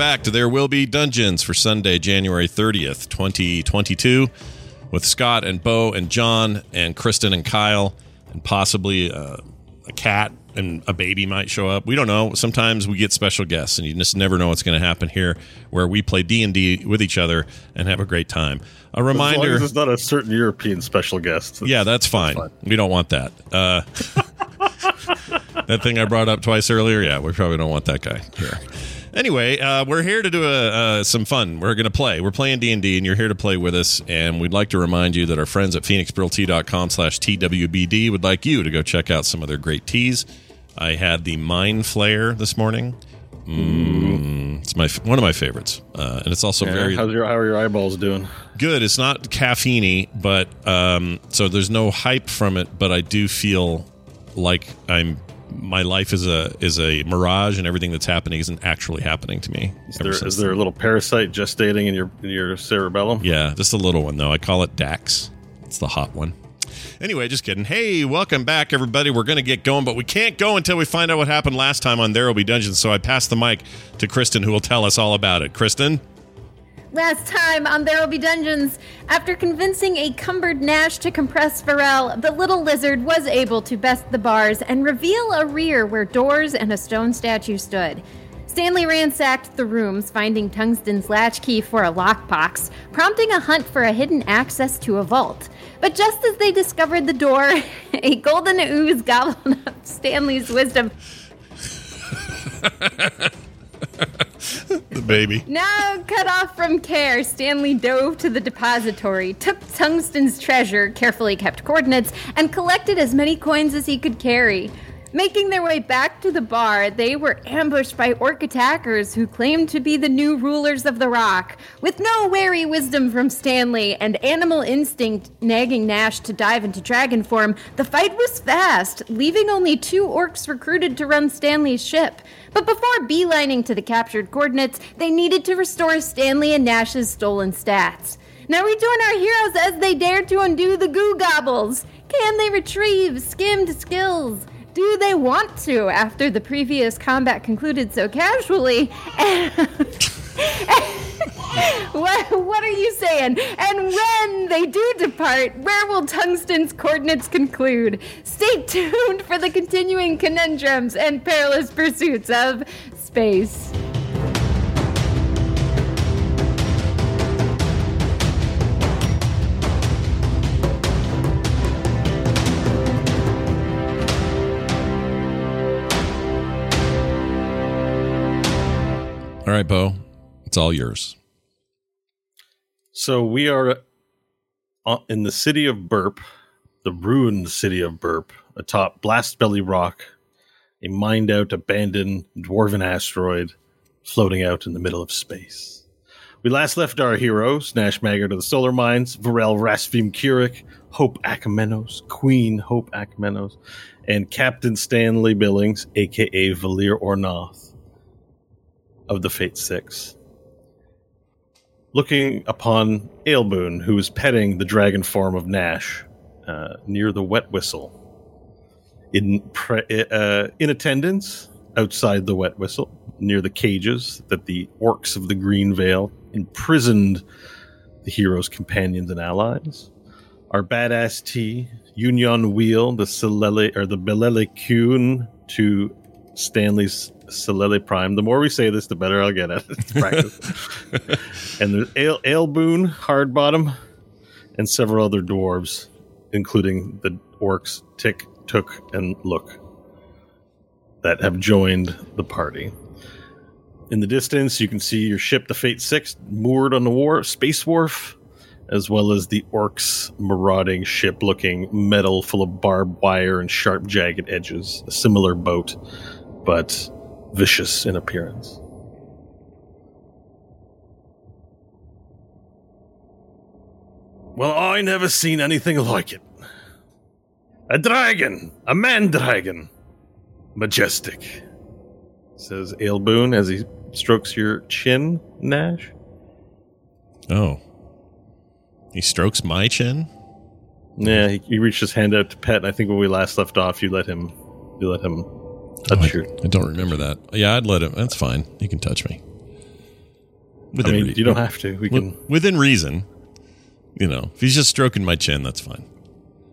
back to There Will Be Dungeons for Sunday, January 30th, 2022, with Scott and Bo and John and Kristen and Kyle, and possibly uh, a cat and a baby might show up. We don't know. Sometimes we get special guests, and you just never know what's going to happen here, where we play D and D with each other and have a great time. A reminder: as long as it's not a certain European special guest. yeah, that's fine. fine. We don't want that. Uh, that thing I brought up twice earlier. Yeah, we probably don't want that guy here. Anyway, uh, we're here to do a, uh, some fun. We're going to play. We're playing D and D, and you're here to play with us. And we'd like to remind you that our friends at phoenixbrewt.com slash twbd would like you to go check out some of their great teas. I had the Mind Flayer this morning. Mm, it's my one of my favorites, uh, and it's also Yeah, very How's your how are your eyeballs doing? good. It's not caffeine but um, so there's no hype from it. But I do feel like I'm my life is a is a mirage, and everything that's happening isn't actually happening to me. Is there, is there a little parasite gestating in your in your cerebellum? Yeah, just a little one though. I call it Dax. It's the hot one. Anyway, just kidding. Hey, welcome back, everybody. We're going to get going, but we can't go until we find out what happened last time on There Will Be Dungeons. So I pass the mic to Kristen, who will tell us all about it. Kristen? Last time on There Will Be Dungeons, after convincing a cumbered Nash to compress Varel, the little lizard was able to best the bars and reveal a rear where doors and a stone statue stood. Stanley ransacked the rooms, finding Tungsten's latchkey for a lockbox, prompting a hunt for a hidden access to a vault. But just as they discovered the door, a golden ooze gobbled up Stanley's wisdom. The baby. Now cut off from care, Stanley dove to the depository, took Tungsten's treasure, carefully kept coordinates, and collected as many coins as he could carry. Making their way back to the bar, they were ambushed by orc attackers who claimed to be the new rulers of the rock. With no wary wisdom from Stanley and animal instinct nagging Nash to dive into dragon form, the fight was fast, leaving only two orcs recruited to run Stanley's ship. But before beelining to the captured coordinates, they needed to restore Stanley and Nash's stolen stats. Now rejoin our heroes as they dare to undo the goo gobbles. Can they retrieve skimmed skills? Do they want to after the previous combat concluded so casually? what, what are you saying? And when they do depart, where will Tungsten's coordinates conclude? Stay tuned for the continuing conundrums and perilous pursuits of space. All right, Bo. It's all yours. So we are uh, in the city of Burp, the ruined city of Burp, atop Blast Belly Rock, a mined out, abandoned dwarven asteroid floating out in the middle of space. We last left our heroes, Nash Maggard of the Solar Mines, Varel Rasvim Kurik, Hope Akamenos, Queen Hope Akamenos, and Captain Stanley Billings, aka Valir Ornoth of the Fate Six looking upon Aelboon, who is petting the dragon form of Nash uh, near the wet whistle. In pre- uh, in attendance outside the wet whistle, near the cages that the orcs of the Green Vale imprisoned the hero's companions and allies. Our badass T, Union Wheel, the Silele or the Belele Kuhn to Stanley's Silele Prime. The more we say this, the better I'll get at it. It's practice. and there's Ale, Aleboon, Hardbottom, and several other dwarves, including the orcs Tick, Took, and Look, that have joined the party. In the distance, you can see your ship, the Fate Six, moored on the war space wharf, as well as the orcs' marauding ship, looking metal full of barbed wire and sharp, jagged edges. A similar boat, but vicious in appearance. Well, I never seen anything like it. A dragon, a man dragon, majestic, says Aelboon as he strokes your chin, Nash. Oh. He strokes my chin? Yeah, he, he reached his hand out to pet. And I think when we last left off, you let him, you let him Oh, I. I don't remember that. Yeah, I'd let him. That's fine. He can touch me. I Within mean, rea- you don't have to. We can. within reason. You know, if he's just stroking my chin, that's fine.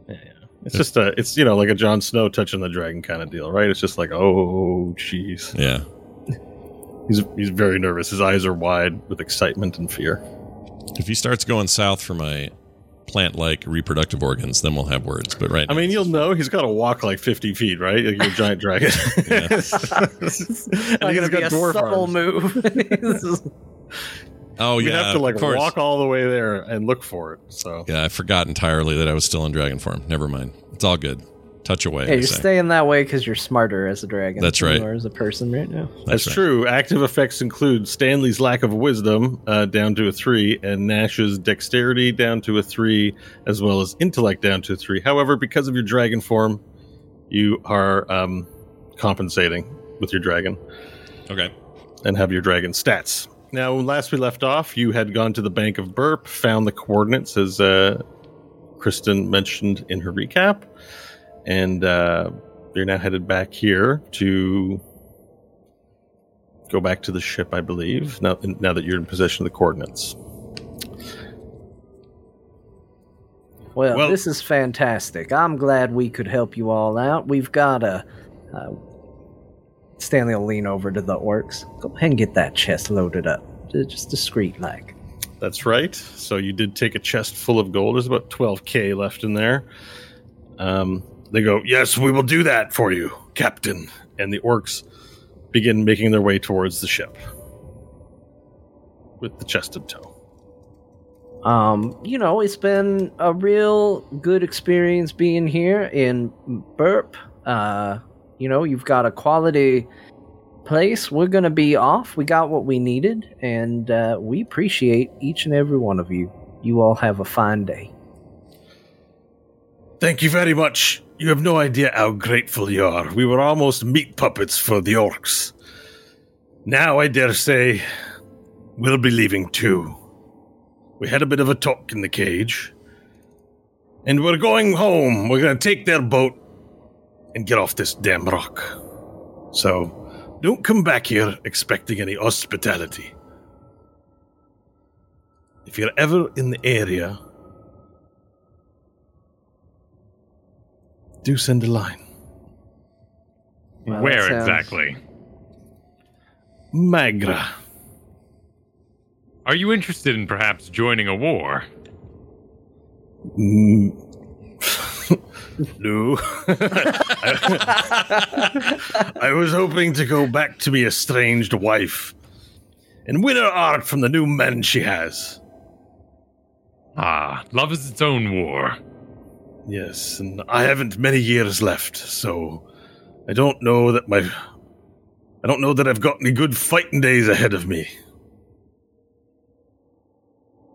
Yeah, yeah. It's just a. It's you know like a Jon Snow touching the dragon kind of deal, right? It's just like, oh, jeez. Yeah. He's he's very nervous. His eyes are wide with excitement and fear. If he starts going south for my plant-like reproductive organs, then we'll have words. But right, I now, mean, you'll know he's got to walk like fifty feet, right? Like you're a giant dragon. and Not he's gonna be got a dwarf subtle arms. move. This is- oh You yeah, have to like walk all the way there and look for it. So Yeah, I forgot entirely that I was still in dragon form. Never mind. It's all good. Touch away. yeah, I you're staying that way because you're smarter as a dragon. That's right. Or as a person right now. That's right. true. Active effects include Stanley's lack of wisdom uh, down to a three, and Nash's dexterity down to a three, as well as intellect down to a three. However, because of your dragon form, you are um, compensating with your dragon Okay. and have your dragon stats. Now, when last we left off, you had gone to the Bank of Burp, found the coordinates as uh, Kristen mentioned in her recap, and uh, you're now headed back here to go back to the ship, I believe. Now, now that you're in possession of the coordinates. Well, Well- this is fantastic. I'm glad we could help you all out. We've got a. Uh, Stanley will lean over to the orcs. Go ahead and get that chest loaded up. Just discreet like. That's right. So you did take a chest full of gold. There's about 12k left in there. Um, they go, Yes, we will do that for you, Captain. And the orcs begin making their way towards the ship with the chest in tow. Um, you know, it's been a real good experience being here in Burp. Uh, you know, you've got a quality place. We're gonna be off. We got what we needed, and uh, we appreciate each and every one of you. You all have a fine day. Thank you very much. You have no idea how grateful you are. We were almost meat puppets for the orcs. Now, I dare say, we'll be leaving too. We had a bit of a talk in the cage. And we're going home. We're going to take their boat and get off this damn rock. So, don't come back here expecting any hospitality. If you're ever in the area, do send a line. Well, Where sounds- exactly? Magra. Are you interested in perhaps joining a war? Mm. no. I was hoping to go back to my estranged wife and win her art from the new men she has. Ah, love is its own war. Yes, and I haven't many years left, so I don't know that my. I don't know that I've got any good fighting days ahead of me.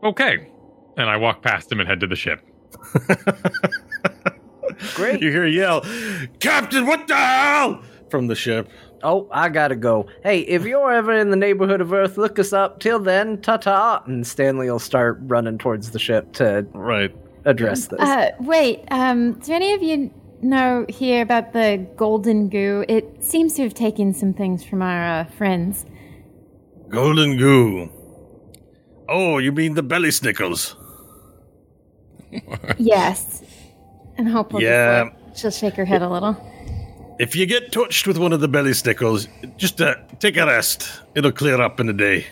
Okay. And I walk past him and head to the ship. Great. You hear a yell, Captain, what the hell? from the ship. Oh, I gotta go. Hey, if you're ever in the neighborhood of Earth, look us up. Till then, ta ta. And Stanley will start running towards the ship to Right. Address this. Uh, wait, um, do any of you know here about the golden goo? It seems to have taken some things from our uh, friends. Golden goo. Oh, you mean the belly snickles? yes. And Hope will Yeah. like, she'll shake her head a little. If you get touched with one of the belly snickles, just uh, take a rest. It'll clear up in a day.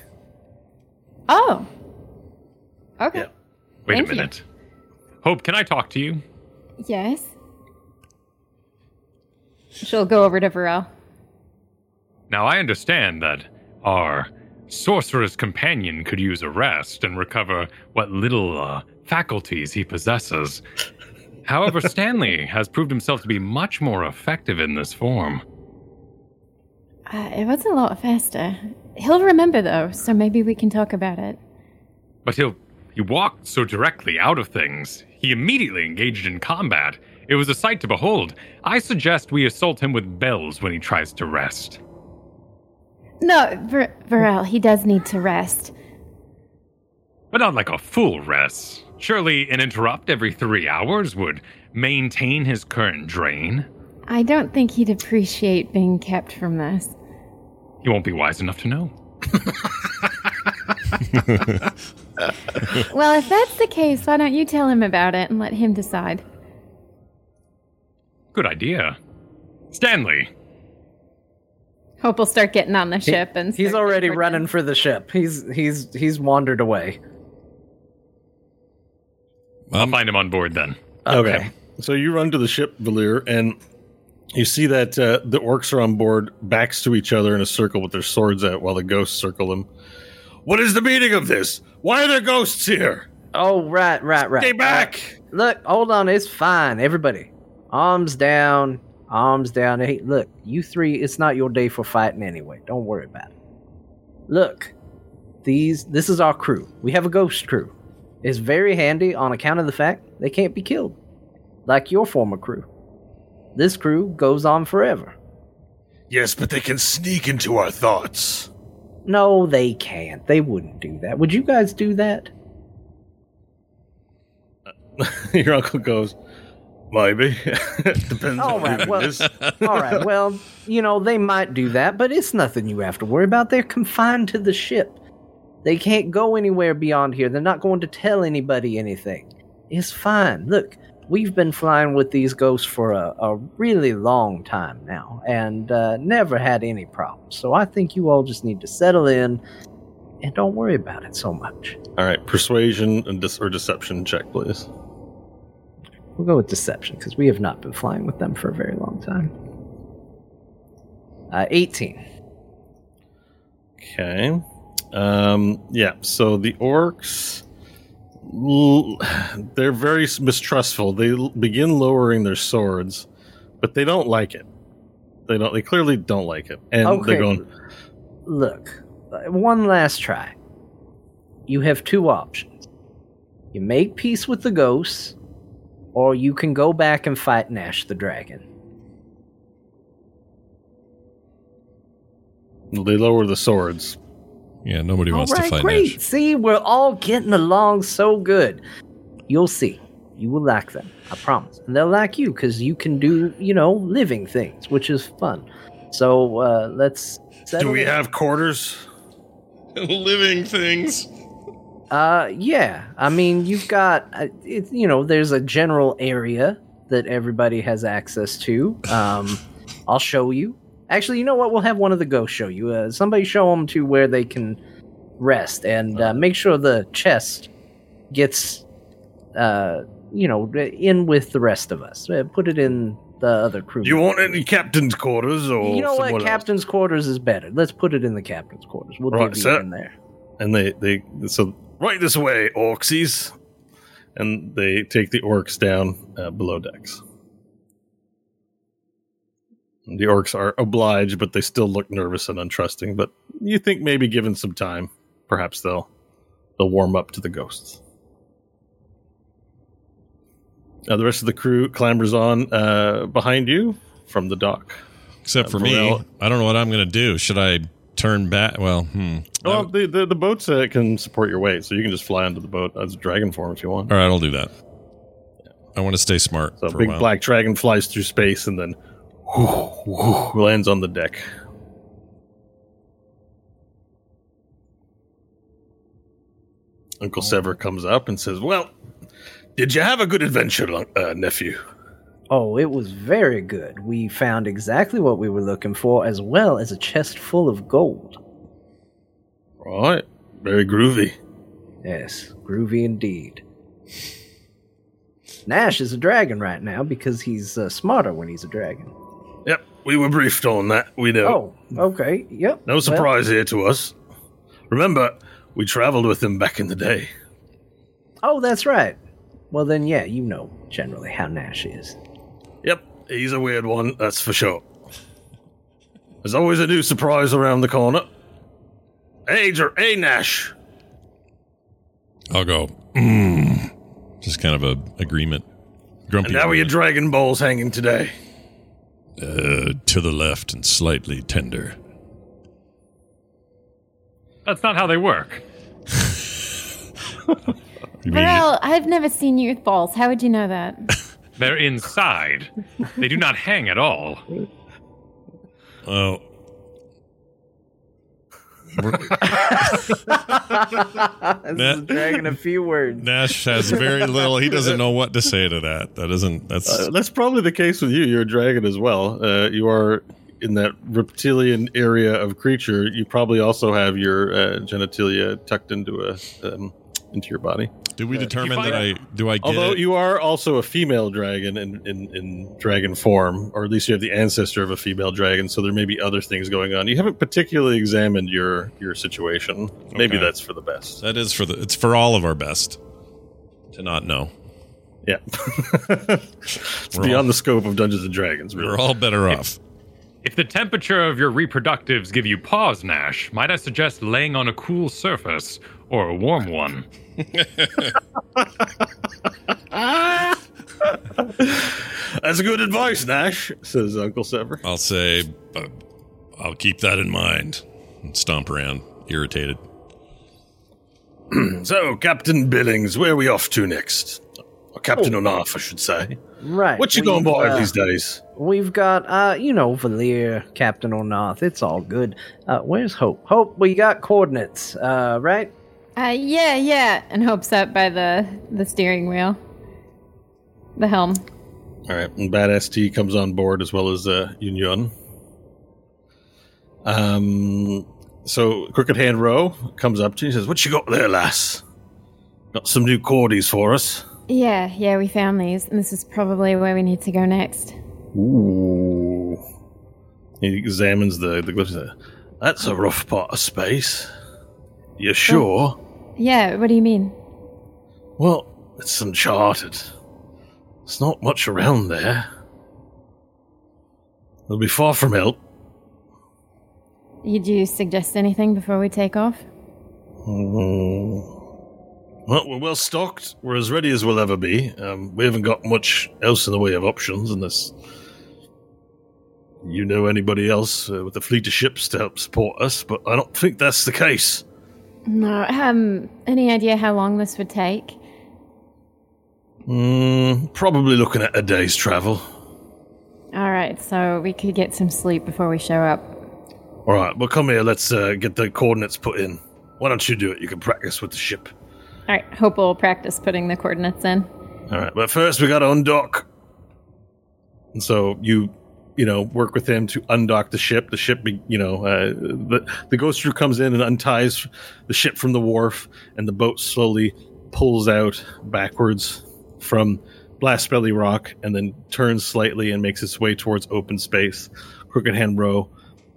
Oh. Okay. Yeah. Wait Thank a you. Hope, can I talk to you? Yes. She'll go over to Varel. Now, I understand that our sorcerer's companion could use a rest and recover what little uh, faculties he possesses. However, Stanley has proved himself to be much more effective in this form. Uh, it was a lot faster. He'll remember though, so maybe we can talk about it. But he'll he walked so directly out of things. He immediately engaged in combat. It was a sight to behold. I suggest we assault him with bells when he tries to rest. No, Ver- Varel, he does need to rest. But not like a full rest. Surely an interrupt every three hours would maintain his current drain. I don't think he'd appreciate being kept from this. He won't be wise enough to know. Well, if that's the case, why don't you tell him about it and let him decide? Good idea. Stanley, Hope we'll start getting on the ship and He's already running for the ship. He's he's he's wandered away. I'll Um, find him on board then. Okay. So you run to the ship, Valir, and you see that uh, the orcs are on board, backs to each other in a circle with their swords out while the ghosts circle them. What is the meaning of this? Why are there ghosts here? Oh right, right, right. Stay back! Look, hold on, it's fine. Everybody, arms down, arms down. Hey, look, you three, it's not your day for fighting anyway. Don't worry about it. Look, these, this is our crew. We have a ghost crew. It's very handy on account of the fact they can't be killed, like your former crew. This crew goes on forever. Yes, but they can sneak into our thoughts. No, they can't. They wouldn't do that. Would you guys do that? Your uncle goes, maybe. Depends All on right, well-. All right. Well, you know, they might do that, but it's nothing you have to worry about. They're confined to the ship. They can't go anywhere beyond here. They're not going to tell anybody anything. It's fine. Look, we've been flying with these ghosts for a, a really long time now and uh, never had any problems. So I think you all just need to settle in and don't worry about it so much. All right, persuasion and dis- or deception check, please. We'll go with deception because we have not been flying with them for a very long time. Uh, 18. Okay. Um, yeah, so the orcs, they're very mistrustful. They begin lowering their swords, but they don't like it. They don't. They clearly don't like it, and Okay. they're going. Look, uh, one last try. You have two options. You make peace with the ghosts, or you can go back and fight Nash the dragon. They lower the swords. Yeah, nobody wants All to fight great. Nash. See, we're all getting along so good. You'll see. You will like them. I promise. And they'll like you because you can do, you know, living things, which is fun. So uh, let's. Do we in. have quarters? Living things. Uh, yeah. I mean, you've got, uh, it, you know, there's a general area that everybody has access to. Um, I'll show you. Actually, you know what? We'll have one of the ghosts show you. Uh, somebody show them to where they can rest and uh, make sure the chest gets, uh, you know, in with the rest of us. Uh, put it in the other crew. You want any captain's quarters or You know what? else? Captain's quarters is better. Let's put it in the captain's quarters. We'll Right, sir. in there. And they they so right this way, orksies, and they take the orcs down uh, below decks. The orcs are obliged, but they still look nervous and untrusting. But you think maybe given some time, perhaps they'll they'll warm up to the ghosts. Now the rest of the crew clambers on uh, behind you from the dock. Except Uh, for me, I don't know what I'm going to do. Should I turn back? Well, hmm. Well, the the, the boats uh, can support your weight, so you can just fly onto the boat as a dragon form if you want. All right, I'll do that. I want to stay smart So a big black dragon flies through space and then lands on the deck. Uncle Sever comes up and says, "Well, did you have a good adventure, uh, nephew?" Oh, it was very good. We found exactly what we were looking for, as well as a chest full of gold. Right, very groovy. Yes, groovy indeed. Nash is a dragon right now because he's uh, smarter when he's a dragon. Yep, we were briefed on that. We know. Oh, okay, yep. no Well, surprise here to us. Remember, we traveled with him back in the day. oh, that's right. Well, then, yeah, you know generally how Nash is. Yep, he's a weird one, that's for sure. There's always a new surprise around the corner. Hey, or hey Nash. I'll go. Mm. Just kind of a agreement. Grumpy. And how are your Dragon Balls hanging today? Uh, to the left and slightly tender. That's not how they work. well, I've never seen youth balls. How would you know that? They're inside. they do not hang at all. Oh. This is dragging a few words. Nash has very little. He doesn't know what to say to that. That isn't. That's Uh, that's probably the case with you. You're a dragon as well. Uh, you are in that reptilian area of creature. You probably also have your uh, genitalia tucked into a um, into your body. do we determine that I do I get Although it? you are also a female dragon in, in, in dragon form, or at least you have the ancestor of a female dragon, so there may be other things going on. You haven't particularly examined your your situation. Maybe Okay. that's for the best. that is for the. It's for all of our best to not know. Yeah. it's We're beyond all- the scope of Dungeons and Dragons, We're all better off. If the temperature of your reproductives give you pause, Nash, might I suggest laying on a cool surface or a warm one? That's good advice, Nash, says Uncle Sever. I'll say, uh, I'll keep that in mind. And stomp around, irritated. So, Captain Billings, where are we off to next? Or Captain Onaf, I should say. Right. What you going we've, board uh, these days? We've got, uh, you know, Valir, Captain Ornoth. It's all good. Uh, where's Hope? Hope, we got coordinates, uh, right? Uh, yeah, yeah. And Hope's up by the the steering wheel, the helm. All right, and Badass T comes on board as well as uh, Yun Yun. Um, so Crooked Hand Row comes up to you and says, "What you got there, lass? Got some new cordies for us." Yeah, yeah. We found these, and this is probably where we need to go next. Ooh. He examines the the glyphs. That's a rough part of space. You sure? Yeah. What do you mean? Well, it's uncharted. There's not much around there. It'll be far from help. Did you suggest anything before we take off? Mm. Well, we're well stocked. We're as ready as we'll ever be. Um, we haven't got much else in the way of options unless you know anybody else uh, with a fleet of ships to help support us, but I don't think that's the case. No. Um. Any idea how long this would take? Mm, probably looking at a day's travel. All right. So we could get some sleep before we show up. All right, well, come here. Let's uh, get the coordinates put in. Why don't you do it? You can practice with the ship. All right. Hope we'll practice putting the coordinates in. All right, but first we got to undock. And so you, you know, work with him to undock the ship. The ship, you know, uh, the the ghost crew comes in and unties the ship from the wharf, and the boat slowly pulls out backwards from Blast Belly Rock, and then turns slightly and makes its way towards open space. Crooked Hand Row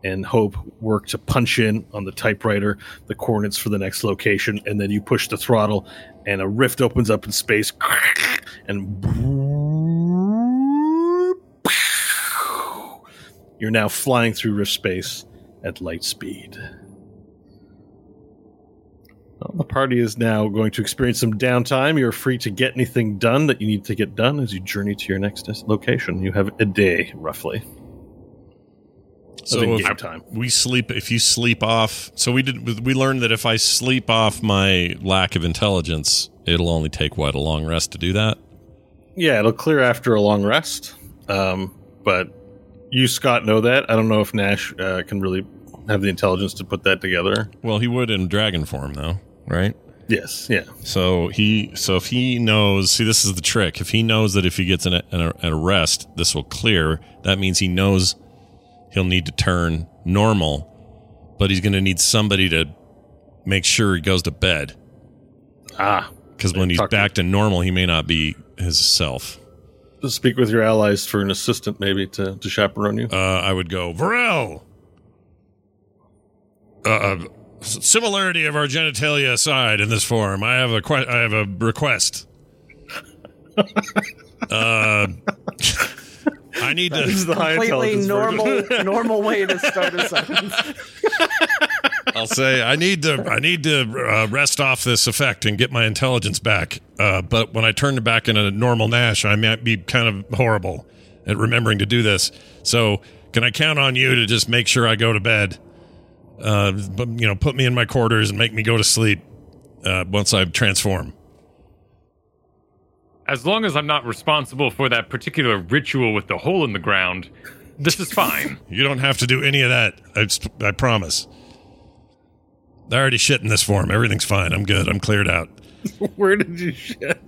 and Hope work to punch in on the typewriter the coordinates for the next location, and then you push the throttle, and a rift opens up in space, and you're now flying through rift space at light speed. Well, the party is now going to experience some downtime. You're free to get anything done that you need to get done as you journey to your next location. You have a day, roughly. So if time. we sleep, if you sleep off, so we did. We learned that if I sleep off my lack of intelligence, it'll only take what a long rest to do that. Yeah, it'll clear after a long rest. Um, but you, Scott, know that. I don't know if Nash uh, can really have the intelligence to put that together. Well, he would in dragon form, though, right? Yes, yeah. So he, so if he knows, see, this is the trick. If he knows that if he gets an, an, an arrest, this will clear. That means he knows he'll need to turn normal, but he's going to need somebody to make sure he goes to bed. Ah, Because when he's back to normal, he may not be his self. Just speak with your allies for an assistant, maybe to, to chaperone you. Uh, I would go, Varel. Uh, uh, similarity of our genitalia aside in this form, I have a que- I have a request. uh, I need This is to. the Completely normal, normal way to start a sentence. I'll say I need to. I need to uh, rest off this effect and get my intelligence back. Uh, but when I turn back into normal Nash, I might be kind of horrible at remembering to do this. So can I count on you to just make sure I go to bed? Uh, but you know, put me in my quarters and make me go to sleep uh, once I transform. As long as I'm not responsible for that particular ritual with the hole in the ground, this is fine. You don't have to do any of that. I, I promise. I already shit in this form. Everything's fine. I'm good. I'm cleared out. Where did you shit?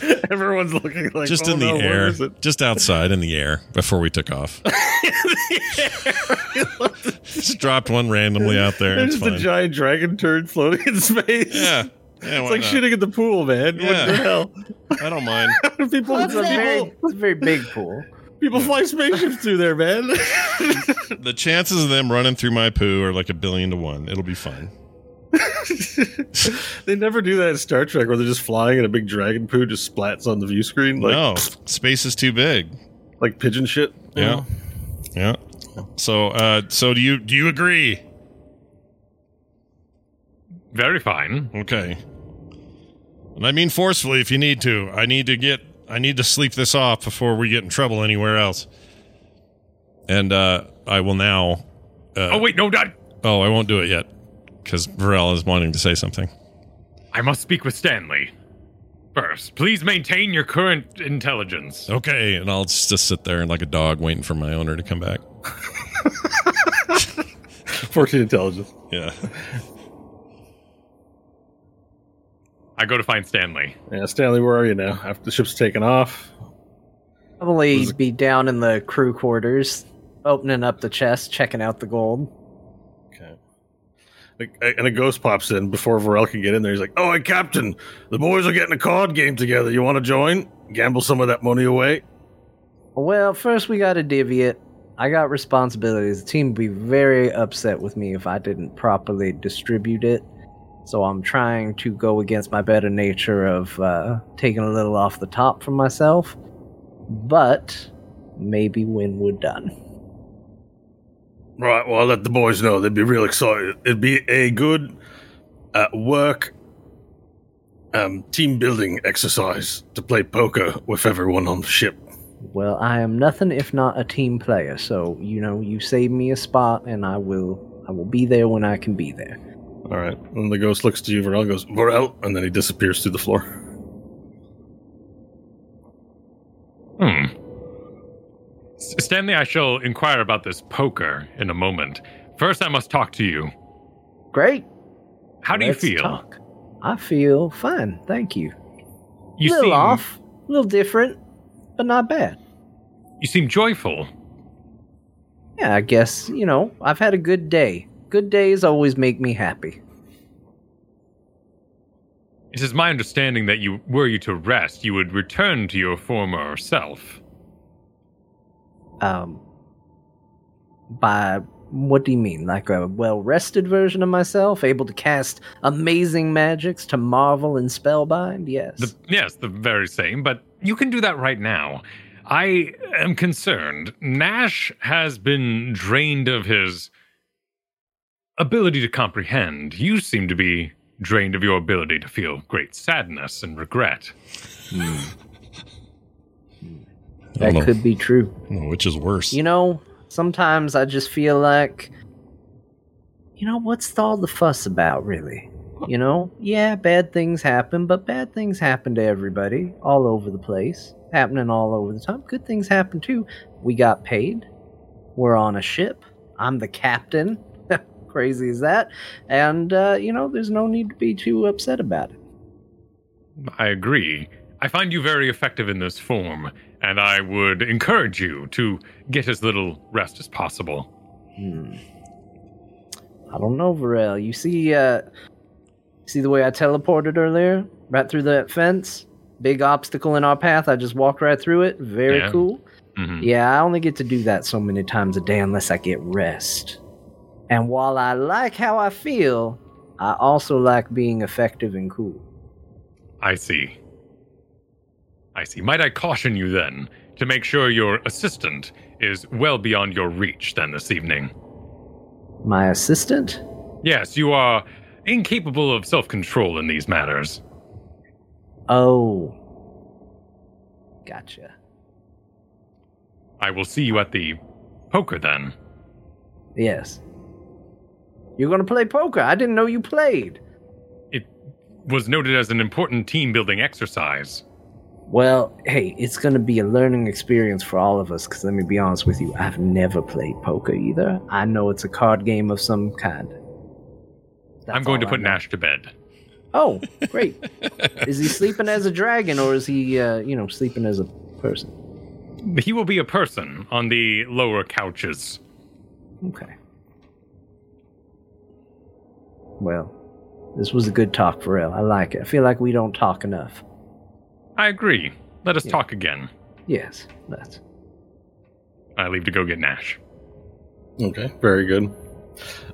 Everyone's looking like Just "Oh in the no, air. Just outside in the air before we took off. Just dropped one randomly out there. There's It's just a giant dragon turd floating in space. Yeah. Yeah, It's like not? shitting in the pool, man. Yeah. What the hell? I don't mind. people, What's people, that? Very, it's a very big pool. people fly spaceships through there, man. The chances of them running through my poo are like a billion to one. It'll be fine. they never do that in Star Trek where they're just flying and a big dragon poo just splats on the view screen like no, space is too big. like pigeon shit. Yeah. know? Yeah. So, uh, so do you do you agree? Very fine. Okay. And I mean forcefully if you need to. I need to get I need to sleep this off before we get in trouble anywhere else. And uh I will now oh wait, no, not. Oh, I won't do it yet cuz Varel is wanting to say something. I must speak with Stanley. First, please maintain your current intelligence. Okay, and I'll just, just sit there like a dog waiting for my owner to come back. 14 intelligence. Yeah. I go to find Stanley. Yeah, Stanley, where are you now? After the ship's taken off. Probably be down in the crew quarters, opening up the chest, checking out the gold. And a ghost pops in before Varel can get in there. He's like, "Oh, hey, Captain, the boys are getting a card game together. You want to join? Gamble some of that money away." Well, first we gotta divvy it. I got responsibilities. The team would be very upset with me if I didn't properly distribute it. So I'm trying to go against my better nature of uh, taking a little off the top for myself. But maybe when we're done. Right. Well, I'll let the boys know. They'd be real excited. It'd be a good uh, work um, team building exercise to play poker with everyone on the ship. Well, I am nothing if not a team player, so you know, you save me a spot and I will I will be there when I can be there. All right. And the ghost looks to you. Varel goes, Varel, and then he disappears through the floor. Hmm. Stanley, I shall inquire about this poker in a moment. First, I must talk to you. Great. How do Let's you feel? talk. I feel fine, thank you. You a little seem off, a little different, but not bad. you seem joyful. Yeah, I guess, you know, I've had a good day. Good days always make me happy. It is my understanding that you, were you to rest, you would return to your former self. Um, by what do you mean? Like a well rested version of myself, able to cast amazing magics to marvel and spellbind? Yes. The, yes, the very same, but you can do that right now. I am concerned. Nash has been drained of his ability to comprehend. You seem to be drained of your ability to feel great sadness and regret. I that don't know. could be true. I don't know which is worse. You know, sometimes I just feel like, you know, what's all the fuss about, really? You know, yeah, bad things happen, but bad things happen to everybody all over the place, happening all over the time. Good things happen too. We got paid. We're on a ship. I'm the captain. Crazy as that. And, uh, you know, there's no need to be too upset about it. I agree. I find you very effective in this form, and I would encourage you to get as little rest as possible. Hmm. I don't know, Varel. You see, uh, see the way I teleported earlier, right through that fence. Big obstacle in our path. I just walked right through it. Very Yeah. cool. Mhm. Yeah, I only get to do that so many times a day unless I get rest. And while I like how I feel, I also like being effective and cool. I see. I see. Might I caution you then to make sure your assistant is well beyond your reach then this evening? My assistant? Yes, you are incapable of self control in these matters. Oh. Gotcha. I will see you at the poker then. Yes. You're gonna play poker? I didn't know you played. It was noted as an important team building exercise. Well, hey, it's going to be a learning experience for all of us, because let me be honest with you, I've never played poker either. I know it's a card game of some kind. I'm going to I put know. Nash to bed. Oh, great. is he sleeping as a dragon or is he, uh, you know, sleeping as a person? He will be a person on the lower couches. Okay. Well, this was a good talk, for Varel. I like it. I feel like we don't talk enough. I agree. Let us Yeah. talk again. Yes, that's. I leave to go get Nash. Okay, very good.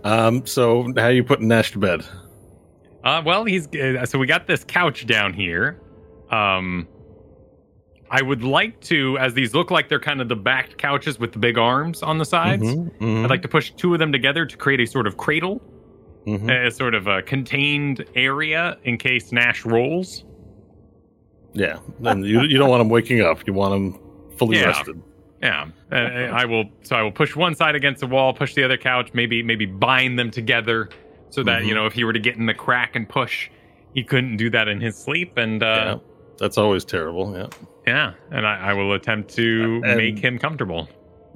Um, so how you putting Nash to bed? Uh, well, he's uh, so we got this couch down here. Um, I would like to, as these look like they're kind of the backed couches with the big arms on the sides. Mhm, mhm, I'd like to push two of them together to create a sort of cradle, mhm. a sort of a contained area in case Nash rolls. Yeah, and you, you don't want him waking up. You want him fully Yeah. rested. Yeah, uh, I will. So I will push one side against the wall, push the other couch, maybe maybe bind them together, so that Mhm. you know if he were to get in the crack and push, he couldn't do that in his sleep. And yeah, uh, that's always terrible. Yeah. yeah, and I, I will attempt to And- make him comfortable.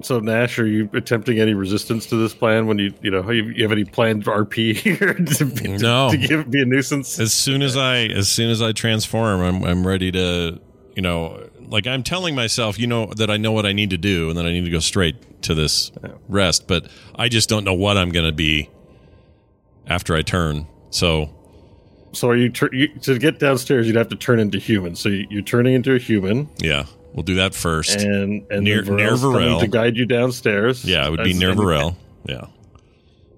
So Nash, are you attempting any resistance to this plan? When you you know you, you have any planned RP here to, be- No. to give be a nuisance? As soon as I as soon as I transform, I'm I'm ready to you know like I'm telling myself, you know, that I know what I need to do and that I need to go straight to this rest, but I just don't know what I'm going to be after I turn. So So are you, tur- you to get downstairs? You'd have to turn into human. So you're turning into a human, yeah, we'll do that first. and and Near- then near Varel. to guide you downstairs. yeah, it would be near Varel. Yeah.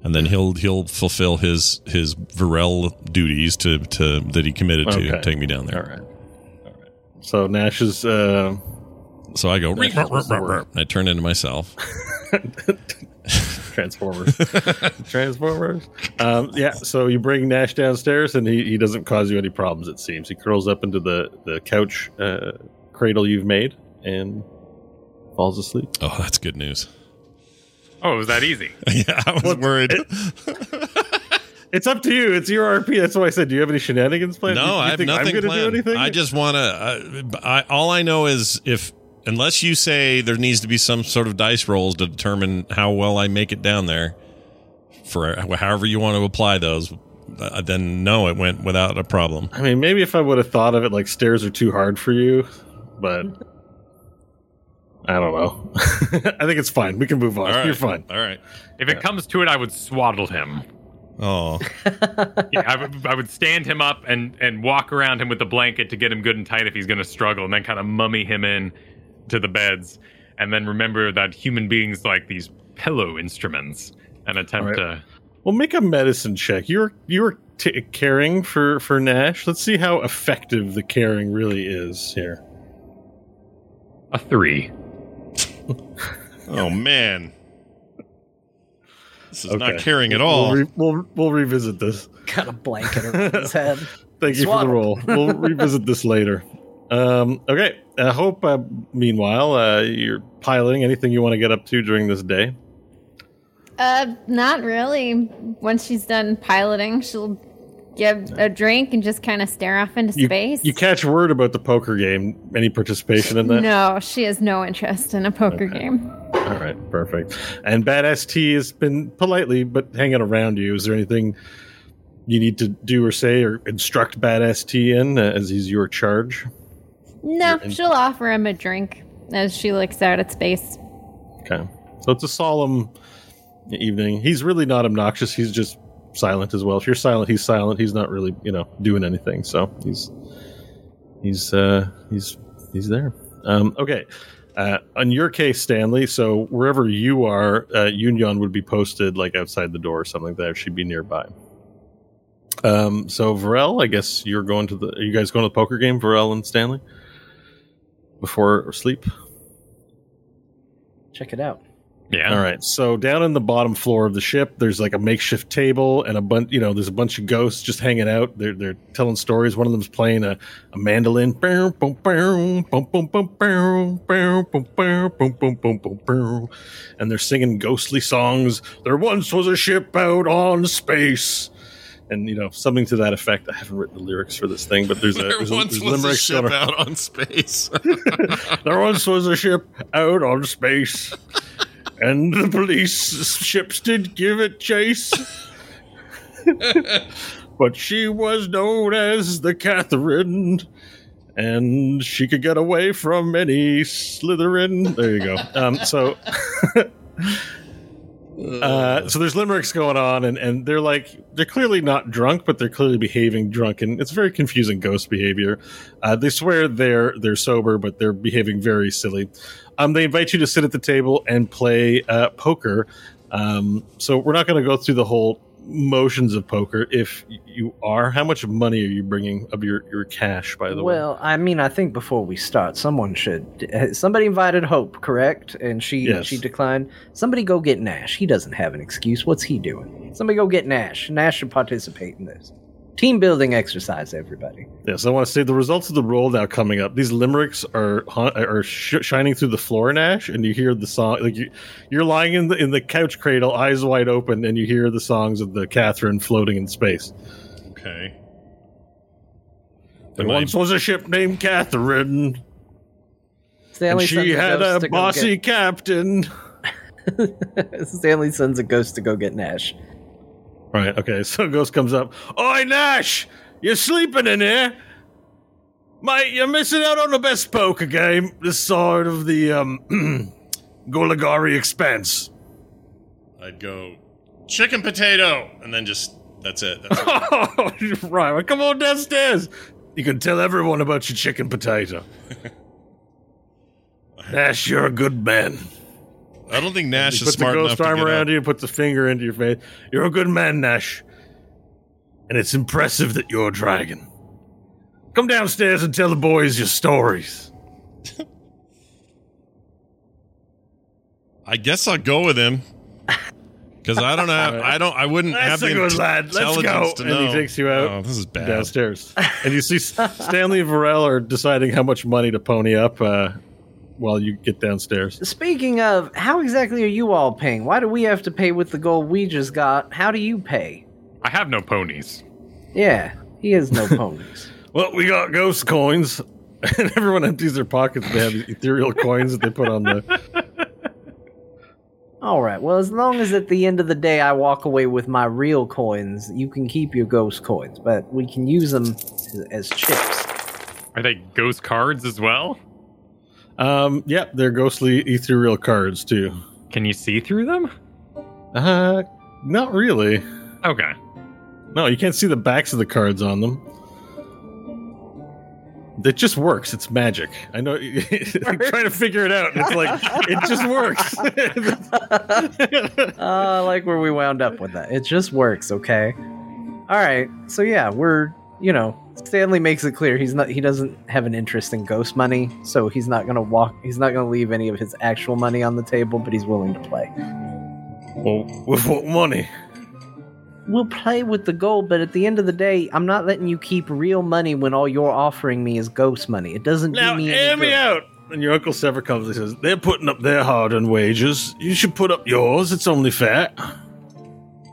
And then he'll he'll fulfill his his Varel duties to, to that he committed to Okay. take me down there. right. All right. So Nash is uh, So I go That's- what's the word? I turn into myself. Transformers. Transformers. Um, yeah, so you bring Nash downstairs, and he, he doesn't cause you any problems. It seems he curls up into the the couch uh, cradle you've made and falls asleep. Oh, that's good news. Oh, it was that easy. yeah, I was Well, worried. It's up to you. It's your RP. That's why I said. Do you have any shenanigans planned? No, You- you I have nothing I'm planned. do anything. I just want to. I, all I know is if unless you say there needs to be some sort of dice rolls to determine how well I make it down there, for however you want to apply those, uh, then no, it went without a problem. I mean, maybe if I would have thought of it like stairs are too hard for you, but I don't know. I think it's fine. We can move on. All right, You're fine. All right. If it comes to it, I would swaddle him. Oh, Yeah, I would, I would stand him up and, and walk around him with the blanket to get him good and tight if he's going to struggle, and then kind of mummy him in to the beds. And then remember that human beings like these pillow instruments and attempt All to. Well, make a medicine check. You're you're t- caring for for Nash. Let's see how effective the caring really is here. A three. oh man, this is not caring at all. We'll, re- we'll we'll revisit this. Got a blanket over his head. Thank you for the Swaddle. roll. We'll revisit this later. Um, okay. I hope. Uh, meanwhile, uh, you're piloting. Anything you want to get up to during this day? Uh, not really. Once she's done piloting, she'll give a drink and just kind of stare off into You, space. you catch word about the poker game. Any participation in that? no, she has no interest in a poker Okay. game. All right, perfect. And Badass T has been politely but hanging around you. Is there anything you need to do or say or instruct Badass T in uh, as he's your charge? No, You're in- she'll offer him a drink as she looks out at space. Okay, so it's a solemn evening. He's really not obnoxious. He's just silent as well. If you're silent, he's silent. He's not really, you know, doing anything. So he's he's uh he's he's there. Um, okay. Uh, on your case, Stanley, so wherever you are, uh, Union would be posted like outside the door or something like that. She'd be nearby. Um, so Varel, I guess you're going to the. Are you guys going to the poker game, Varel and Stanley, before sleep? Check it out. Yeah. All right. So down in the bottom floor of the ship, there's like a makeshift table and a bunch. You know, there's a bunch of ghosts just hanging out. They're they're telling stories. One of them's playing a, a mandolin. And they're singing ghostly songs. There once was a ship out on space. And you know something to that effect. I haven't written the lyrics for this thing, but there's a there there's once a, there's was a ship out on space. there once was a ship out on space and the police ships did give it chase. but she was known as the Catherine, and she could get away from any Slytherin. There you go. Um, so. Uh, so there's limericks going on, and, and they're like they're clearly not drunk, but they're clearly behaving drunken. It's very confusing ghost behavior. Uh, they swear they're they're sober, but they're behaving very silly. Um, they invite you to sit at the table and play uh, poker. Um, so we're not going to go through the whole motions of poker. If you are, how much money are you bringing of your your cash? By the way, Well, I mean, I think before we start, someone should. uh, Somebody invited Hope, correct? And she Yes. she declined. Somebody go get Nash. He doesn't have an excuse. What's he doing? Somebody go get Nash. Nash should participate in this team building exercise. Everybody. Yes, I want to say the results of the roll now coming up. These limericks are are sh- shining through the floor, Nash, and you hear the song. Like you, you're lying in the in the couch cradle, eyes wide open, and you hear the songs of the Catherine floating in space. Okay. There Am I- once was a ship named Catherine, and she had ghost a to go bossy captain. Stanley sends a ghost to go get Nash. Right. Okay. So Ghost comes up. Oi, Nash, you're sleeping in here, mate. You're missing out on the best poker game this side of the um, Golagari Expanse. I'd go chicken potato, and then just that's it. That's it. Oh, right. Well, come on downstairs. You can tell everyone about your chicken potato. Nash, you're a good man. I don't think Nash is the smart enough ghost to arm around up. you and puts a finger into your face. You're a good man, Nash. And it's impressive that you're a dragon. Come downstairs and tell the boys your stories. I guess I'll go with him. Because I don't have, I don't, I wouldn't That's have the a good lad. Let's go. And he takes you out Oh, this is bad. downstairs. and you see Stanley and Varel are deciding how much money to pony up uh, while you get downstairs. Speaking of, how exactly are you all paying? Why do we have to pay with the gold we just got? How do you pay? I have no ponies. Yeah, he has no ponies. Well, we got ghost coins. And everyone empties their pockets. They have these ethereal coins that they put on the. All right. Well, as long as at the end of the day I walk away with my real coins, you can keep your ghost coins, but we can use them as, as chips. Are they ghost cards as well? Um, yeah, they're ghostly ethereal cards too. Can you see through them? Uh, not really. Okay. No, you can't see the backs of the cards on them. It just works. It's magic. I know. I'm trying to figure it out. It's like it just works. Uh, I like where we wound up with that. It just works, okay? All right. So yeah, we're you know Stanley makes it clear he's not he doesn't have an interest in ghost money, so he's not gonna walk. He's not gonna leave any of his actual money on the table, but he's willing to play. well, with what money? We'll play with the gold, but at the end of the day, I'm not letting you keep real money when all you're offering me is ghost money. It doesn't Now, do me any hear me good. out. And your uncle Sever comes and says, "They're putting up their hard-earned wages. You should put up yours. It's only fair."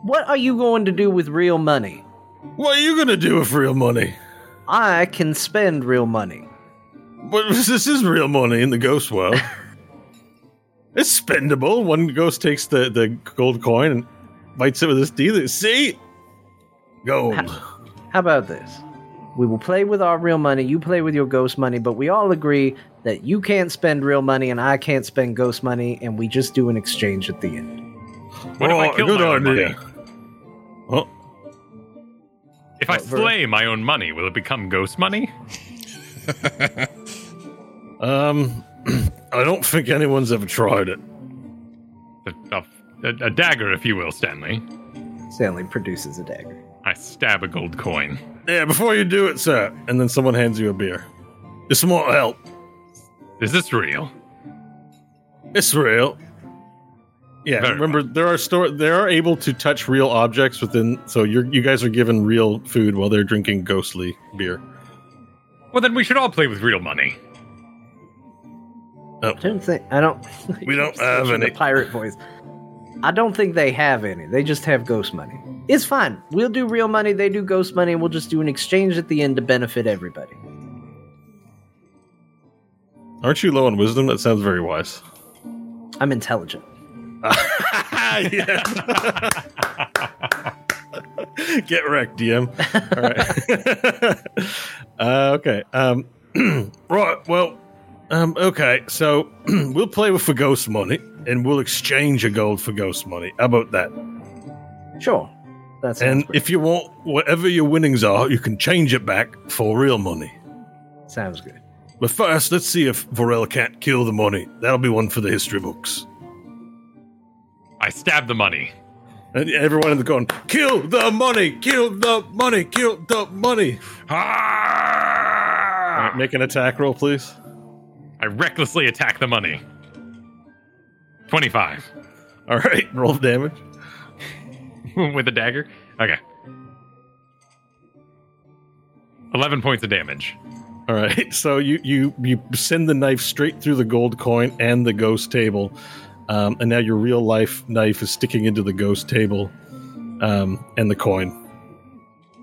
What are you going to do with real money? What are you gonna do with real money? I can spend real money. But this is real money in the ghost world. it's spendable. One ghost takes the, the gold coin and bites it with his teeth. See? Gold. How about this? We will play with our real money, you play with your ghost money, but we all agree that you can't spend real money and I can't spend ghost money, and we just do an exchange at the end. What if I Oh, kill good my idea. money? Oh, If I slay my own money, will it become ghost money? um, I don't think anyone's ever tried it. A, a, a dagger, if you will, Stanley. Stanley produces a dagger. I stab a gold coin. Yeah, before you do it, sir. And then someone hands you a beer. It's won't help. Is this real? It's real. Yeah, Very remember there are store they are able to touch real objects within. So you're you guys are given real food while they're drinking ghostly beer. Well, then we should all play with real money. Oh. I don't think I don't. We don't have Switching to any. pirate voice. I don't think they have any. They just have ghost money. It's fine. We'll do real money. They do ghost money, and we'll just do an exchange at the end to benefit everybody. Aren't you low on wisdom? That sounds very wise. I'm intelligent. yeah. Get wrecked, DM. All right. uh, okay. Um, right. Well. Um, okay. So we'll play with the ghost money, and we'll exchange a gold for ghost money. How about that? Sure. That's And if you want whatever your winnings are, you can change it back for real money. sounds good. But first, let's see if Varel can't kill the money. That'll be one for the history books. I stab the money. And everyone in the going, kill the money, kill the money, kill the money. Ah! right, make an attack roll, please. I recklessly attack the money. 25. All right, roll damage. With a dagger? Okay. 11 points of damage. All right, so you you you send the knife straight through the gold coin and the ghost table, um, and now your real life knife is sticking into the ghost table, um, and the coin,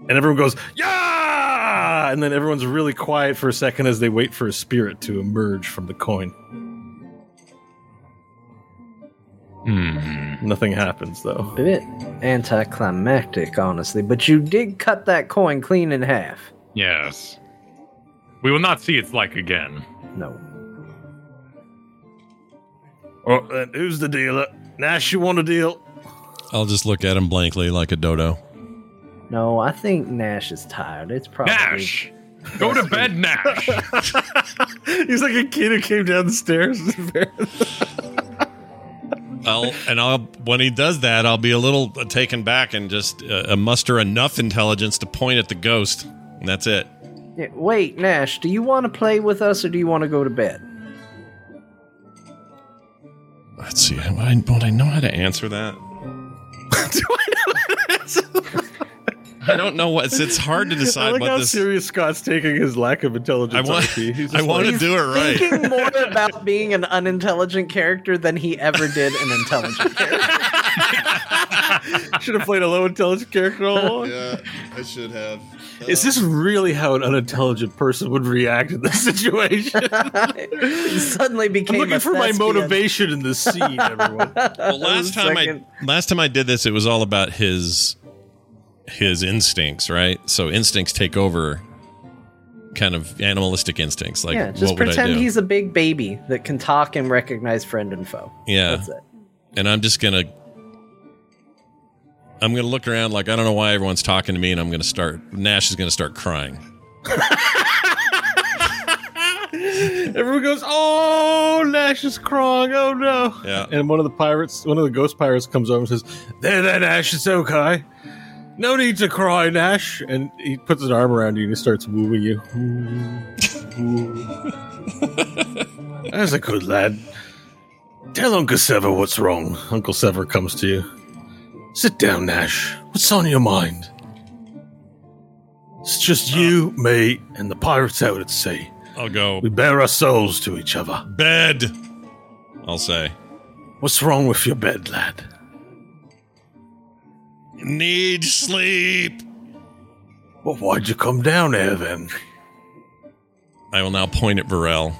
and everyone goes yeah, and then everyone's really quiet for a second as they wait for a spirit to emerge from the coin. Hmm. Nothing happens though. A bit anticlimactic, honestly, but you did cut that coin clean in half. Yes. We will not see its like again. No. Oh, then who's the dealer? Nash, you want a deal? I'll just look at him blankly like a dodo. No, I think Nash is tired. It's probably Nash! Go to bed, Nash! He's like a kid who came down the stairs. I'll and I'll when he does that, I'll be a little taken back and just uh, muster enough intelligence to point at the ghost, and that's it. Yeah, wait, Nash, do you want to play with us or do you want to go to bed? Let's see. Would I, would I know how to answer that? I don't know what. It's, it's hard to I decide like what how this. serious Scott's taking his lack of intelligence. I want- He's just I want like, to do it right. Thinking more about being an unintelligent character than he ever did an intelligent character. should have played a low intelligence character all along. Yeah, I should have. Is this uh, really how an unintelligent person would react in this situation? Suddenly became I'm looking a for my motivation in this scene, everyone. Well, last time Second. I last time I did this, it was all about his his instincts, right? So instincts take over, kind of animalistic instincts. Like, Yeah, just what would I pretend do? he's a big baby that can talk and recognize friend and foe. yeah, That's it. and I'm just gonna I'm gonna look around like I don't know why everyone's talking to me, and I'm gonna start. Nash is gonna start crying. Everyone goes, "Oh, Nash is crying! Oh no!" Yeah. And one of the pirates, one of the ghost pirates, comes over and says, "There, there, Nash, it's okay. No need to cry, Nash." And he puts his arm around you and he starts wooing you. That's a good lad. Tell Uncle Sever what's wrong. Uncle Sever comes to you. Sit down, Nash. What's on your mind? It's just uh. you, me, and the pirates out at sea. I'll go We bare our souls to each other. bed. I'll say What's wrong with your bed, lad? need sleep. Well, why'd you come down here then? I will now point at Varel.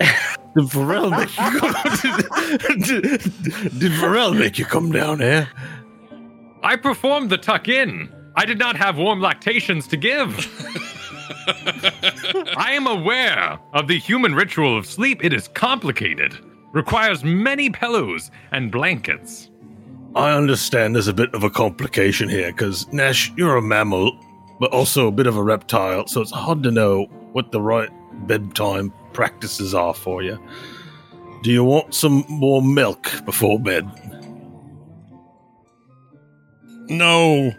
Did Varel make you come? did, did Varel make you come down here? I performed the tuck in. I did not have warm lactations to give. I am aware of the human ritual of sleep. It is complicated, requires many pillows and blankets. I understand there's a bit of a complication here because Nash, you're a mammal, but also a bit of a reptile, so it's hard to know what the right bedtime practices are for you. Do you want some more milk before bed? No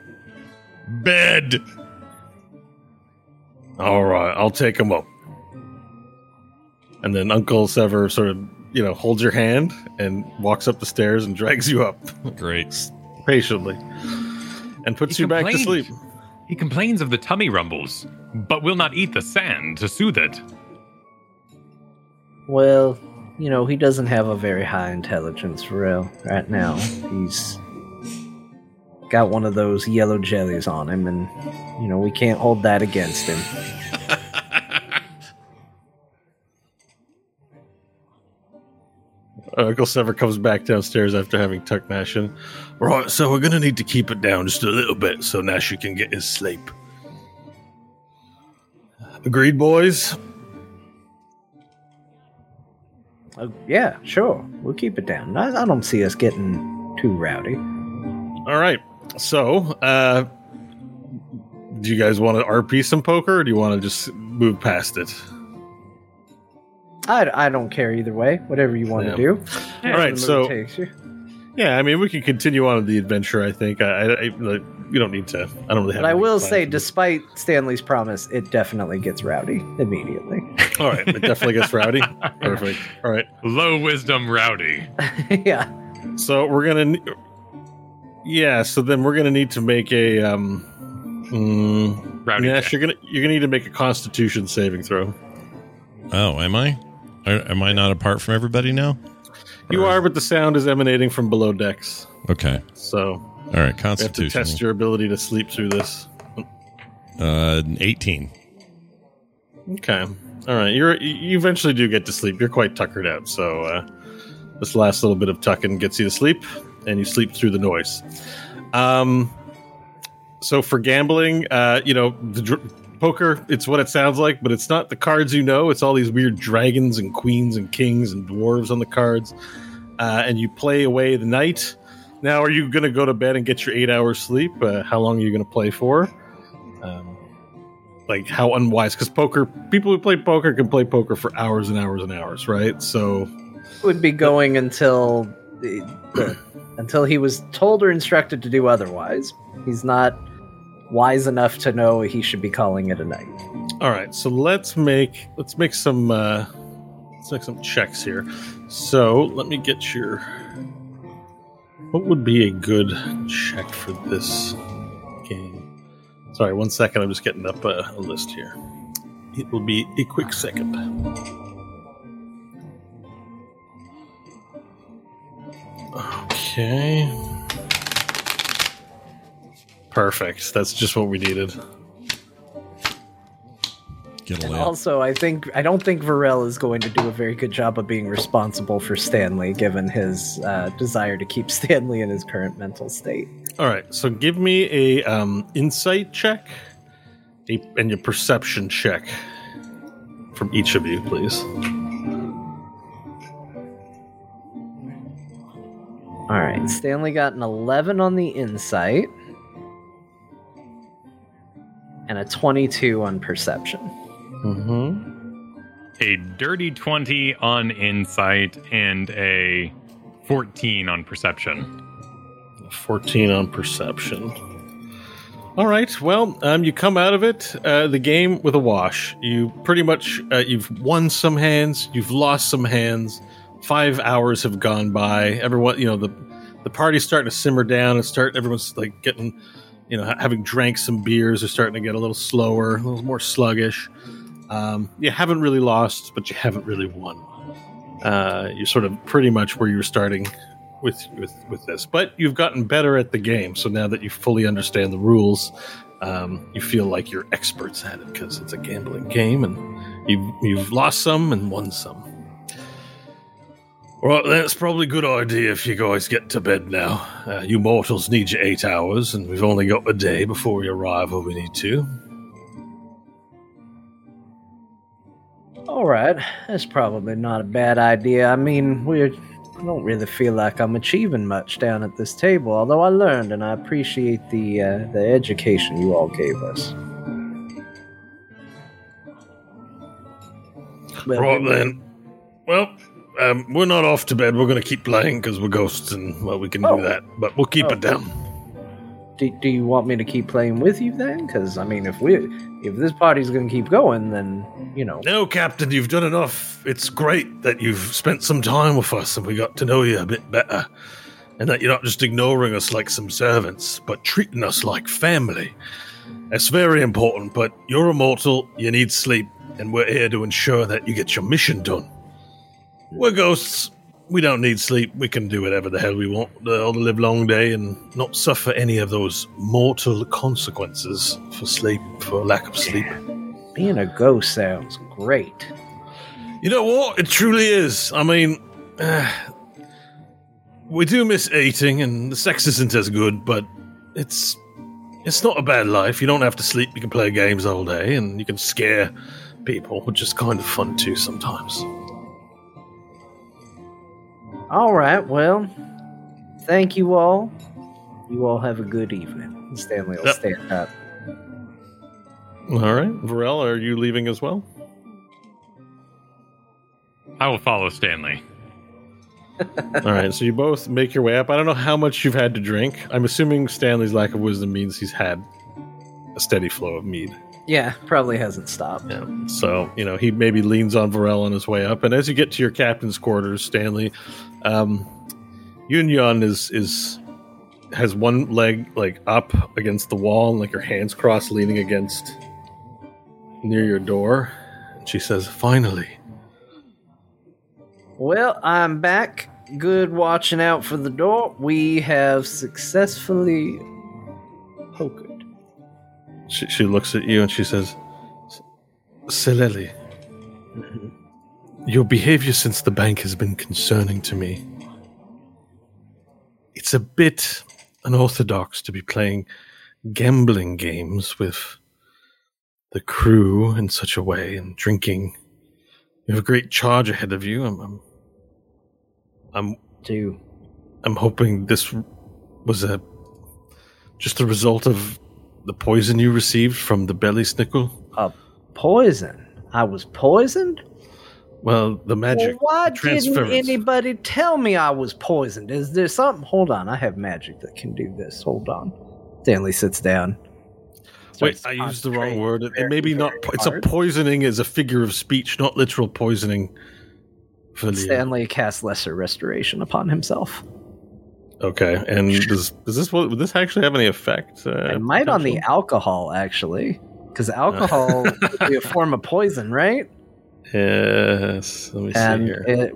bed. All right, I'll take him up. And then Uncle Sever sort of, you know, holds your hand and walks up the stairs and drags you up Great. patiently and puts He you back to sleep. He complains of the tummy rumbles, but will not eat the sand to soothe it. Well, you know, he doesn't have a very high intelligence for real right now. He's got one of those yellow jellies on him, and, you know, we can't hold that against him. Uncle Sever comes back downstairs after having tucked Nash in. Right, so we're gonna need to keep it down just a little bit so Nash can get his sleep. Agreed, boys. Uh, yeah, sure. We'll keep it down. I, I don't see us getting too rowdy. All right. So, uh, do you guys want to RP some poker, or do you want to just move past it? I, I don't care either way. Whatever you want Yeah. to do. All right. So, takes you. Yeah, I mean, we can continue on with the adventure. I think. I, I, I like, we don't need to. I don't really have. But I will say, despite Stanley's promise, it definitely gets rowdy immediately. All right, it definitely gets rowdy. Perfect. All right. Low wisdom rowdy. yeah. So we're gonna. Yeah. So then we're gonna need to make a. um mm, Rowdy. Nash, you're gonna you're gonna need to make a Constitution saving throw. Oh, am I? Are, am I not apart from everybody now? You are, but the sound is emanating from below decks. Okay. So All right. Constitution. we have to test your ability to sleep through this. Uh, 18. Okay. All right. You're you eventually do get to sleep. You're quite tuckered out. So uh, this last little bit of tucking gets you to sleep, and you sleep through the noise. Um. So for gambling, uh, you know, the dr- poker, it's what it sounds like, but it's not the cards you know. It's all these weird dragons and queens and kings and dwarves on the cards, uh, and you play away the night. Now, are you going to go to bed and get your eight hours sleep? Uh, how long are you going to play for? Um, like how unwise because poker people who play poker can play poker for hours and hours and hours right so Would be going until the, the, until he was told or instructed to do otherwise. He's not wise enough to know he should be calling it a night. all right so let's make let's make some uh let's make some checks here. So let me get your what would be a good check for this game? Sorry one second i'm just getting up a, a list here. It will be a quick second. Okay perfect that's just what we needed Get a And also, I think I don't think Varel is going to do a very good job of being responsible for Stanley, given his uh, desire to keep Stanley in his current mental state. All right, so give me a um, insight check a, and your perception check from each of you, please. All right, Stanley got an 11 on the insight and a 22 on perception. Mm-hmm. A dirty 20 on insight and a 14 on perception. 14 on perception. All right. Well, um, you come out of it, uh, the game with a wash. You pretty much uh, you've won some hands, you've lost some hands. Five hours have gone by. Everyone, you know, the the party's starting to simmer down and start. Everyone's like getting, you know, having drank some beers. They're starting to get a little slower, a little more sluggish. Um, you haven't really lost, but you haven't really won. Uh, you're sort of pretty much where you were starting with with with this. But you've gotten better at the game, so now that you fully understand the rules, um, you feel like you're experts at it because it's a gambling game, and you've you've lost some and won some. Well, that's probably a good idea if you guys get to bed now. Uh, you mortals need your eight hours, and we've only got a day before we arrive where we need to. All right, that's probably not a bad idea. I mean, we're I don't really feel like I'm achieving much down at this table, although I learned and I appreciate the uh, the education you all gave us. Well, Right then. Well, um, we're not off to bed. We're going to keep playing because we're ghosts, and well, we can Oh. do that. But we'll keep Oh. it down. do, do you want me to keep playing with you then? Because I mean, if we if this party's gonna keep going, then you know. No, Captain, you've done enough. It's great that you've spent some time with us and we got to know you a bit better. And that you're not just ignoring us like some servants, but treating us like family. That's very important, but you're immortal, you need sleep, and we're here to ensure that you get your mission done. We're ghosts. We don't need sleep. We can do whatever the hell we want all the live long day and not suffer any of those mortal consequences for sleep, for lack of sleep. Being a ghost sounds great. You know what? It truly is. I mean, uh, We do miss eating, and the sex isn't as good, but it's it's not a bad life. You don't have to sleep. You can play games all day, and you can scare people, which is kind of fun too sometimes. All right, well, thank you all. You all have a good evening. Stanley will Yep. stand up. All right, Varel, are you leaving as well? I will follow Stanley. All right, so you both make your way up. I don't know how much you've had to drink. I'm assuming Stanley's lack of wisdom means he's had a steady flow of mead. Yeah, probably hasn't stopped. Yeah. So, you know, he maybe leans on Varel on his way up. And as you get to your captain's quarters, Stanley, um, Yun Yun is, is, has one leg like up against the wall and like her hands crossed leaning against near your door. And she says, finally. Well, I'm back. Good watching out for the door. We have successfully poked. She, she looks at you and she says, Seleli, your behavior since the bank has been concerning to me. It's a bit unorthodox to be playing gambling games with the crew in such a way and drinking. You have a great charge ahead of you. I'm, I'm, I'm Do I'm hoping this was a just a result of the poison you received from the belly snickle. A poison. I was poisoned? Well, the magic Well, why the didn't anybody tell me I was poisoned? Is there something? Hold on, I have magic that can do this. Hold on. Stanley sits down. Wait, I used the wrong word. It, very, maybe not. very It's a poisoning is a figure of speech, not literal poisoning. For Stanley casts lesser restoration upon himself. Okay, and does does this would this actually have any effect? Uh, it might on the alcohol, actually. Because alcohol would be a form of poison, right? Yes. Let me see here. it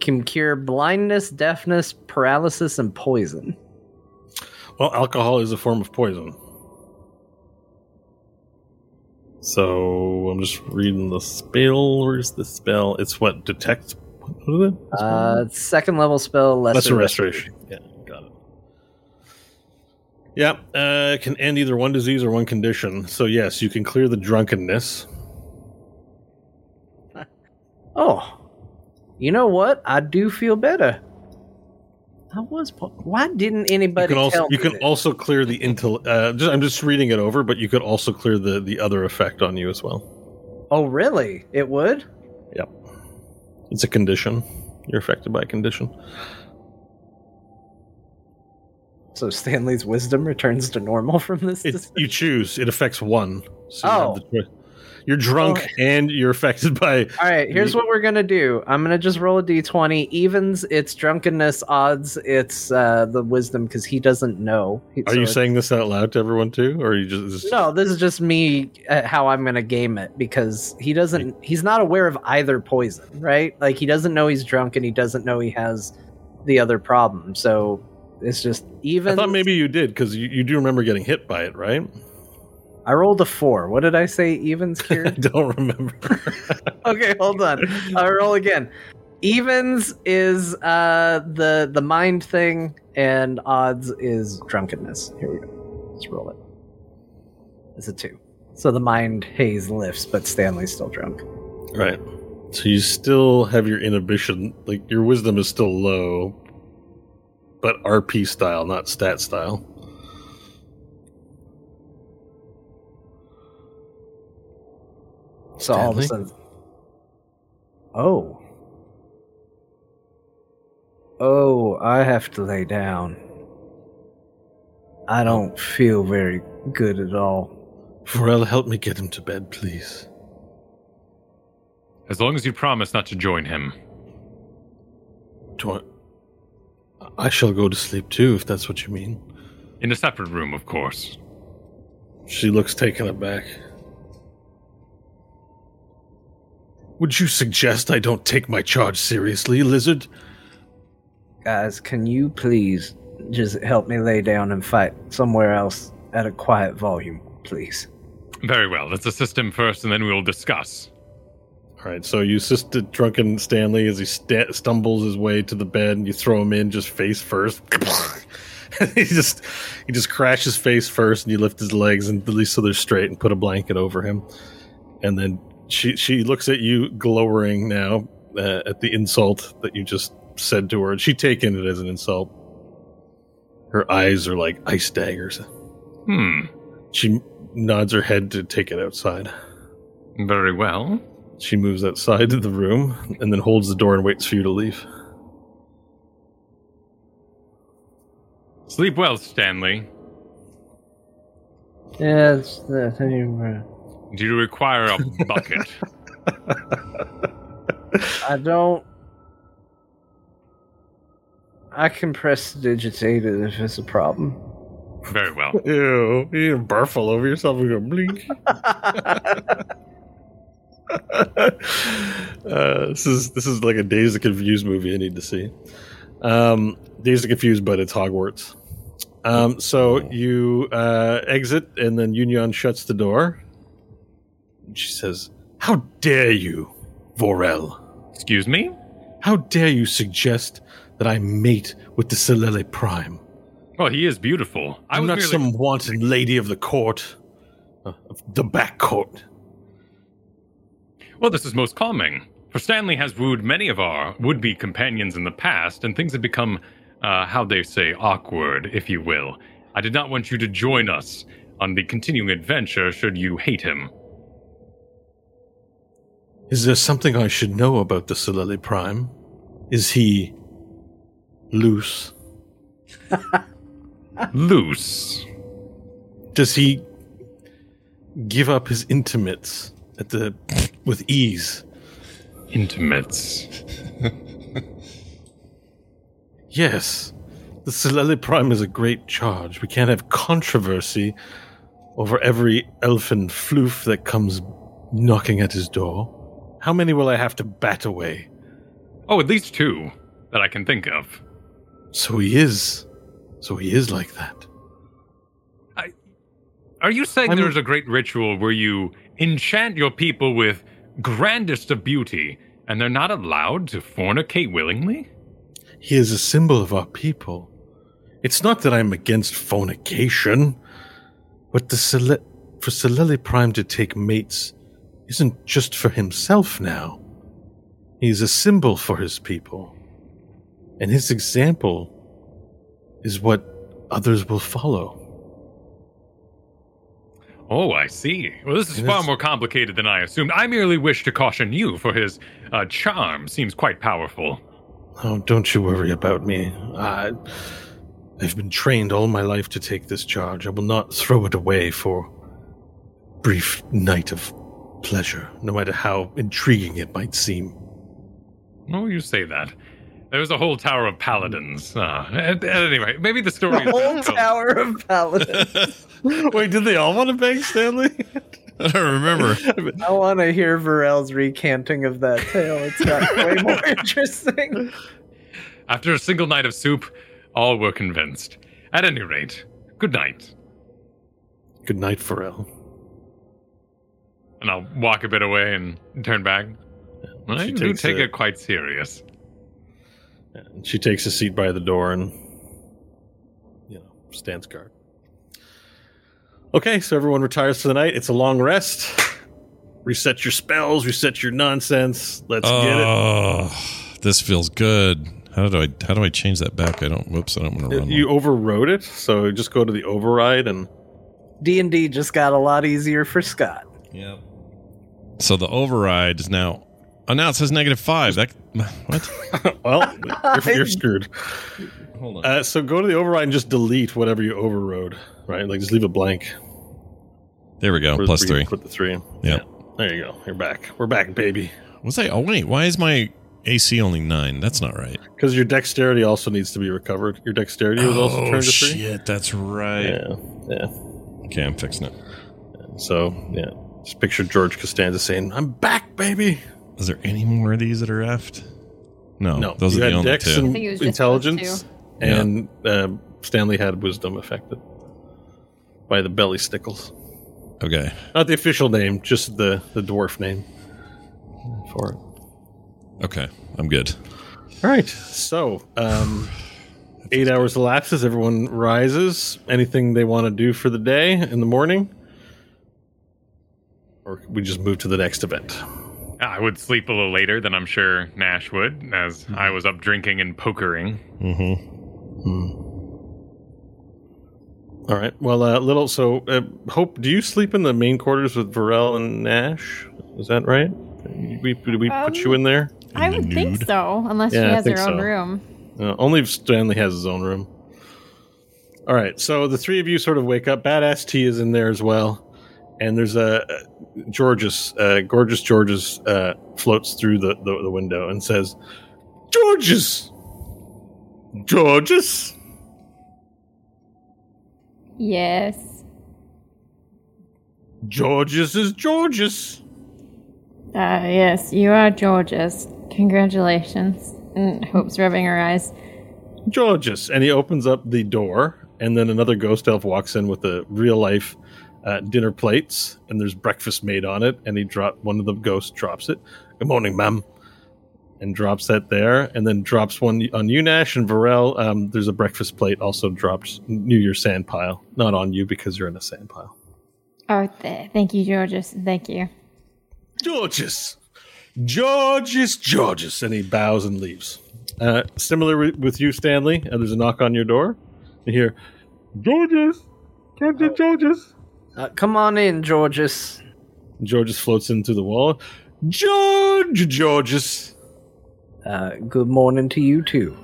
can cure blindness, deafness, paralysis, and poison. Well, alcohol is a form of poison. So I'm just reading the spell. Where's the spell? It's what detect. What is it? Uh, second level spell, lesser, Lesser restoration. Yeah, got it. Yeah, uh, it can end either one disease or one condition. So yes, you can clear the drunkenness. Oh, you know what? I do feel better. I was. Po- Why didn't You anybody can also tell you can this? also clear the intel. Uh, just, I'm just reading it over, but you could also clear the the other effect on you as well. Oh, really? It would. Yep, it's a condition. You're affected by a condition. So Stanley's wisdom returns to normal from this. It's you choose. It affects one. So you have Oh. the choice. You're drunk Oh. and you're affected by. All right, here's what we're gonna do. I'm gonna just roll a d20. Evens, it's drunkenness. Odds, it's uh, the wisdom because he doesn't know. Are so you saying this out loud to everyone too, or are you just? just No, this is just me. Uh, how I'm gonna game it because he doesn't. He's not aware of either poison, right? Like he doesn't know he's drunk and he doesn't know he has the other problem. So it's just even. I thought maybe you did because you, you do remember getting hit by it, right? I rolled a four. What did I say? Evens here? I don't remember. okay, hold on. I'll roll again. Evens is uh the the mind thing, and odds is drunkenness. Here we go. Let's roll it. It's a two. So the mind haze lifts, but Stanley's still drunk. right. So you still have your inhibition, like your wisdom is still low, but RP style, not stat style. So all of a sudden, oh, oh, I have to lay down. I don't feel very good at all. Varel, help me get him to bed, please. As long as you promise not to join him. Do I, I shall go to sleep too, if that's what you mean. In a separate room, of course. She looks taken aback. Would you suggest I don't take my charge seriously, lizard? Guys, can you please just help me lay down and fight somewhere else at a quiet volume, please? Very well. Let's assist him first, and then we will discuss. All right. So you assist drunken Stanley as he sta- stumbles his way to the bed, and you throw him in just face first. he just he just crashes face first, and you lift his legs and at least so they're straight, and put a blanket over him. And then she she looks at you, glowering now uh, at the insult that you just said to her. And she taken it as an insult. Her eyes are like ice daggers. Hmm. She nods her head to take it outside. Very well. She moves outside of the room and then holds the door and waits for you to leave. Sleep well, Stanley. Yes, uh, thank you. Do you require a bucket? I don't. I can prestidigitate it if it's a problem. Very well. Ew, you barf all over yourself and go blink. uh, this is this is like a Dazed and Confused movie I need to see. Um, Dazed and Confused, but it's Hogwarts. Um, so you uh, exit, and then Union shuts the door. She says, "How dare you, Varel? Excuse me? How dare you suggest that I mate with the Solele Prime? Well, he is beautiful. I I'm not merely- some wanton lady of the court, uh, of the back court." Well, this is most calming. For Stanley has wooed many of our would be companions in the past, and things have become, uh, how they say, awkward, if you will. I did not want you to join us on the continuing adventure should you hate him. Is there something I should know about the Solele Prime? Is he loose? Loose. Does he give up his intimates at the with ease? Intimates. Yes. The Solele Prime is a great charge. We can't have controversy over every elfin floof that comes knocking at his door. How many will I have to bat away? Oh, at least two that I can think of. So he is. So he is like that. Are you saying I'm- there's a great ritual where you enchant your people with grandest of beauty, and they're not allowed to fornicate willingly? He is a symbol of our people. It's not that I'm against fornication, but the for Solele Prime to take mates isn't just for himself now. He's a symbol for his people. And his example is what others will follow. Oh, I see. Well, this is It far more complicated than I assumed. I merely wish to caution you, for his uh, charm seems quite powerful. Oh, don't you worry about me. I, I've been trained all my life to take this charge. I will not throw it away for brief night of pleasure, no matter how intriguing it might seem. Oh, you say that. There's a whole tower of paladins. Uh, at, at any rate, maybe the story The whole tower of paladins. Wait, did they all want to bang Stanley? I don't remember. I want to hear Varel's recanting of that tale. It's got way more interesting. After a single night of soup, all were convinced. At any rate, good night. Good night, Varel. And I'll walk a bit away and turn back. I She do takes take a- it quite serious. She takes a seat by the door and, you know, stands guard. Okay, so everyone retires for the night. It's a long rest. Reset your spells, reset your nonsense. Let's get it. Oh, this feels good. How do I how do I change that back? I don't. Whoops! I don't want to run. You one. overrode it, so just go to the override and D and D just got a lot easier for Scott. Yep. So the override is now. Oh, now it says negative five. That what? well, you're, you're screwed. Hold on. Uh, so go to the override and just delete whatever you overrode. Right, like just leave it blank. there we go. Where- Plus where three. Put the three. Yeah. There you go. You're back. We're back, baby. Was I? Oh wait. Why is my AC only nine? That's not right. Because your dexterity also needs to be recovered. Your dexterity was also oh turned to three. shit! That's right. Yeah, yeah. Okay, I'm fixing it. So yeah, just picture George Costanza saying, "I'm back, baby." Is there any more of these that are effed? No, No, those you are the had only dex two. and think it was intelligence, those Yeah. and uh, Stanley had wisdom affected by the belly stickles. Okay. Not the official name, just the the dwarf name. for it. Okay, I'm good. All right. So, um, eight hours elapses. Everyone rises. Anything they want to do for the day in the morning? Or we just move to the next event? I would sleep a little later than I'm sure Nash would, as I was up drinking and pokering. All right. Well, uh, little. So, uh, Hope, do you sleep in the main quarters with Varel and Nash? Is that right? We, did we put you in there? I the would think so, unless Yeah, she has her own so. room. Uh, only if Stanley has his own room. All right, so the three of you sort of wake up. Badass T is in there as well, and there's a uh, Georges, uh, gorgeous Georges, uh, floats through the, the the window and says, "Georges, Georges, Yes. Georges is Georges." Uh, yes, you are Georges. Congratulations. And Hope's rubbing her eyes. Georges, and he opens up the door, and then another ghost elf walks in with a real life uh, dinner plates, and there's breakfast made on it. And he drop one of the ghosts drops it. Good morning, ma'am, and drops that there, and then drops one on you, Nash and Varel. Um, there's a breakfast plate also dropped near your sand pile, not on you because you're in a sand pile. Oh, th- thank you, Georges. Thank you. Georges, Georges, Georges, and he bows and leaves. Uh, similar wi- with you, Stanley. Uh, there's a knock on your door. You hear, Georges, Captain Georges. Uh, come on in, Georges. Georges floats into the wall. George, Georges, Uh, good morning to you too.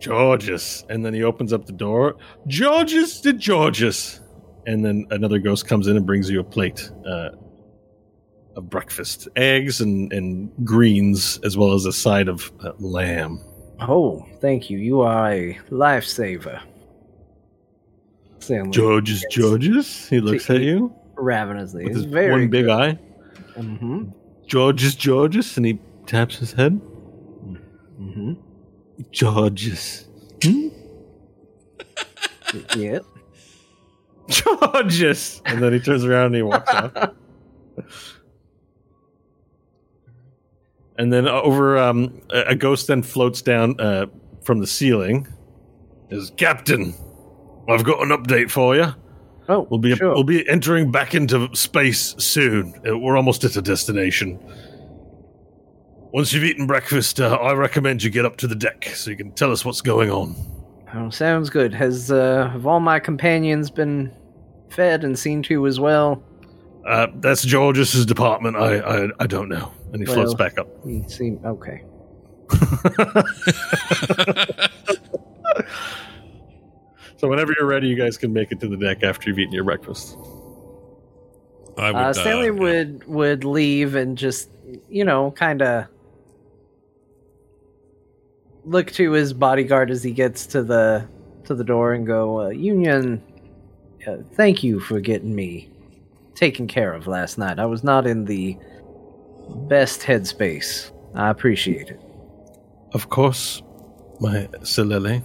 Georges, and then he opens up the door. Georges to Georges, and then another ghost comes in and brings you a plate uh, of breakfast, eggs and and greens, as well as a side of uh, lamb. Oh, thank you. You are a lifesaver. Stanley, Georges, Georges. He looks at you ravenously. with his very one big eye. Mm-hmm. Georges, Georges, and he taps his head. Mm-hmm. Georges. Hmm? Yeah. Georges. And then he turns around and he walks off. And then over, um, a a ghost then floats down uh, from the ceiling. Is Captain? I've got an update for you. Oh, We'll be sure. we'll be entering back into space soon. Uh, We're almost at a destination. Once you've eaten breakfast, uh, I recommend you get up to the deck so you can tell us what's going on. Oh, sounds good. Has uh, have all my companions been fed and seen to as well? Uh, that's George's department. I, I I don't know. And he floats back up. Seem okay. So whenever you're ready, you guys can make it to the deck after you've eaten your breakfast. I would. Uh, Stanley uh, would would leave and just you know kind of look to his bodyguard as he gets to the to the door and go, uh, "Union, uh, thank you for getting me taken care of last night. I was not in the best headspace. I appreciate it. Of course, my Silele.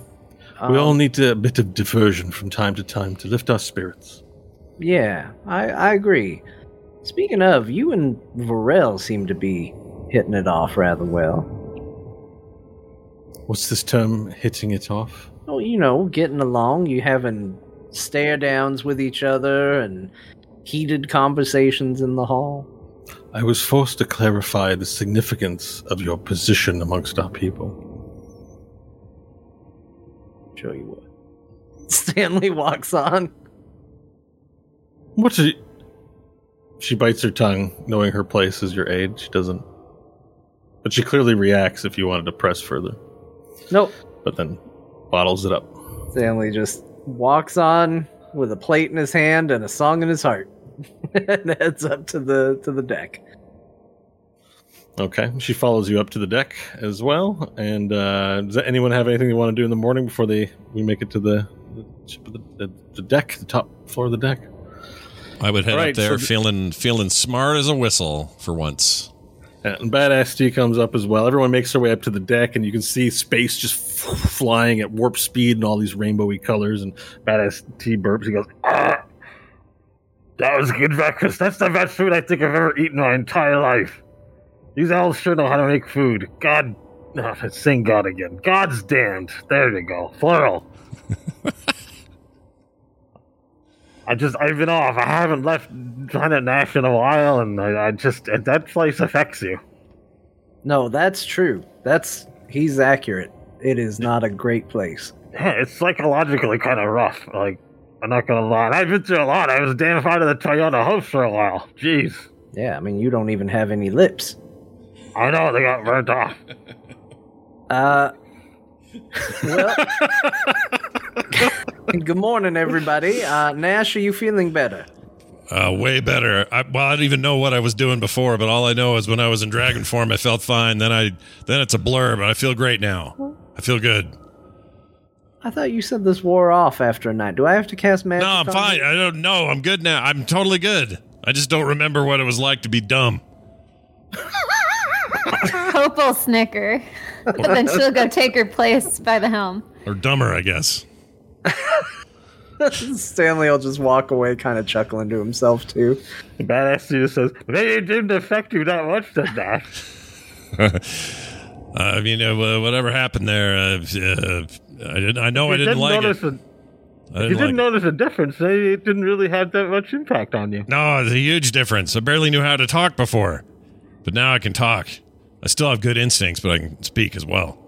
Um, we all need a bit of diversion from time to time to lift our spirits. Yeah, I, I agree. Speaking of, you and Varel seem to be hitting it off rather well. What's this term? Hitting it off? Oh, you know, getting along, you having stare downs with each other and heated conversations in the hall. I was forced to clarify the significance of your position amongst our people. Show you what. Stanley walks on. What she? She bites her tongue, knowing her place is your aid. She doesn't. But she clearly reacts if you wanted to press further, Nope. but then bottles it up. Stanley just walks on with a plate in his hand and a song in his heart. and heads up to the to the deck. Okay. She follows you up to the deck as well. And uh, does anyone have anything they want to do in the morning before they we make it to the the, the, the deck, the top floor of the deck? I would head right, up there so feeling feeling smart as a whistle for once. And Badass T comes up as well. Everyone makes their way up to the deck, and you can see space just f- flying at warp speed and all these rainbowy colors. And Badass T burps. He goes, ah, "That was good breakfast. That's the best food I think I've ever eaten in my entire life." These elves sure know how to make food. God, oh, sing God again. God's damned. There you go. Plural. I just, I've been off. I haven't left Planet Nash in a while, and I, I just, that place affects you. No, that's true. That's he's accurate. It is not a great place. Yeah, it's psychologically kind of rough. Like, I'm not gonna lie. I've been through a lot. I was damn part of the Toyota host for a while. Jeez. Yeah, I mean you don't even have any lips. I know they got burnt off. Uh well, good morning, everybody. Uh, Nash, are you feeling better? Uh, way better. I, well, I don't even know what I was doing before, but all I know is when I was in dragon form, I felt fine. Then I, then it's a blur, but I feel great now. I feel good. I thought you said this wore off after a night. Do I have to cast magic? No, I'm fine. you? I don't know. I'm good now. I'm totally good. I just don't remember what it was like to be dumb. Hope will snicker. but then she'll go take her place by the helm. Or dumber, I guess. Stanley will just walk away, kind of chuckling to himself too. The badass dude says, maybe it didn't affect you that much, did that? I mean, uh, whatever happened there, uh, uh, I didn't. I know I You didn't like notice it. A, I you didn't didn't like it. notice a difference. It didn't really have that much impact on you. No, it's a huge difference. I barely knew how to talk before, but now I can talk. I still have good instincts, but I can speak as well.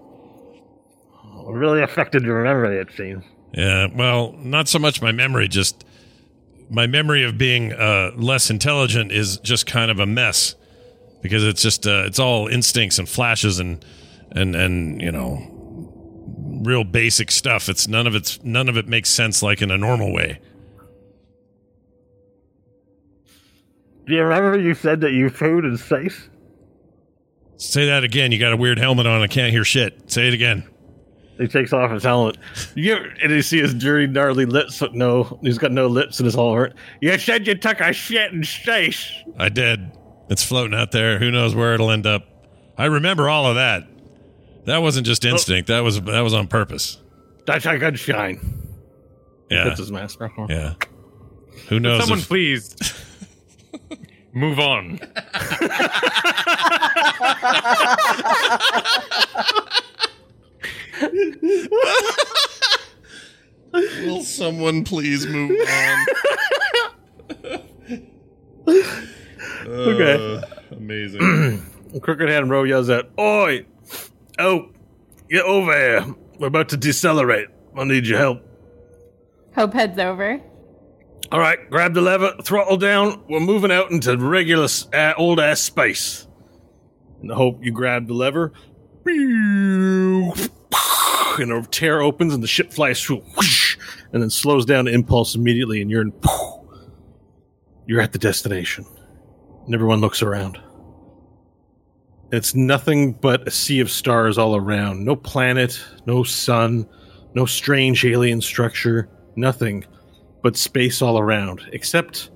Really affected your memory, it seems. Yeah, well, not so much my memory, just my memory of being uh, less intelligent is just kind of a mess because it's just uh, it's all instincts and flashes and and and you know real basic stuff. It's none of it's none of it makes sense like in a normal way. Do you remember you said that you food is safe? Say that again. You got a weird helmet on. I can't hear shit. Say it again. He takes off his helmet. You ever, and you see his dirty, gnarly lips. but No, he's got no lips and his whole hurt. You said you took a shit in space. I did. It's floating out there. Who knows where it'll end up? I remember all of that. That wasn't just oh. instinct. That was that was on purpose. That's a good shine. Yeah. Puts his mask back on. Yeah. Who knows? Someone if- please move on. Will someone please move on? Okay. amazing. Crooked Hand Row yells out, Oi! Oh, get over here. We're about to decelerate. I'll need your help. Hope heads over. All right, grab the lever, throttle down. We're moving out into regular uh, old ass space. And hope you grab the lever. And a tear opens and the ship flies through, and then slows down to impulse immediately, and you're in. You're at the destination. And everyone looks around. It's nothing but a sea of stars all around. No planet, no sun, no strange alien structure, nothing but space all around, except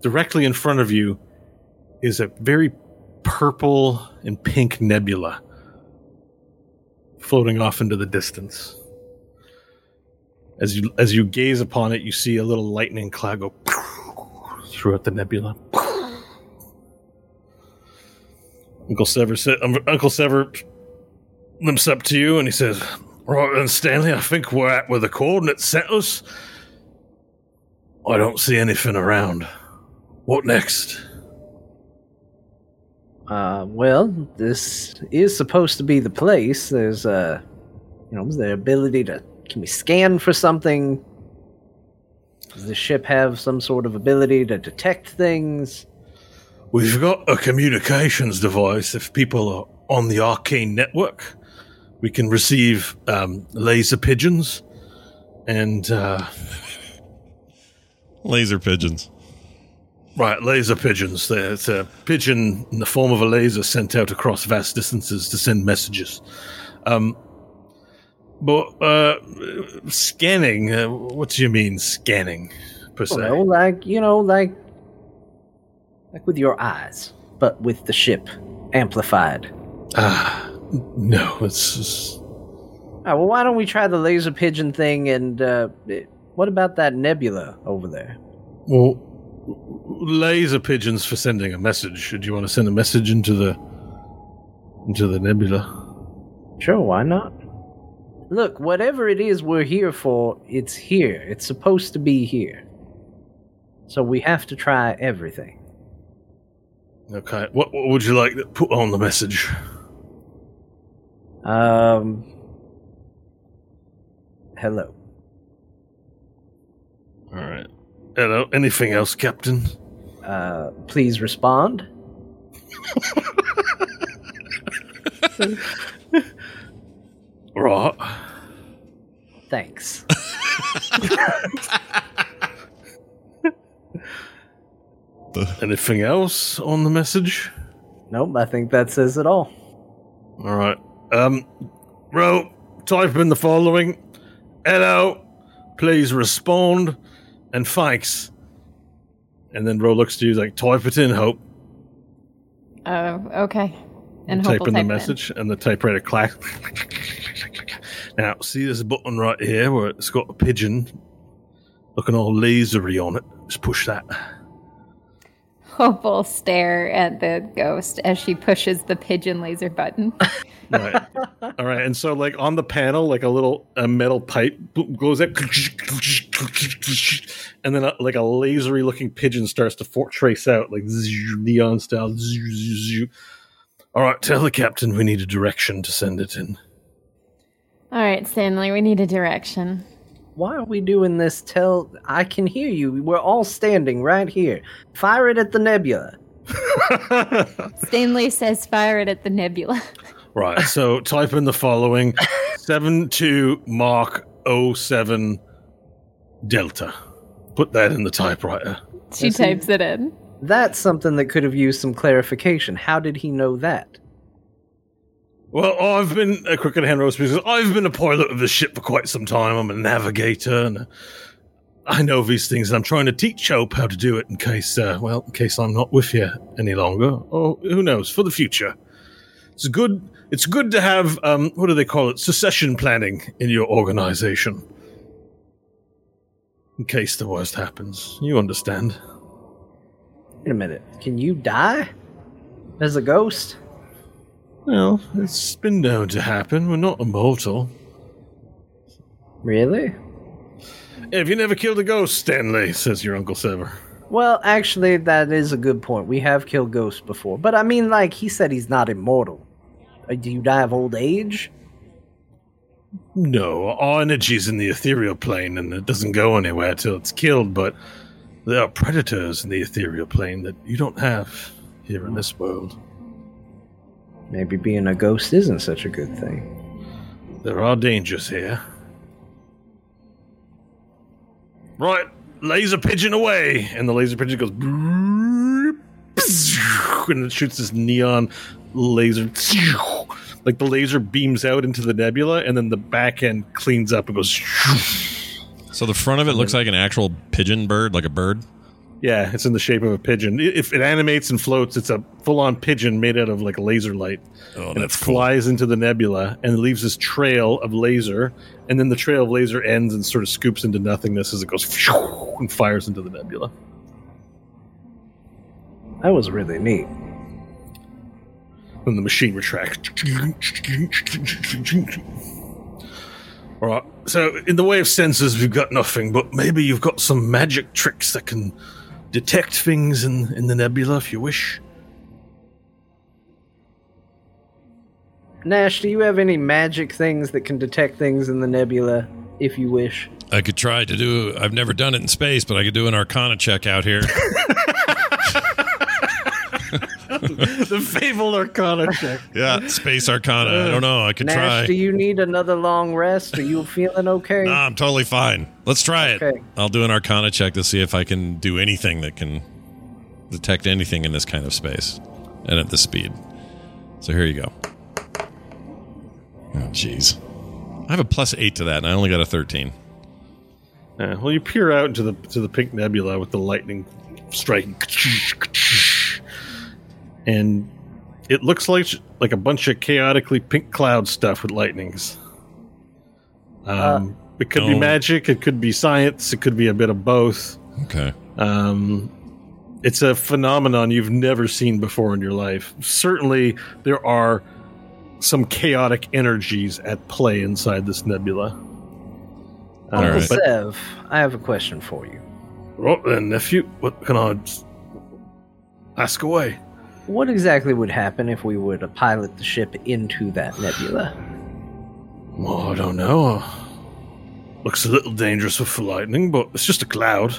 directly in front of you is a very purple and pink nebula floating off into the distance. As you as you gaze upon it, you see a little lightning cloud go throughout the nebula. Uncle Sever said, um, Uncle Sever limps up to you and he says, "Right then, Stanley, I think we're at where the coordinates sent us. I don't see anything around. What next? Uh, well, this is supposed to be the place. There's uh, you know, is there ability to can we scan for something? Does the ship have some sort of ability to detect things? We've got a communications device. If people are on the arcane network, we can receive um, laser pigeons and uh, Laser pigeons. Right laser pigeons. It's a pigeon in the form of a laser sent out across vast distances to send messages. Um, but uh, scanning. Uh, what do you mean scanning? Per se. Well, like you know, like like with your eyes, but with the ship amplified. Ah, no. It's. All right, well, why don't we try the laser pigeon thing? And uh, what about that nebula over there? Well, laser pigeons for sending a message. Do you want to send a message into the into the nebula. Sure, why not? Look, whatever it is we're here for, it's here. It's supposed to be here. So we have to try everything. Okay, what, what would you like to put on the message? Um. Hello. All right. Hello. Anything else, Captain? Uh, please respond. Right. Thanks. Anything else on the message? nope, I think that says it all. All right. Um, Ro, type in the following. Hello. Please respond. And Fikes. And then Ro looks to you like, type it in, Hope. Oh, okay. And type Hope in the type message, and the typewriter clacks. Now, see this button right here where it's got a pigeon looking all lasery on it. Just push that. Hope will stare at the ghost as she pushes the pigeon laser button. Right. All right. And so, like on the panel, like a little a metal pipe goes up, and then a, like a lasery looking pigeon starts to for- trace out, like neon style. All right. Tell the captain we need a direction to send it in. All right, Stanley, we need a direction. Why are we doing this till I can hear you? We're all standing right here. Fire it at the nebula. Stanley says fire it at the nebula. Right. So type in the following 72 Mark 07 Delta. Put that in the typewriter. She Yes, he- types it in. That's something that could have used some clarification. How did he know that? Well, I've been a crooked hand roast because I've been a pilot of this ship for quite some time. I'm a navigator and I know these things and I'm trying to teach Hope how to do it in case, uh, well, in case I'm not with you any longer. Or who knows, for the future. It's good. It's good to have um, what do they call it? Succession planning in your organization, in case the worst happens. You understand? Wait a minute. Can you die? As a ghost? Well, it's been known to happen. We're not immortal. Really? Have you never killed a ghost, Stanley? Says your Uncle Sever. Well, actually, that is a good point. We have killed ghosts before. But I mean, like, he said he's not immortal. Uh, Do you die of old age? No, our energy's in the ethereal plane and it doesn't go anywhere till it's killed, but there are predators in the ethereal plane that you don't have here in this world. Maybe being a ghost isn't such a good thing. There are dangers here. Right, laser pigeon away! And the laser pigeon goes and it shoots this neon laser. Like the laser beams out into the nebula, and then the back end cleans up and goes. So the front of it looks like an actual pigeon bird, like a bird. Yeah, it's in the shape of a pigeon. If it animates and floats, it's a full-on pigeon made out of like laser light, Oh, and it that's cool. flies into the nebula and leaves this trail of laser, and then the trail of laser ends and sort of scoops into nothingness as it goes and fires into the nebula. That was really neat. Then the machine retracts. All right. So, in the way of sensors, we've got nothing, but maybe you've got some magic tricks that can detect things in, in the nebula if you wish. Nash, do you have any magic things that can detect things in the nebula, if you wish? I could try to do. I've never done it in space, but I could do an Arcana check out here. the fabled Arcana check. yeah, space Arcana. I don't know. I could Nash, try. do you need another long rest? Are you feeling okay? Nah, I'm totally fine. Let's try it. Okay. I'll do an Arcana check to see if I can do anything that can detect anything in this kind of space and at this speed. So here you go. Oh, jeez. I have a plus eight to that, and I only got a thirteen. Yeah, well, you peer out into the to the pink nebula with the lightning striking, and it looks like like a bunch of chaotically pink cloud stuff with lightnings. Um, it could be oh. magic, it could be science, it could be a bit of both. Okay. Um, it's a phenomenon you've never seen before in your life. Certainly, there are some chaotic energies at play inside this nebula. Uh, All Uncle right. but- Sev, I have a question for you. Right then, nephew, what can I ask away? What exactly would happen if we were to pilot the ship into that nebula? Well, I don't know. Looks a little dangerous for lightning, but it's just a cloud.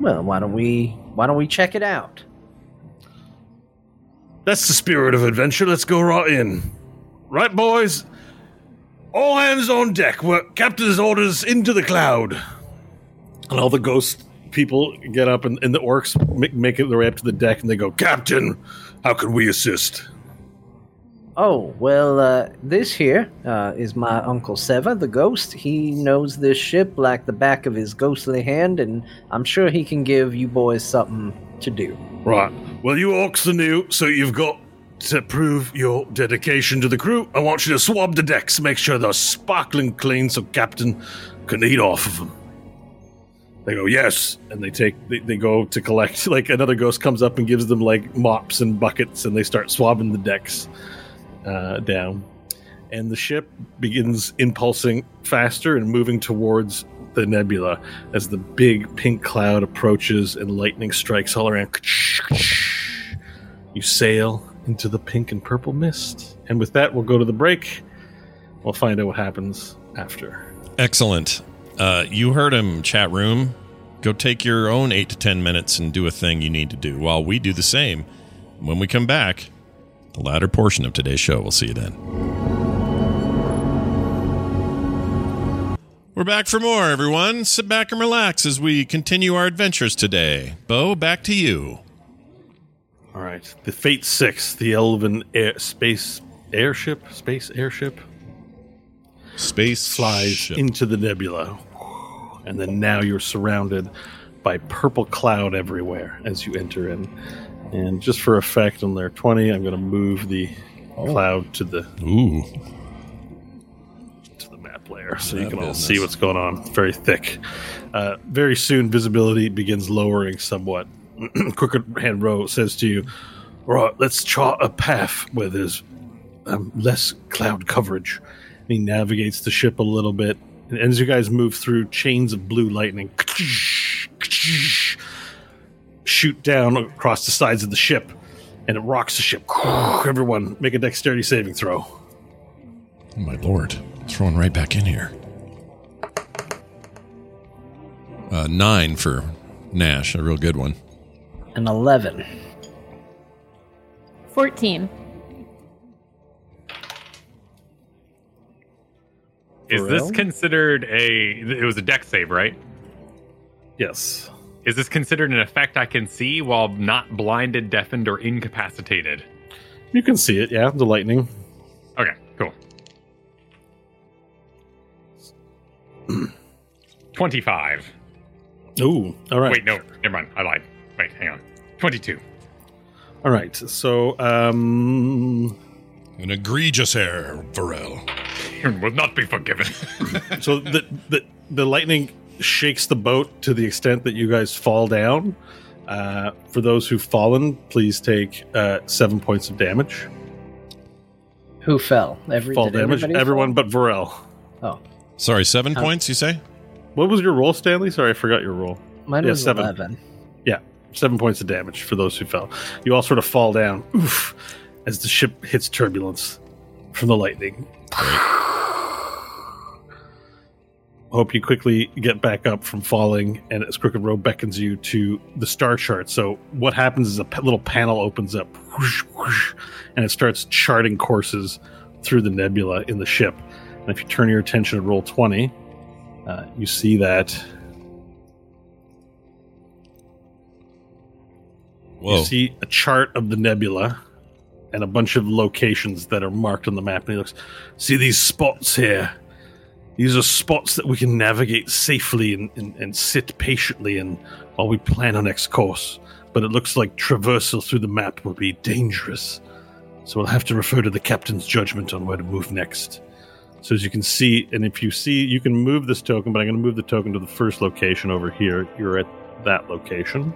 Well, why don't we why don't we check it out? That's the spirit of adventure. Let's go right in. Right, boys? All hands on deck. We're captain's orders into the cloud. And all the ghost people get up, and, and the orcs make, make it their way up to the deck, and they go, Captain, how can we assist? Oh, well, uh, this here uh, is my Uncle Seva, the ghost. He knows this ship like the back of his ghostly hand, and I'm sure he can give you boys something to do. Right. Well, you orcs are new, so you've got to prove your dedication to the crew. I want you to swab the decks, make sure they're sparkling clean so Captain can eat off of them. They go, yes. And they take, they, they go to collect, like another ghost comes up and gives them like mops and buckets and they start swabbing the decks uh, down. And the ship begins impulsing faster and moving towards the nebula as the big pink cloud approaches and lightning strikes all around. You sail into the pink and purple mist. And with that, we'll go to the break. We'll find out what happens after. Excellent. Uh, you heard him, chat room. Go take your own eight to ten minutes and do a thing you need to do while we do the same. When we come back, the latter portion of today's show. We'll see you then. We're back for more, everyone. Sit back and relax as we continue our adventures today. Bo, back to you. All right. The Fate 6, the Elven air, space airship, space airship, Space flies ship. into the nebula. And then now you're surrounded by purple cloud everywhere as you enter in. And just for effect on Roll20, I'm going to move the cloud to the Ooh. to the map layer so you That can all see what's going on. It's very thick. Uh, very soon, visibility begins lowering somewhat. Crooked Hand Row says to you, Right, let's chart a path where there's um, less cloud coverage. And he navigates the ship a little bit. And as you guys move through, chains of blue lightning shoot down across the sides of the ship. And it rocks the ship. Everyone, make a dexterity saving throw. Oh, my lord. Throwing right back in here. Uh, nine for Nash, a real good one. An 11. 14. Is this considered a? It was a deck save, right? Yes. Is this considered an effect I can see while not blinded, deafened, or incapacitated? You can see it, yeah, the lightning. Okay, cool. Twenty-five. Ooh, all right. Wait, no, never mind. I lied. Wait, hang on. Twenty-two. All right. So, um, An egregious error, Varel. Will not be forgiven. so the, the the lightning shakes the boat to the extent that you guys fall down. Uh, for those who've fallen, please take uh, seven points of damage. Who fell? Every, fall damage. Everyone fall? but Varel. Oh, Sorry, seven Huh. points, you say? What was your roll, Stanley? Sorry, I forgot your roll. mine Yeah, was seven. 11. Yeah, seven points of damage for those who fell. You all sort of fall down, oof, as the ship hits turbulence from the lightning. Hope you quickly get back up from falling, and as Crooked Row beckons you to the star chart. So what happens is a p- little panel opens up, whoosh, whoosh, and it starts charting courses through the nebula in the ship. And if you turn your attention to Roll20, uh, you see that Whoa. You see a chart of the nebula and a bunch of locations that are marked on the map. And he looks, see these spots here? These are spots that we can navigate safely and, and, and sit patiently in while we plan our next course. But it looks like traversal through the map will be dangerous. So we'll have to refer to the captain's judgment on where to move next. So as you can see, and if you see, you can move this token, but I'm going to move the token to the first location over here. You're at that location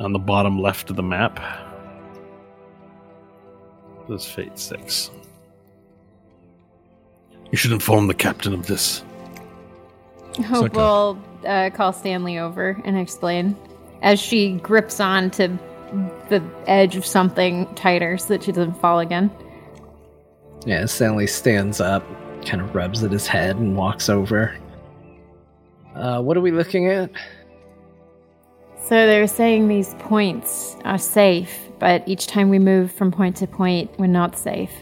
on the bottom left of the map. Does Fate six? You should inform the captain of this. Hope okay. will uh, call Stanley over and explain as she grips on to the edge of something tighter so that she doesn't fall again. Yeah, Stanley stands up, kind of rubs at his head, and walks over. Uh, what are we looking at? So they're saying these points are safe, but each time we move from point to point, we're not safe.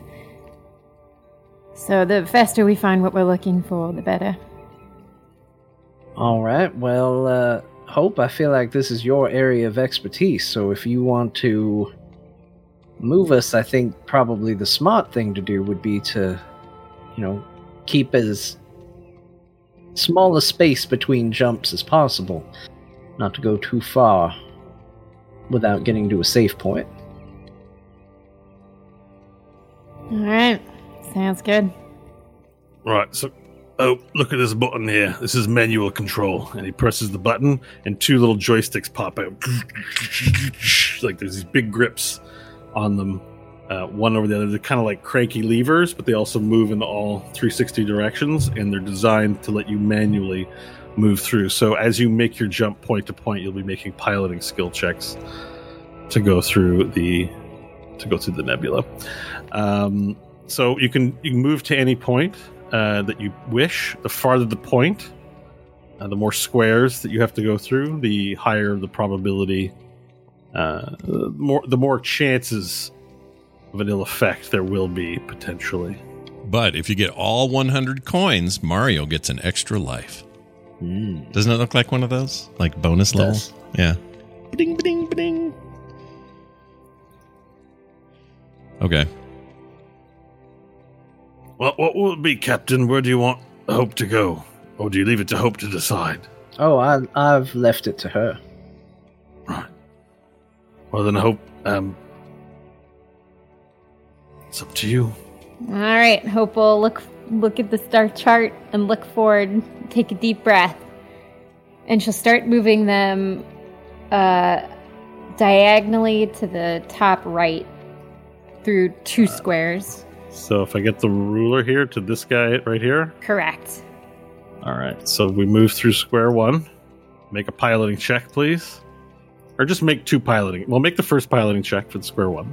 So the faster we find what we're looking for, the better. All right. Well, uh, Hope, I feel like this is your area of expertise. So if you want to move us, I think probably the smart thing to do would be to, you know, keep as small a space between jumps as possible, not to go too far without getting to a safe point. All right, sounds good. Right, so oh, look at this button here. This is manual control, and he presses the button, and two little joysticks pop out. Like there's these big grips on them, uh, one over the other. They're kind of like cranky levers, but they also move in all 360 directions, and they're designed to let you manually move through. So as you make your jump point to point, you'll be making piloting skill checks to go through the to go through the nebula. Um, so you can you can move to any point uh, that you wish. The farther the point, uh, the more squares that you have to go through, the higher the probability. Uh, the more the more chances of an ill effect there will be potentially. But if you get all 100 coins, Mario gets an extra life. Doesn't it look like one of those? Like bonus levels? Yeah. Ding, ding, ding. Okay. Well, what will it be, Captain? Where do you want Hope to go, or do you leave it to Hope to decide? Oh, I, I've left it to her. Right. Well, then Hope. Um, it's up to you. All right, Hope will look look at the star chart and look forward. Take a deep breath, and she'll start moving them uh, diagonally to the top right through two squares. So if I get the ruler here to this guy right here, Correct. All right, so we move through square one. Make a piloting check, please. Or just make two piloting. Well, make the first piloting check for the square one.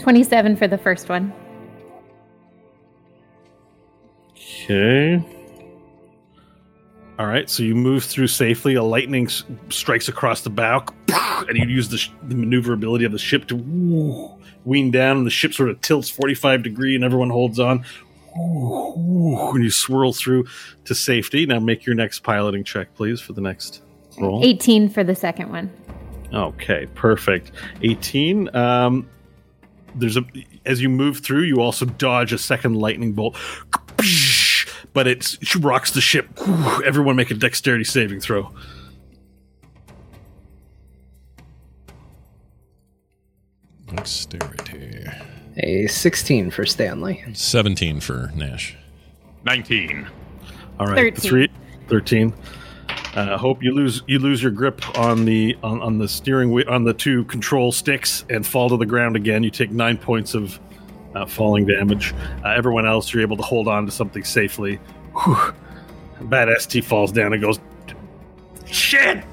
Twenty-seven for the first one. Okay. All right, so you move through safely. A lightning s- strikes across the bow, and you use the, sh- the maneuverability of the ship to woo, wean down. And the ship sort of tilts 45 degree, and everyone holds on. Woo, woo, And you swirl through to safety. Now make your next piloting check, please, for the next roll. Eighteen for the second one. Okay, perfect. 18. Um, there's a as you move through, you also dodge a second lightning bolt, but it rocks the ship. Everyone make a dexterity saving throw. Dexterity. A 16 for Stanley. 17 for Nash. 19. All right, 13. the three, 13. Uh, hope you lose you lose your grip on the on, on the steering wheel on the two control sticks and fall to the ground again. You take nine points of uh, falling damage. Uh, everyone else, you're able to hold on to something safely. Whew. Badass T falls down and goes, "Shit!"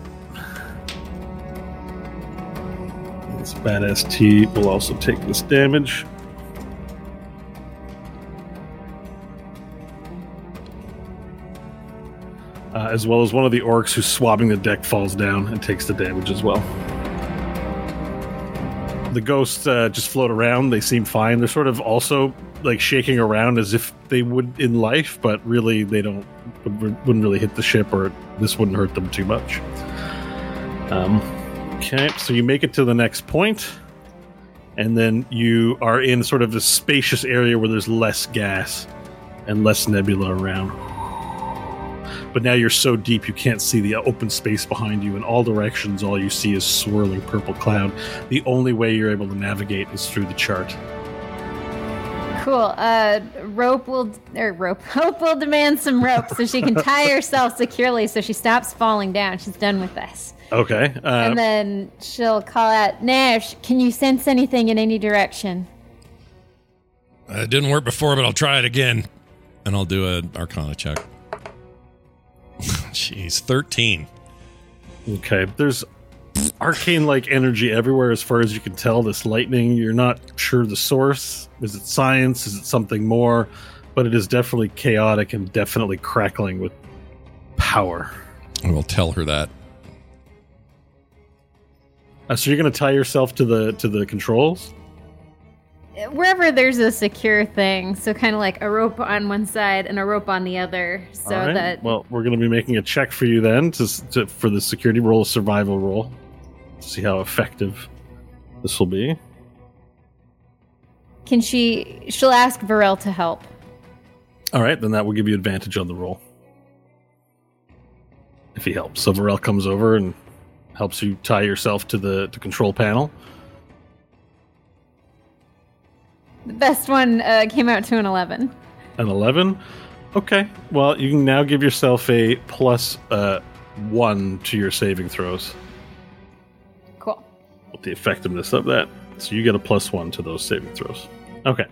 This badass T will also take this damage. Uh, as well as one of the orcs who's swabbing the deck falls down and takes the damage as well. The ghosts uh, just float around. They seem fine. They're sort of also like shaking around as if they would in life, but really they don't wouldn't really hit the ship, or this wouldn't hurt them too much. Um, okay, so you make it to the next point, and then you are in sort of a spacious area where there's less gas and less nebula around but now you're so deep you can't see the open space behind you in all directions all you see is swirling purple cloud the only way you're able to navigate is through the chart Cool. Uh, rope will or rope. Hope will demand some rope so she can tie herself securely so she stops falling down. She's done with this. Okay. Uh, And then she'll call out, Nash, can you sense anything in any direction? Uh, it didn't work before, but I'll try it again. And I'll do an Arcana check. Jeez, 13. Okay, there's arcane like energy everywhere as far as you can tell. This lightning, you're not sure the source. Is it science? Is it something more? But it is definitely chaotic and definitely crackling with power. I will tell her that. Uh, so you're going to tie yourself to the to the controls? Wherever there's a secure thing, so kind of like a rope on one side and a rope on the other, so All right. that well, we're going to be making a check for you then to, to for the security roll, a survival roll. See how effective this will be. can she? She'll ask Varel to help. All right, then that will give you advantage on the roll. If he helps. So Varel comes over and helps you tie yourself to the to control panel. The best one uh, came out to an eleven. An 11. Okay. Well, you can now give yourself a plus uh, 1 to your saving throws Cool. with the effectiveness of that. So you get a plus 1 to those saving throws. Okay.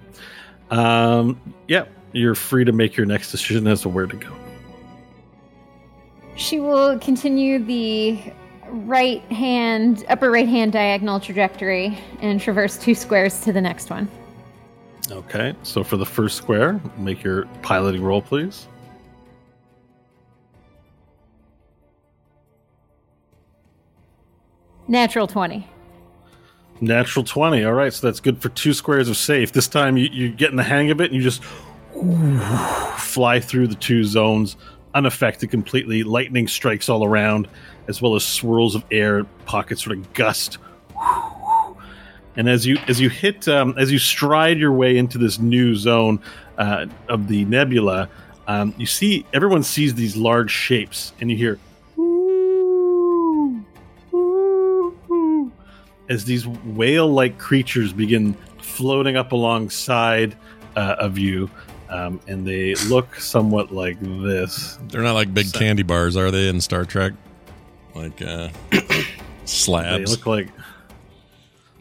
Um, yeah, you're free to make your next decision as to where to go. She will continue the right hand, upper right hand diagonal trajectory and traverse two squares to the next one. Okay. So for the first square, make your piloting roll, please. Natural 20. Natural 20. All right, so that's good for two squares of safe. This time you, you get in the hang of it and you just fly through the two zones unaffected completely. Lightning strikes all around, as well as swirls of air, pockets sort of gust. And as you as you hit um, as you stride your way into this new zone uh, of the nebula, um, you see everyone sees these large shapes, and you hear as these whale-like creatures begin floating up alongside uh, of you, um, and they look somewhat like this. They're not like big candy bars, are they, in Star Trek? Like uh, They slabs. look like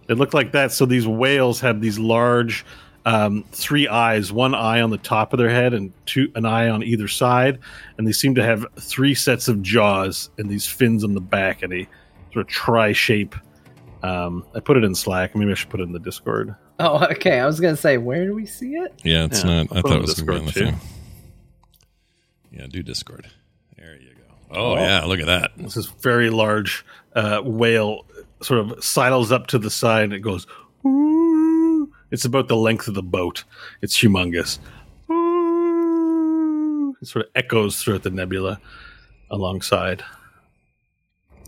they looked like that. So these whales have these large um, three eyes, one eye on the top of their head and two an eye on either side, and they seem to have three sets of jaws and these fins on the back and a sort of tri shape. Um, I put it in Slack. Maybe I should put it in the Discord. Oh, okay. I was gonna say, where do we see it? yeah, it's Yeah, not. I'll I put thought it it was on going to be on the Discord, thing. Yeah, do Discord. There you go. Oh, yeah, look at that. This is very large uh, whale sort of sidles up to the side and it goes. "Ooh." It's about the length of the boat. It's humongous. Ooh. It sort of echoes throughout the nebula alongside.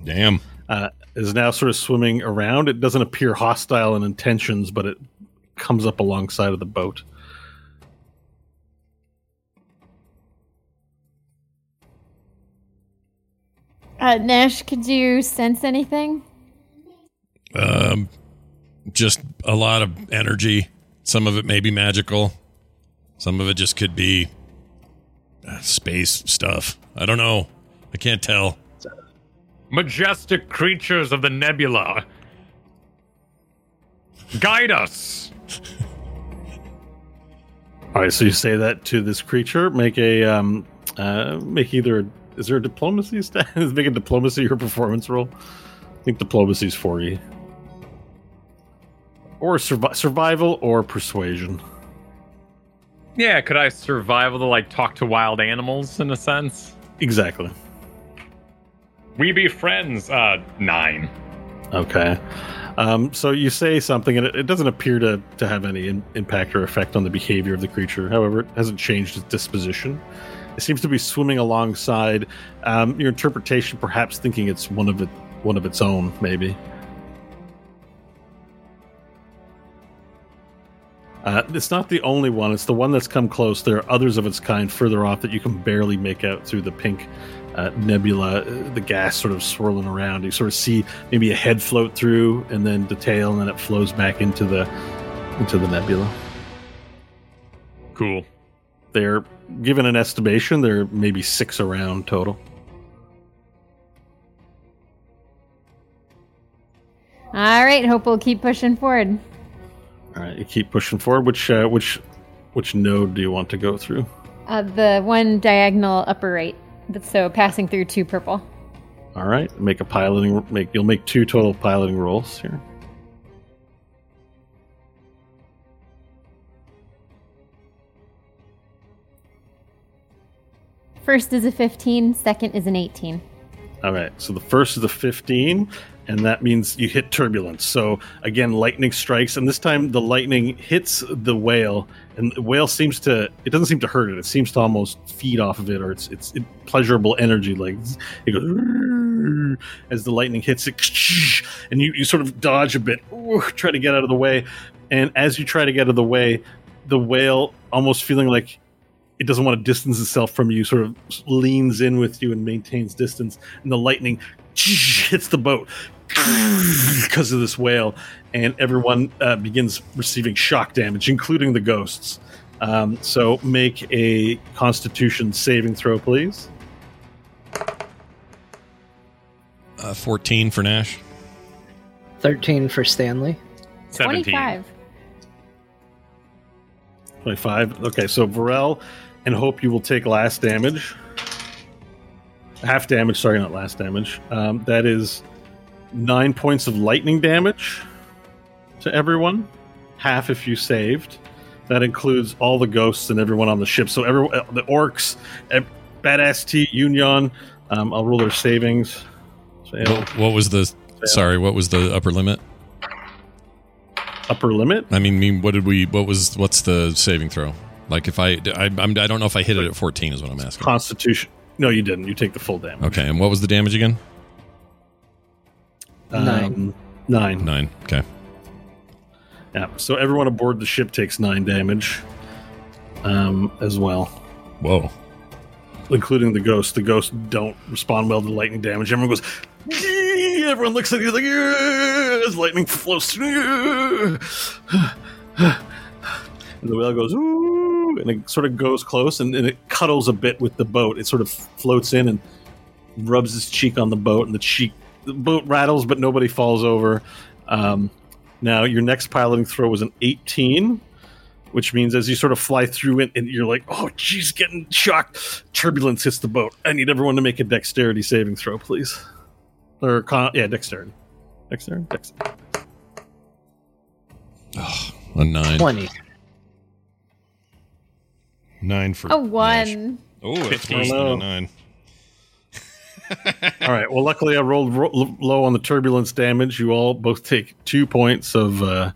Damn. Uh, is now sort of swimming around. It doesn't appear hostile in intentions, but it comes up alongside of the boat. Uh, Nash, could you sense anything? Um, just a lot of energy. Some of it may be magical. Some of it just could be uh, space stuff. I don't know. I can't tell. Majestic creatures of the nebula. Guide us. All right, so you say that to this creature. Make a um, uh, make either. Is there a diplomacy stat? Is make a diplomacy or performance roll. I think diplomacy is forty, or survi- survival or persuasion. Yeah, could I survival to like talk to wild animals in a sense? Exactly. We be friends. Uh, nine. Okay. Um, so you say something, and it, it doesn't appear to, to have any in, impact or effect on the behavior of the creature. However, it hasn't changed its disposition. It seems to be swimming alongside. Um, your interpretation, perhaps thinking it's one of it, one of its own, maybe. Uh, it's not the only one. It's the one that's come close. There are others of its kind further off that you can barely make out through the pink uh, nebula, uh, the gas sort of swirling around. You sort of see maybe a head float through, and then the tail, and then it flows back into the into the nebula. Cool. They're given an estimation. There are maybe six around total. All right, hope we'll keep pushing forward. All right, you keep pushing forward. Which uh, which which node do you want to go through? Uh, the one diagonal upper right. So passing through two purple. All right, make a piloting. Make you'll make two total piloting rolls here. First is a 15, second is an 18. All right, so the first is a 15, and that means you hit turbulence. So again, lightning strikes, and this time the lightning hits the whale, and the whale seems to it doesn't seem to hurt it. It seems to almost feed off of it, or it's it's pleasurable energy. Like it goes as the lightning hits it, and you, you sort of dodge a bit, try to get out of the way, and as you try to get out of the way, the whale almost feeling like it doesn't want to distance itself from you, sort of leans in with you and maintains distance, and the lightning hits the boat because of this whale, and everyone uh, begins receiving shock damage, including the ghosts. Um, so make a Constitution saving throw, please. Uh, 14 for Nash. 13 for Stanley. 17. 25. 25. Okay, so Varel and Hope, you will take last damage. Half damage, sorry, not last damage. Um, that is nine points of lightning damage to everyone. Half if you saved. That includes all the ghosts and everyone on the ship. So everyone, uh, the orcs, eh, badass T, Union. Um, I'll roll their savings. So, What, was the? Sorry, what was the upper limit? upper limit. I mean, mean, what did we? What was? What's the saving throw? Like if I, I, I'm, I don't know if I hit it at 14 is what I'm asking. Constitution. No, you didn't. You take the full damage. Okay, and what was the damage again? Nine. Um, nine. Nine. Okay. Yeah. So everyone aboard the ship takes nine damage, um, as well, Whoa. including the ghosts. The ghosts don't respond well to lightning damage. Everyone goes. "Gee!" Everyone looks at you like "Yeah," as lightning flows through. And the whale goes, Ooh, and it sort of goes close and, and it cuddles a bit with the boat. It sort of floats in and rubs his cheek on the boat, and the cheek, the boat rattles, but nobody falls over. Um, now, your next piloting throw was an 18, which means as you sort of fly through it, and you're like, oh, geez, getting shocked. Turbulence hits the boat. I need everyone to make a dexterity saving throw, please. Or, con- yeah, dexterity. Dexterity? Dexterity. A nine. 20. Nine for A Nash. one. Oh, it's Oh, worse than a nine. All right. Well, luckily I rolled ro- low on the turbulence damage. You all both take two points of uh,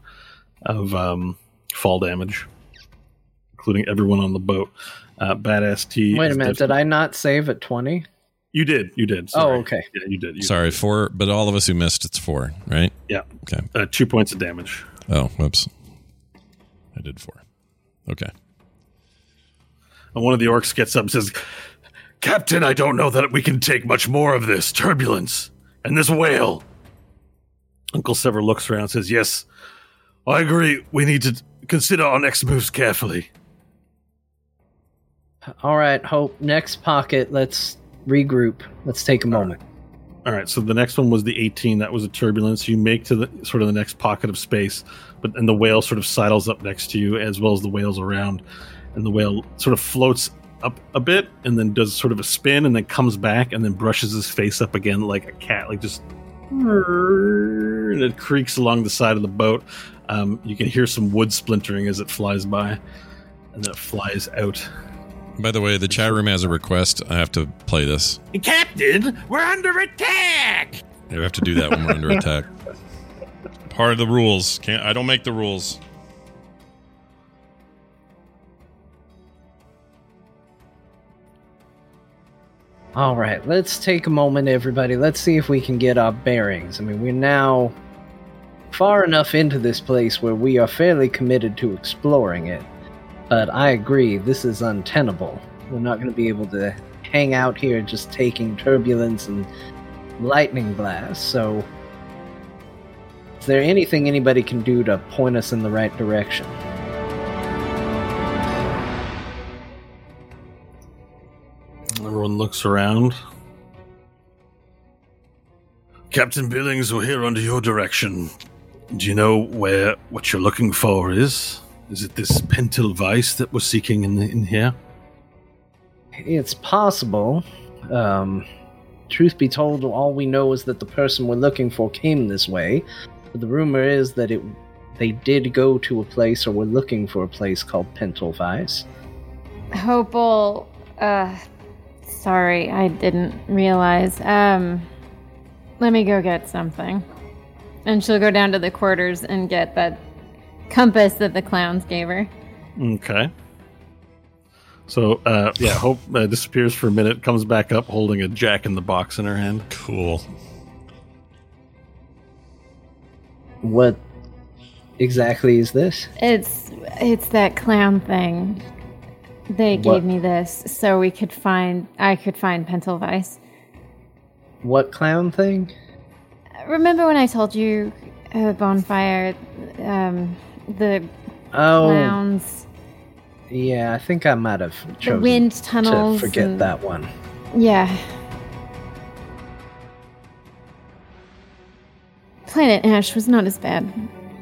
of um, fall damage, including everyone on the boat. Uh, badass T. Wait a minute. Did I not save at 20? You did. You did. Sorry. Oh, okay. Yeah, you did. You Sorry, four. But all of us who missed, it's four, right? Yeah. Okay. Uh, two points of damage. Oh, whoops. I did four. Okay. And one of the orcs gets up and says, "Captain, I don't know that we can take much more of this turbulence and this whale." Uncle Sever looks around and says, "Yes, I agree. We need to consider our next moves carefully." All right, Hope. Next pocket. Let's regroup. Let's take a moment. All right, so the next one was the 18. That was a turbulence. You make to the sort of the next pocket of space, but and the whale sort of sidles up next to you as well as the whales around, and the whale sort of floats up a bit and then does sort of a spin and then comes back and then brushes his face up again like a cat, like just and it creaks along the side of the boat. Um, you can hear some wood splintering as it flies by, and then it flies out. By the way, the chat room has a request. I have to play this. Captain, we're under attack. We have to do that when we're under attack. Part of the rules. Can't I don't make the rules. All right, let's take a moment, everybody. Let's see if we can get our bearings. I mean, we're now far enough into this place where we are fairly committed to exploring it. But I agree, this is untenable. We're not going to be able to hang out here just taking turbulence and lightning blasts. So, is there anything anybody can do to point us in the right direction? Looks around. Captain Billings, we're here under your direction. Do you know where what you're looking for is? Is it this Pentelweiss that we're seeking in, in here? It's possible. Um, truth be told, all we know is that the person we're looking for came this way. But the rumor is that it they did go to a place or were looking for a place called Pentelweiss. Hopeful. Uh, sorry, I didn't realize. Um, let me go get something. And she'll go down to the quarters and get that compass that the clowns gave her. Okay. So, uh, yeah, Hope uh, disappears for a minute, comes back up holding a jack in the box in her hand. Cool. What exactly is this? It's it's that clown thing. They What? gave me this so we could find I could find Pentelweiss. What clown thing? Remember when I told you uh, bonfire um the Oh, clowns, yeah, I think I might have the chosen wind to forget and- that one. Yeah. Planet Ash was not as bad.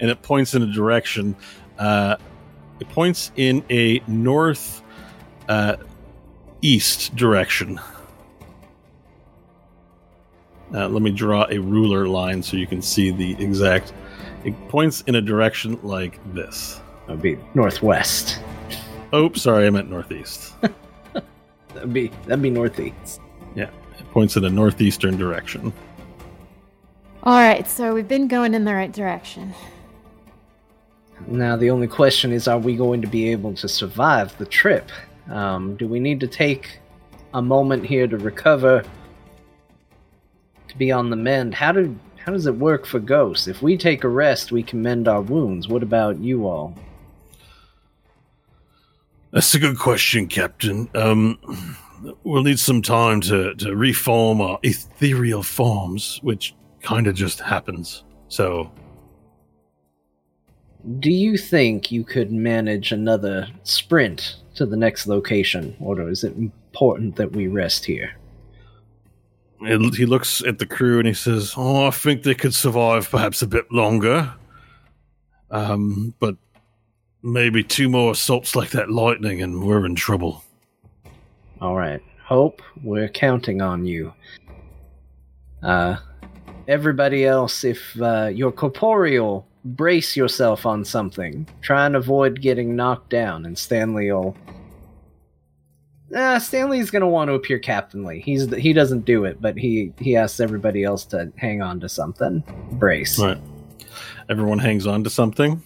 and it points in a direction. Uh, it points in a north uh, east direction. Uh, let me draw a ruler line so you can see the exact. It points in a direction like this. That'd be northwest. Oh, sorry, I meant northeast. That'd be that'd be northeast. yeah, it points in a northeastern direction. All right, so we've been going in the right direction. Now the only question is, are we going to be able to survive the trip? Um, do we need to take a moment here to recover, to be on the mend? How do how does it work for ghosts? If we take a rest, we can mend our wounds. What about you all? That's a good question, Captain. Um, we'll need some time to, to reform our ethereal forms, which kind of just happens. So, Do you think you could manage another sprint to the next location, or is it important that we rest here? it, he looks at the crew and he says, "Oh, I think they could survive perhaps a bit longer. Um, but maybe two more assaults like that lightning, and we're in trouble." All right. Hope, we're counting on you. Uh, everybody else, if uh, you're corporeal, brace yourself on something. Try and avoid getting knocked down, and Stanley will. Uh, Stanley's gonna want to appear captainly. He's he doesn't do it, but he he asks everybody else to hang on to something. Brace. Right. Everyone hangs on to something.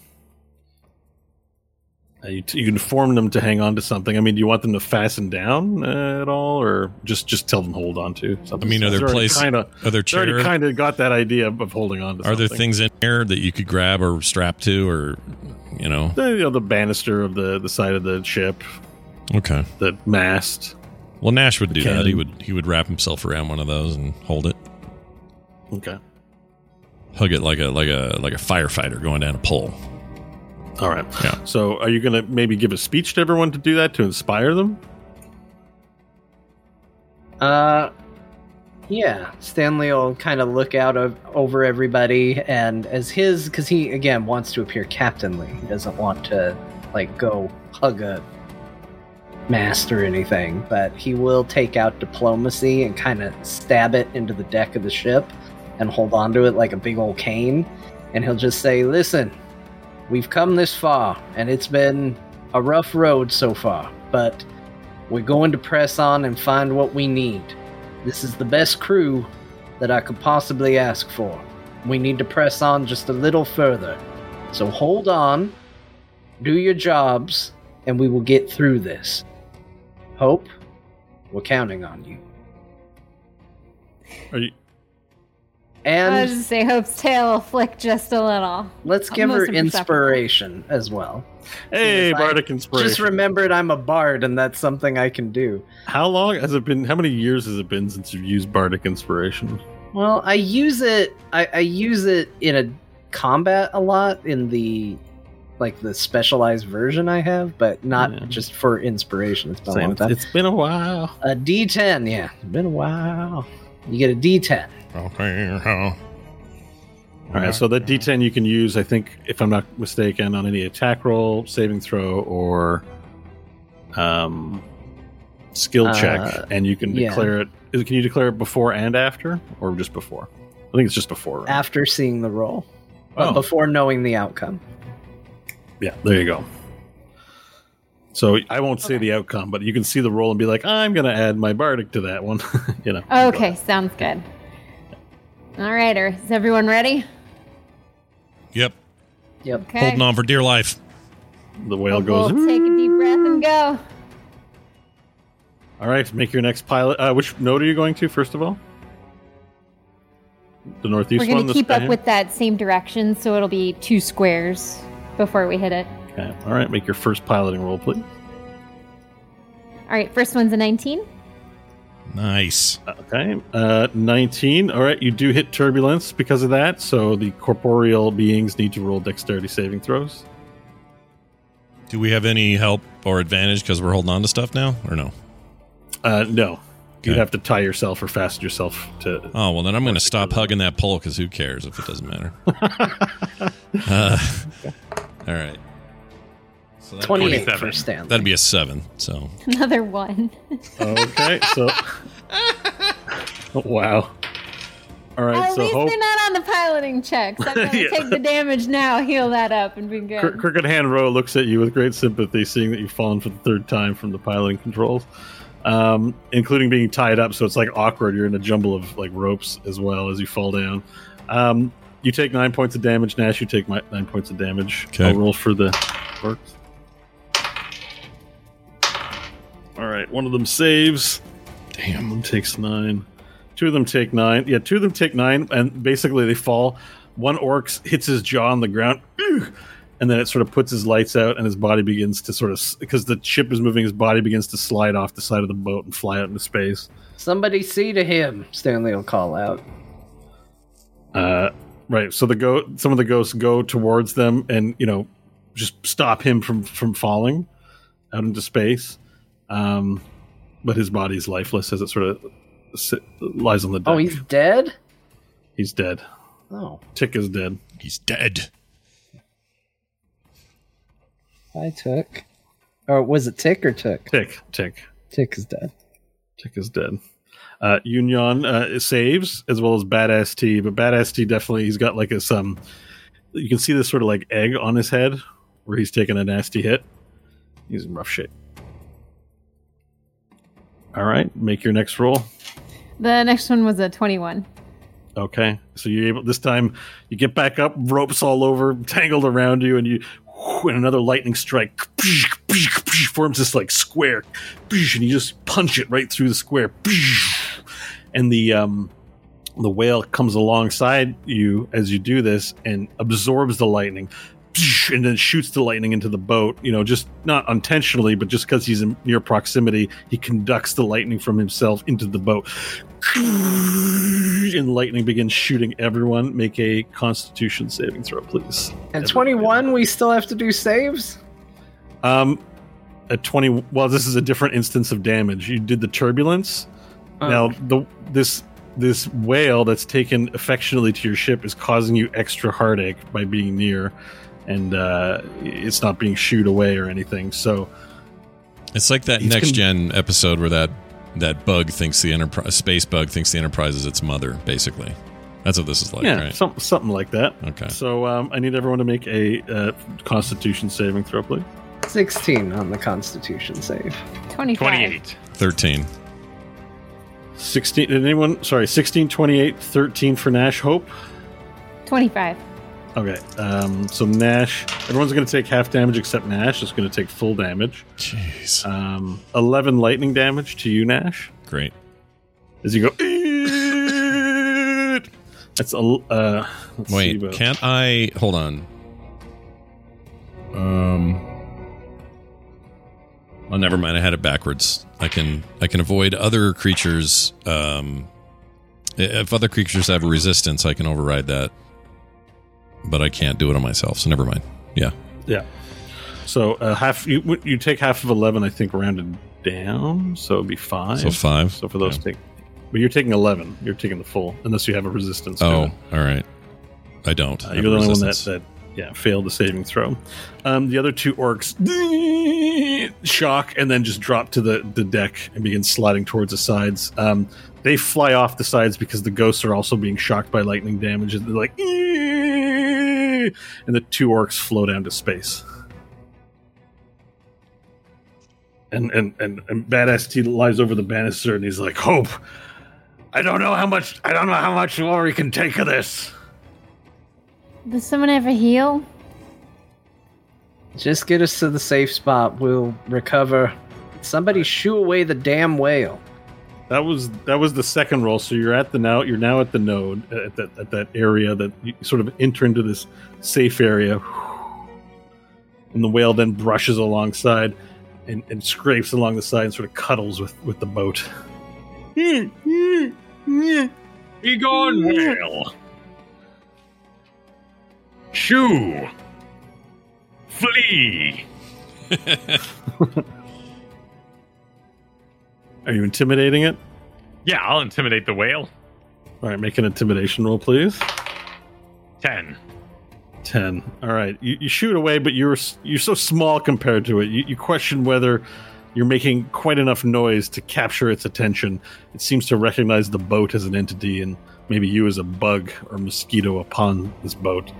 Uh, you, you inform them to hang on to something. I mean, do you want them to fasten down uh, at all, or just just tell them hold on to something? I mean, are there place- kind of Are there already kind of got that idea of holding on to? Are there things in here that you could grab or strap to, or you know? The, you know, the banister of the the side of the ship, Okay. the mast. Well, Nash would do that. He would he would wrap himself around one of those and hold it, Okay. hug it like a like a like a firefighter going down a pole. All right. Yeah. So, are you going to maybe give a speech to everyone to do that to inspire them? Uh, yeah. Stanley will kind of look out of, over everybody, and as his, because he again wants to appear captainly, he doesn't want to like go hug a mast or anything, but he will take out diplomacy and kind of stab it into the deck of the ship and hold on to it like a big old cane, and he'll just say, "Listen, we've come this far, and it's been a rough road so far, but." We're going to press on and find what we need. This is the best crew that I could possibly ask for. We need to press on just a little further. So hold on, do your jobs, and we will get through this. Hope, we're counting on you. Are you? I And was just say Hope's tail will flick just a little. let's give her inspiration as well. Hey, Yes, I bardic inspiration. Just remembered I'm a bard, and that's something I can do. How long has it been? How many years has it been since you've used bardic inspiration? Well, I use it. I, I use it in a combat a lot in the like the specialized version I have, but not Yeah. just for inspiration. It's been a long time. it's been a while. A D10, yeah, it's been a while. You get a D10. Okay. All right. so that D10 you can use, I think, if I'm not mistaken, on any attack roll, saving throw, or um, skill check, Uh, and you can yeah. declare it. is- Can you declare it before and after, or just before? I think it's just before. right? After seeing the roll, but Oh. before knowing the outcome. Yeah, there you go. So I won't say the outcome, but you can see the roll and be like, I'm going to add my bardic to that one. you know. Okay, sounds good. All right, er, is everyone ready? Yep. Yep. Okay. Holding on for dear life. The whale goes. We'll take a deep breath and go. All right, make your next pilot. Uh, which node are you going to first of all? The northeast We're going to keep up sky? with that same direction, so it'll be two squares before we hit it. Okay. All right, make your first piloting roll, please. All right, first one's a 19. Nice. Okay. Uh, 19. All right, you do hit turbulence because of that, so the corporeal beings need to roll dexterity saving throws. Do we have any help or advantage because we're holding on to stuff now, or no? Uh, no. You'd have to tie yourself or fasten yourself to. Oh well, then I'm going to stop hugging that pole because who cares if it doesn't matter. uh, all right. So that- 28 for 27. Stanley. That'd be a seven. So Another one. Okay, so. wow. All right, At so least hope. they're not on the piloting checks. I'm going to Yeah. take the damage now, heal that up, and be good. Cr- Crooked Hand Row looks at you with great sympathy, seeing that you've fallen for the third time from the piloting controls, um, including being tied up. So it's like awkward. You're in a jumble of like ropes as well as you fall down. Um, you take nine points of damage. Nash, you take mi- nine points of damage. Okay. I'll roll for the works. All right, one of them saves. Damn, one takes nine. Two of them take nine. Yeah, two of them take nine, and basically they fall. One orc hits his jaw on the ground, and then it sort of puts his lights out, and his body begins to sort of because the ship is moving, his body begins to slide off the side of the boat and fly out into space. Somebody see to him. Stanley will call out. Uh, right. So the go some of the ghosts go towards them, and you know, just stop him from from falling out into space. Um, but his body's lifeless as it sort of sit, lies on the deck. Oh, he's dead? he's dead. Oh, Tick is dead. he's dead. I took. Or was it Tick or Took? Tick, tick. Tick is dead. Tick is dead. Uh, Union uh, saves as well as Badass T, but Badass T definitely he's got like a some. You can see this sort of like egg on his head where he's taking a nasty hit. He's in rough shape. All right, make your next roll. The next one was a 21. Okay, so you're able this time. You get back up, ropes all over, tangled around you, and you and another lightning strike forms this like square, and you just punch it right through the square, and the um the whale comes alongside you as you do this and absorbs the lightning and then shoots the lightning into the boat you know just not intentionally but just because he's in near proximity he conducts the lightning from himself into the boat. And lightning begins shooting everyone. Make a constitution saving throw please. At 21, we still have to do saves? um at 20 well this is a different instance of damage. You did the turbulence. Oh. now the this this whale that's taken affectionately to your ship is causing you extra heartache by being near and uh it's not being shooed away or anything so It's like that next con- gen episode where that that bug thinks the enterprise space bug thinks the enterprise is its mother. Basically, that's what this is like, yeah right? some, something like that Okay. so um, i need everyone to make a uh, constitution saving throw please 16 on the Constitution save. 25. 28. Thirteen. 16 did anyone sorry 16 28 13 for nash hope 25. Okay, um, so Nash, everyone's going to take half damage except Nash. is going to take full damage. Jeez. Um, 11 lightning damage to you, Nash, Great. as you go. That's a. Uh, see Wait, about- can't I hold on? Um Oh never mind, I had it backwards. I can I can avoid other creatures um if other creatures have a resistance, I can override that. But I can't do it on myself, so never mind. Yeah. Yeah. So uh, half you you take half of 11, I think, rounded down, so it'd be five. So five. So for those Yeah. take, but you're taking 11. You're taking the full, unless you have a resistance. Oh, all right. I don't. Uh, you're the only one that, that yeah failed the saving throw. Um, the other two orcs shock and then just drop to the, the deck and begin sliding towards the sides. Um, they fly off the sides because the ghosts are also being shocked by lightning damage. They're like, and the two orcs flow down to space. And and and, and badass T lies over the banister and he's like, "Hope, I don't know how much. I don't know how much more we can take of this." Does someone ever heal? Just get us to the safe spot. We'll recover. Somebody shoo away the damn whale. That was that was the second roll. So you're at the now you're now at the node at that at that area that you sort of enter into this safe area, and the whale then brushes alongside and, and scrapes along the side and sort of cuddles with with the boat. Begone, whale! Shoo! Flee! Are you intimidating it? Yeah, I'll intimidate the whale. All right, make an intimidation roll, please. Ten. Ten. All right, you, you shoot away, but you're you're so small compared to it. You, you question whether you're making quite enough noise to capture its attention. It seems to recognize the boat as an entity, and maybe you as a bug or mosquito upon this boat.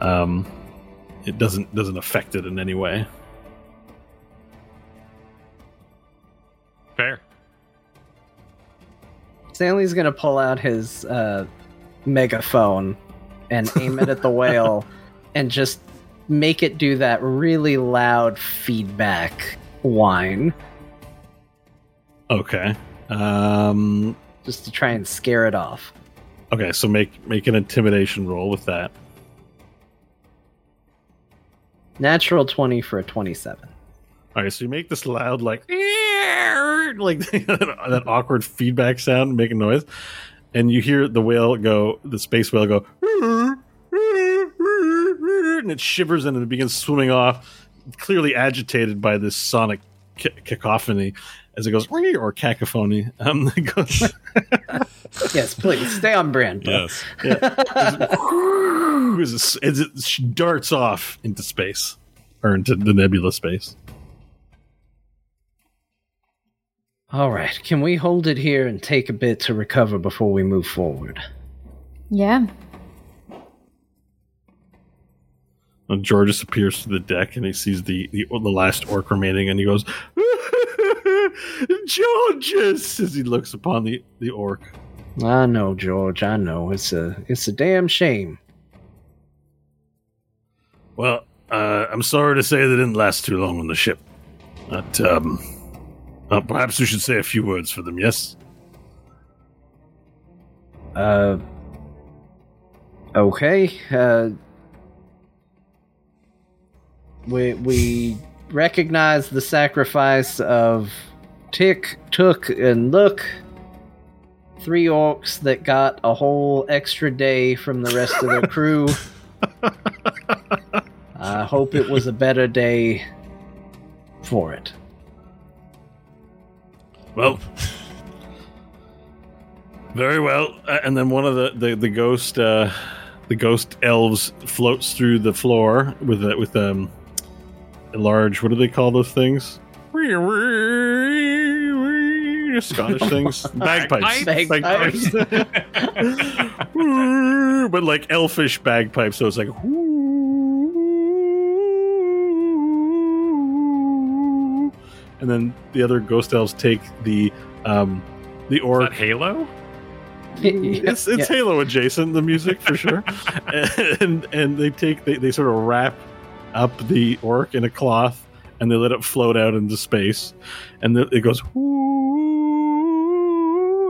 Um, it doesn't doesn't affect it in any way. Fair. Stanley's gonna pull out his uh, megaphone and aim it at the whale and just make it do that really loud feedback whine Okay. Um, just to try and scare it off. okay, so make make an intimidation roll with that. Natural 20 for a 27. All right, so you make this loud, like, like that awkward feedback sound, making noise, and you hear the whale go, the space whale go, and it shivers and it begins swimming off, clearly agitated by this sonic ca- cacophony as it goes or cacophony. Um, it goes, Yes, please stay on brand. bro. Yes. as, it, as it darts off into space or into the nebula space. All right, can we hold it here and take a bit to recover before we move forward? Yeah. And Georges appears to the deck and he sees the, the the last orc remaining and he goes, Georges! As he looks upon the, the orc. I know, George. I know. It's a it's a damn shame. Well, uh, I'm sorry to say they didn't last too long on the ship. But, um, uh, perhaps we should say a few words for them, yes? Uh. Okay. Uh. We we recognize the sacrifice of Tick, Took, and Look. Three orcs that got a whole extra day from the rest of the crew. I hope it was a better day for it. Well, very well. Uh, and then one of the the, the ghost uh, the ghost elves floats through the floor with a, with um a large what do they call those things? Scottish things, bagpipes, Bagpipes. but like elfish bagpipes. So it's like. And then the other ghost elves take the um, the Is orc. that Halo? it's it's Yeah. Halo adjacent, the music for sure. and and they take they, they sort of wrap up the orc in a cloth and they let it float out into space. And then it goes whoo,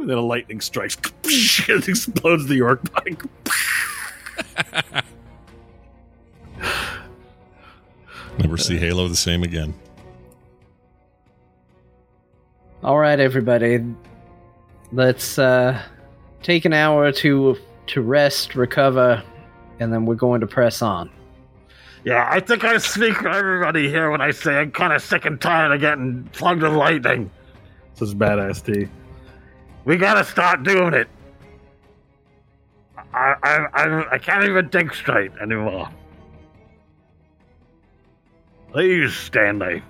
and then a lightning strikes and explodes the orc bike. Never see Halo the same again. All right, everybody. Let's uh, take an hour to to rest, recover, and then we're going to press on. Yeah, I think I speak for everybody here when I say I'm kind of sick and tired of getting plugged with lightning. This is Badass T. We gotta start doing it. I I I, I can't even think straight anymore. Please, Stanley.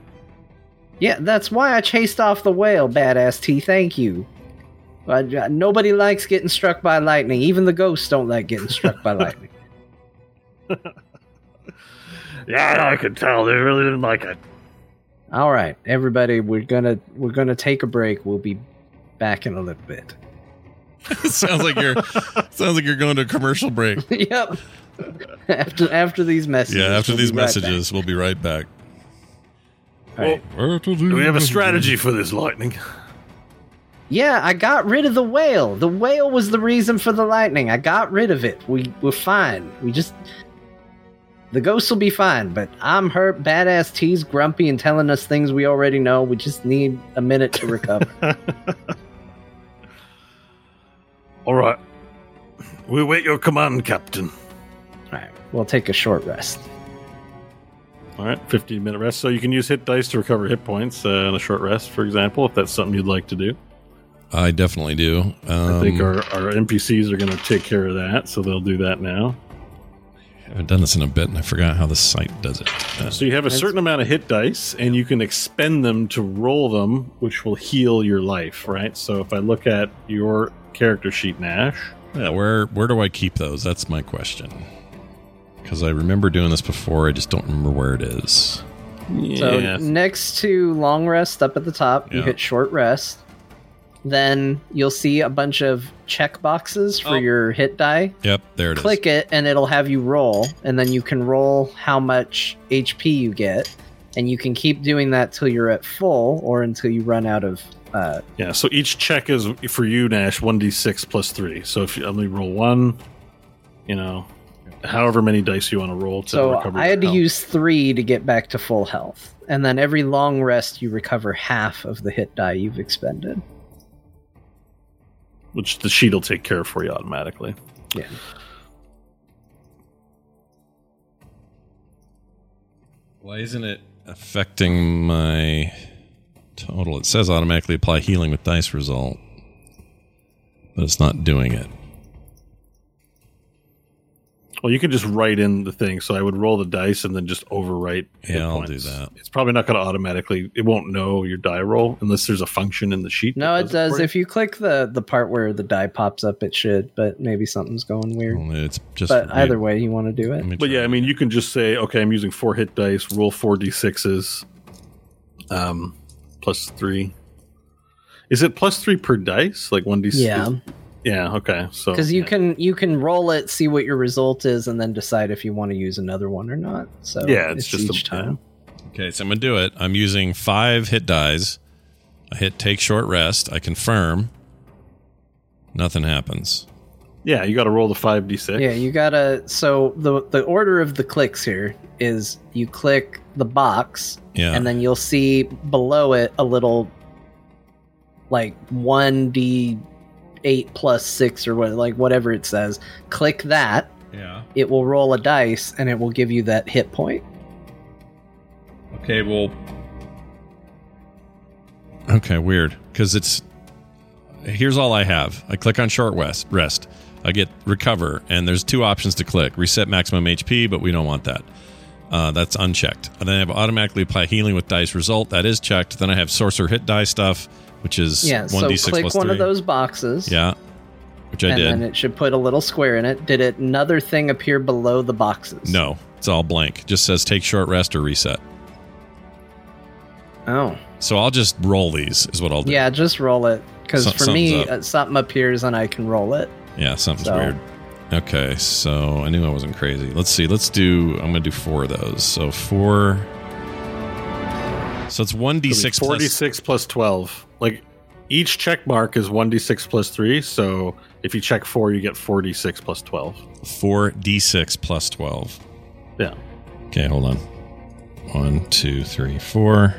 Yeah, that's why I chased off the whale, badass T. Thank you. Uh, nobody likes getting struck by lightning. Even the ghosts don't like getting struck by lightning. Yeah, I could tell they really didn't like it. All right, everybody, we're gonna we're gonna take a break. We'll be back in a little bit. sounds like you're sounds like you're going to a commercial break. yep. after after these messages. Yeah, after we'll these be right messages, we'll be right back. All right. Do we have a strategy for this lightning? Yeah, I got rid of the whale. The whale was the reason for the lightning. I got rid of it. We we're fine. We just the ghosts will be fine, but I'm hurt. Badass T's grumpy and telling us things we already know. We just need a minute to recover. All right. We wait your command, Captain. All right, we'll take a short rest. All right, 15 minute rest. So you can use hit dice to recover hit points uh, on a short rest, for example, if that's something you'd like to do. I definitely do. Um, I think our, our NPCs are going to take care of that, so they'll do that now. I haven't done this in a bit, and I forgot how the site does it. Uh, So you have a certain amount of hit dice, and you can expend them to roll them, which will heal your life, right? So if I look at your character sheet, Nash, yeah, where where do I keep those? That's my question. Because I remember doing this before, I just don't remember where it is. So next to long rest up at the top, you hit short rest. Then you'll see a bunch of check boxes for Oh. your hit die. Yep, there it is. Click it and it'll have you roll, and then you can roll how much HP you get, and you can keep doing that till you're at full or until you run out of. Uh, Yeah, so each check is for you, Nash, 1d6 plus 3. So if you only roll one, you know, however many dice you want to roll to so recover. I had to health. use three to get back to full health, and then every long rest you recover half of the hit die you've expended. Which the sheet will take care of for you automatically. Yeah. Why isn't it affecting my total? It says automatically apply healing with dice result, but it's not doing it. Well, you can just write in the thing. So I would roll the dice and then just overwrite. Yeah, I'll do that. It's probably not going to automatically. It won't know your die roll unless there's a function in the sheet. No, that it does. for. If you click the the part where the die pops up, it should. But maybe something's going weird. Well, It's just But for either way, you want to do it. But try. yeah, I mean, you can just say, okay, I'm using four hit dice. Roll four d6s. Um, plus three. Is it plus three per dice? Like one d six? Yeah, Yeah. Okay. So because you yeah. can you can roll it, see what your result is, and then decide if you want to use another one or not. So Yeah, it's just a- each time. Okay, so I'm gonna do it. I'm using five hit dies. I hit take short rest. I confirm. Nothing happens. Yeah, you got to roll the five d six. Yeah, you gotta. So the the order of the clicks here is you click the box, Yeah. and then you'll see below it a little like one d eight plus six or what like whatever it says. Click that. yeah. It will roll a dice, and it will give you that hit point. Okay, well. Okay, weird. Because it's. Here's all I have. I click on short rest. Rest. I get recover, and there's two options to click: reset maximum HP, but we don't want that. Uh, that's unchecked. And then I have automatically apply healing with dice result. That is checked. Then I have sorcerer hit die stuff, which is Yeah. one So d six click one three. of those boxes. Yeah, which I and did. And it should put a little square in it. Did it another thing appear below the boxes? no, it's all blank. Just says take short rest or reset. Oh. So I'll just roll these. Is what I'll do. Yeah, just roll it. because So- for me, uh, something appears and I can roll it. Yeah, something's So- weird. Okay, so I knew I wasn't crazy. Let's see. Let's do. I'm gonna do four of those. So four. So it's one d six plus. 46 plus 12. Like each check mark is 1d6 plus 3. So if you check 4, you get 46 plus 12. Four d six plus twelve. Yeah. Okay, hold on. One, two, three, four.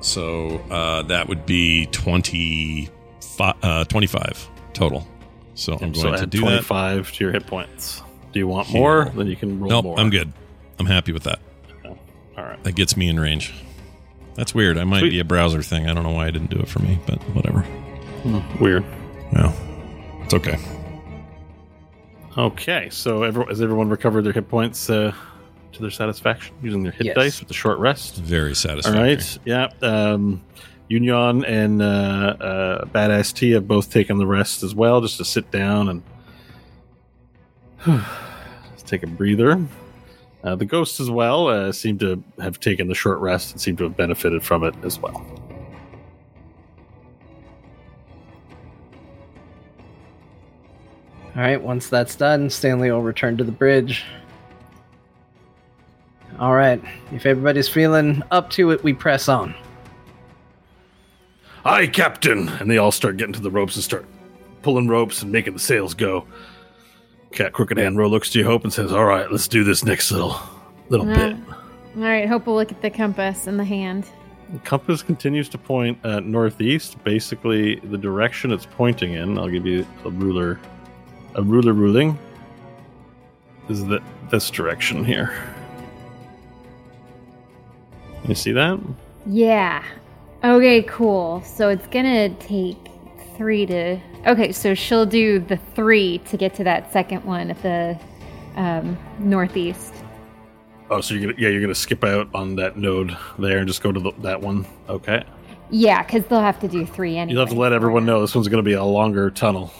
So uh, that would be 20, uh, 25 total. So I'm so going to add do that. 25 to your hit points. Do you want more? Then you can roll Nope, more. I'm good. I'm happy with that. All right. That gets me in range. That's weird. I might Sweet. be a browser thing. I don't know why I didn't do it for me, but whatever. Weird. No, it's okay. Okay. So every, has everyone recovered their hit points uh, to their satisfaction using their hit Yes. dice with the short rest? Very All satisfactory. right. Yeah. Um, Union and uh, uh, Badass T have both taken the rest as well, just to sit down and Let's take a breather. Uh, the ghosts as well uh, seem to have taken the short rest and seem to have benefited from it as well. All right, once that's done, Stanley will return to the bridge. All right, if everybody's feeling up to it, we press on. Aye, Captain! And they all start getting to the ropes and start pulling ropes and making the sails go. Cat Crooked Hand Row looks to you, Hope, and says, All right, let's do this next little little bit. All right, Hope will look at the compass in the hand. The compass continues to point uh, northeast, basically the direction it's pointing in. I'll give you a ruler. A ruler ruling is that this direction here. You see that? Yeah. Okay, cool. So it's gonna take three to. Okay, so she'll do the three to get to that second one at the um, northeast. Oh, so you're gonna yeah you're gonna skip out on that node there and just go to the, that one. Okay. Yeah, because they'll have to do three anyway. You'll have to let everyone know this one's gonna be a longer tunnel.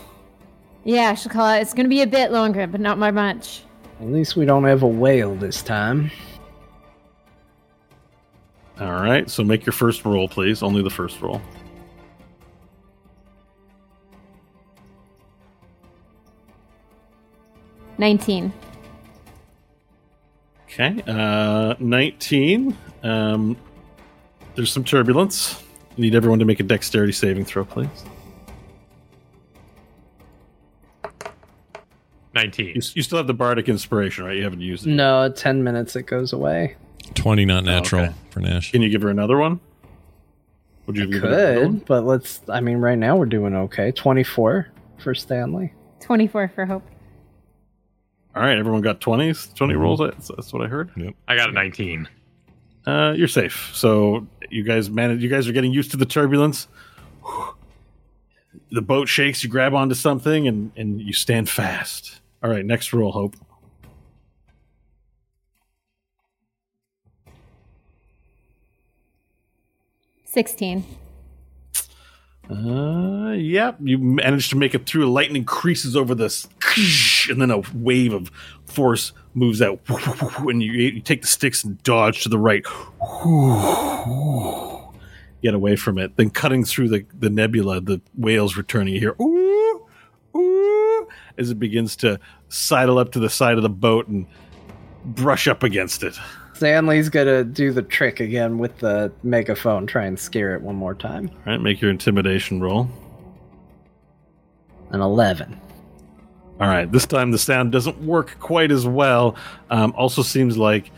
Yeah, she'll call it. It's gonna be a bit longer, but not by much. At least we don't have a whale this time. All right. So make your first roll, please. Only the first roll. Nineteen. Okay. Uh, 19. Um, there's some turbulence. Need everyone to make a dexterity saving throw, please. 19. You, you still have the bardic inspiration, right? You haven't used it. No, 10 minutes it goes away. 20 not natural okay. for Nash. Can you give her another one? Would you give Could, one? but let's. I mean, right now we're doing okay. 24 for Stanley. Twenty-four for Hope. All right. Everyone got 20s? 20 rolls? That's, that's what I heard. I got a 19. Uh, you're safe. So you guys manage. You guys are getting used to the turbulence. The boat shakes. You grab onto something and and you stand fast. All right. Next roll, Hope. Sixteen. Uh, yep. You manage to make it through. Lightning creases over this, and then a wave of force moves out, and you, you take the sticks and dodge to the right. Get away from it. Then cutting through the, the nebula, the whales returning. Ooh, as it begins to sidle up to the side of the boat and brush up against it. Stanley's gonna do the trick again with the megaphone, try and scare it one more time. All right, make your intimidation roll. An 11. All right, this time the sound doesn't work quite as well. Um, also, seems like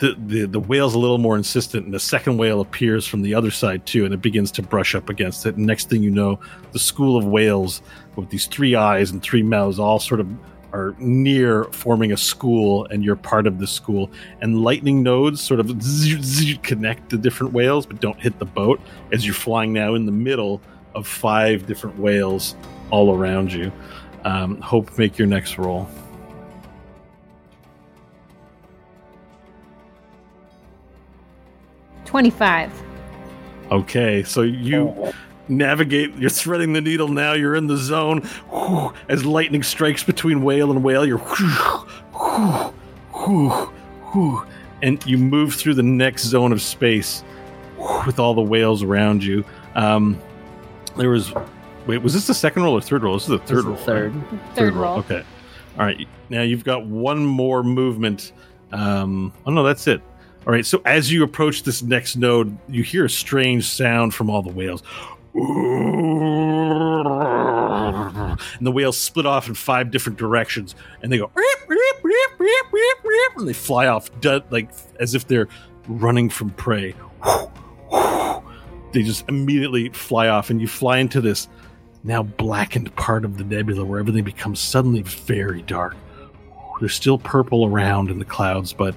the, the the whale's a little more insistent, and the second whale appears from the other side too, and it begins to brush up against it. And next thing you know, the school of whales with these three eyes and three mouths all sort of are near forming a school, and you're part of the school. And lightning nodes sort of zzz, zzz, connect the different whales, but don't hit the boat as you're flying now in the middle of five different whales all around you. Um, hope make your next roll. Twenty-five. Okay, so you navigate. You're threading the needle now. You're in the zone. As lightning strikes between whale and whale, you're and you move through the next zone of space with all the whales around you. Um, there was wait, was this the second roll or third roll? This is the third is the roll. right? third. Third roll. Okay. All right. Now you've got one more movement. Um, oh no, that's it. All right. So as you approach this next node, you hear a strange sound from all the whales. And the whales split off in five different directions, and they go and they fly off like as if they're running from prey. They just immediately fly off, and you fly into this now blackened part of the nebula where everything becomes suddenly very dark. There's still purple around in the clouds, but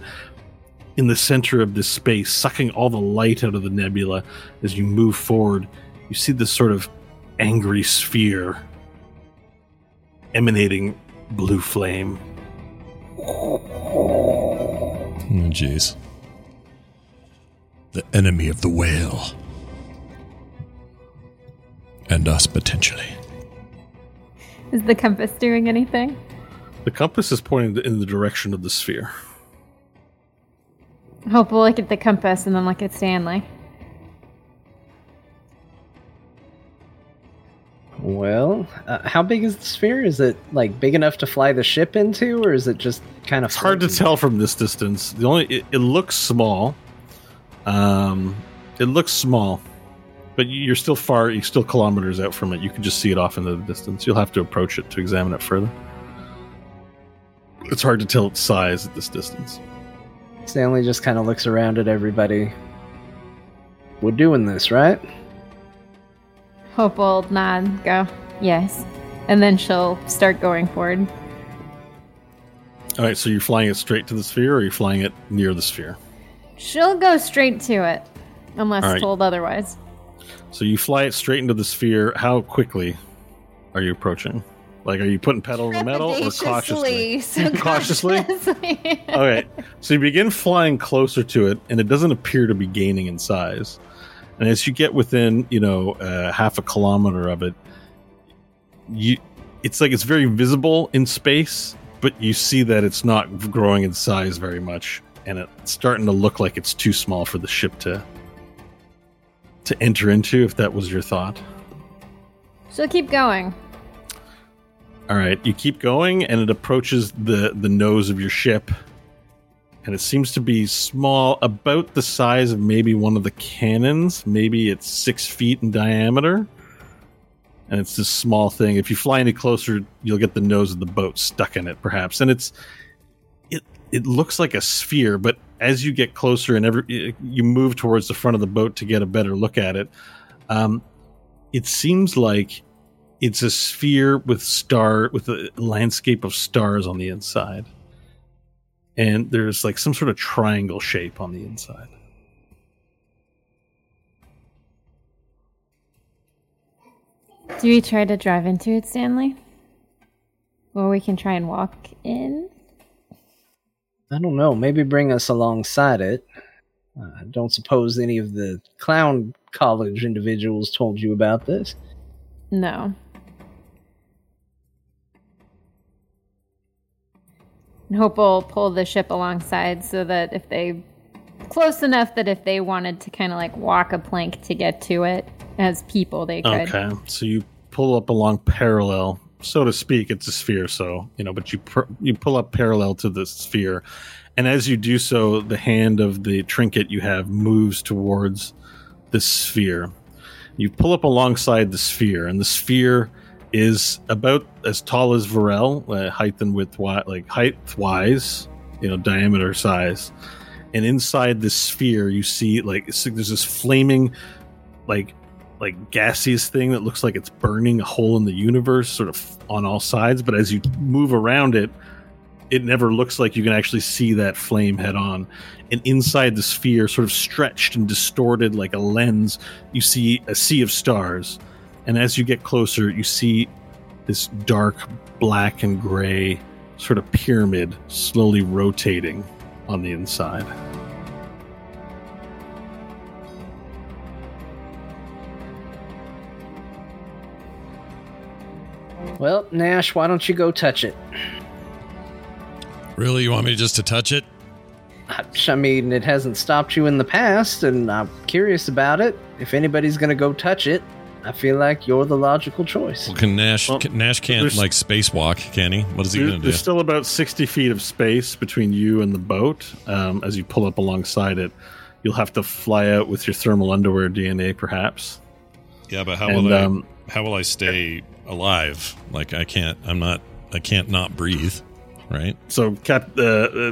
in the center of this space, sucking all the light out of the nebula as you move forward, you see this sort of angry sphere emanating blue flame. Oh, jeez. The enemy of the whale. And us, potentially. Is the compass doing anything? The compass is pointing in the direction of the sphere. Hope we'll look at the compass and then look at Stanley. Well, uh, how big is the sphere? Is it like big enough to fly the ship into, or is it just kind of? It's hard to tell from this distance. The only it, it looks small. Um, it looks small, but you're still far. You're still kilometers out from it. You can just see it off in the distance. You'll have to approach it to examine it further. It's hard to tell its size at this distance. Stanley just kind of looks around at everybody. We're doing this, right? Hope will nod, go, yes. And then she'll start going forward. All right, so you're flying it straight to the sphere, or you're flying it near the sphere. She'll go straight to it, unless right. told otherwise. So you fly it straight into the sphere. How quickly are you approaching? Like, are you putting pedal to the metal or cautiously? So Cautiously? cautiously. Okay, so you begin flying closer to it, and it doesn't appear to be gaining in size. And as you get within, you know, uh, half a kilometer of it, you it's like it's very visible in space, but you see that it's not growing in size very much, and it's starting to look like it's too small for the ship to to enter into. If that was your thought. She'll keep going. All right, you keep going, and it approaches the the nose of your ship, and it seems to be small, about the size of maybe one of the cannons. Maybe it's six feet in diameter, and it's this small thing. If you fly any closer, you'll get the nose of the boat stuck in it, perhaps. And it's it it looks like a sphere, but as you get closer and every you move towards the front of the boat to get a better look at it, um, it seems like it's a sphere with star with a landscape of stars on the inside and there's like some sort of triangle shape on the inside Do we try to drive into it, Stanley? Or we can try and walk in? I don't know. Maybe bring us alongside it. I don't suppose any of the clown college individuals told you about this. No. And Hope will pull the ship alongside so that if they close enough that if they wanted to kind of like walk a plank to get to it as people, they could. okay so you pull up along parallel so to speak it's a sphere so you know but you pr- you pull up parallel to the sphere and as you do so the hand of the trinket you have moves towards the sphere you pull up alongside the sphere and the sphere is about as tall as Varel, uh, height and width, like height wise, you know, diameter size. And inside this sphere, you see like there's this flaming, like like gaseous thing that looks like it's burning a hole in the universe, sort of on all sides. But as you move around it, it never looks like you can actually see that flame head on. And inside the sphere, sort of stretched and distorted like a lens, you see a sea of stars. And as you get closer, you see this dark black and gray sort of pyramid slowly rotating on the inside. Well, Nash, why don't you go touch it? Really? You want me just to touch it? I mean, it hasn't stopped you in the past, and I'm curious about it. If anybody's gonna go touch it, I feel like you're the logical choice. Well, can Nash Well, can, Nash can't like spacewalk, can he? What is he going to do? there's still about 60 feet of space between you and the boat. Um, as you pull up alongside it, you'll have to fly out with your thermal underwear DNA, perhaps. yeah, but how and, will I um, how will I stay alive? Like I can't. I'm not. I can't not breathe. Right. So, Cap, uh, uh,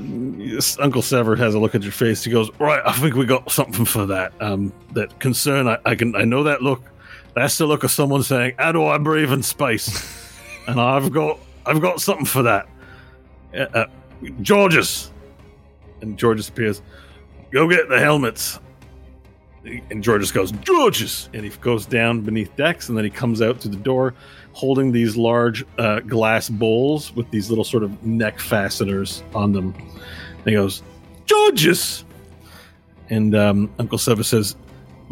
Uncle Sever has a look at your face. He goes, "Right, I think we got something for that. Um, that concern. I, I can. I know that look. That's the look of someone saying, "How do I breathe in space?" and I've got, I've got something for that. Uh, uh, Georges, and Georges appears. Go get the helmets. And Georges goes, Georges, and he goes down beneath decks, and then he comes out to the door, holding these large uh, glass bowls with these little sort of neck fasteners on them. And he goes, Georges! And um, Uncle Seba says,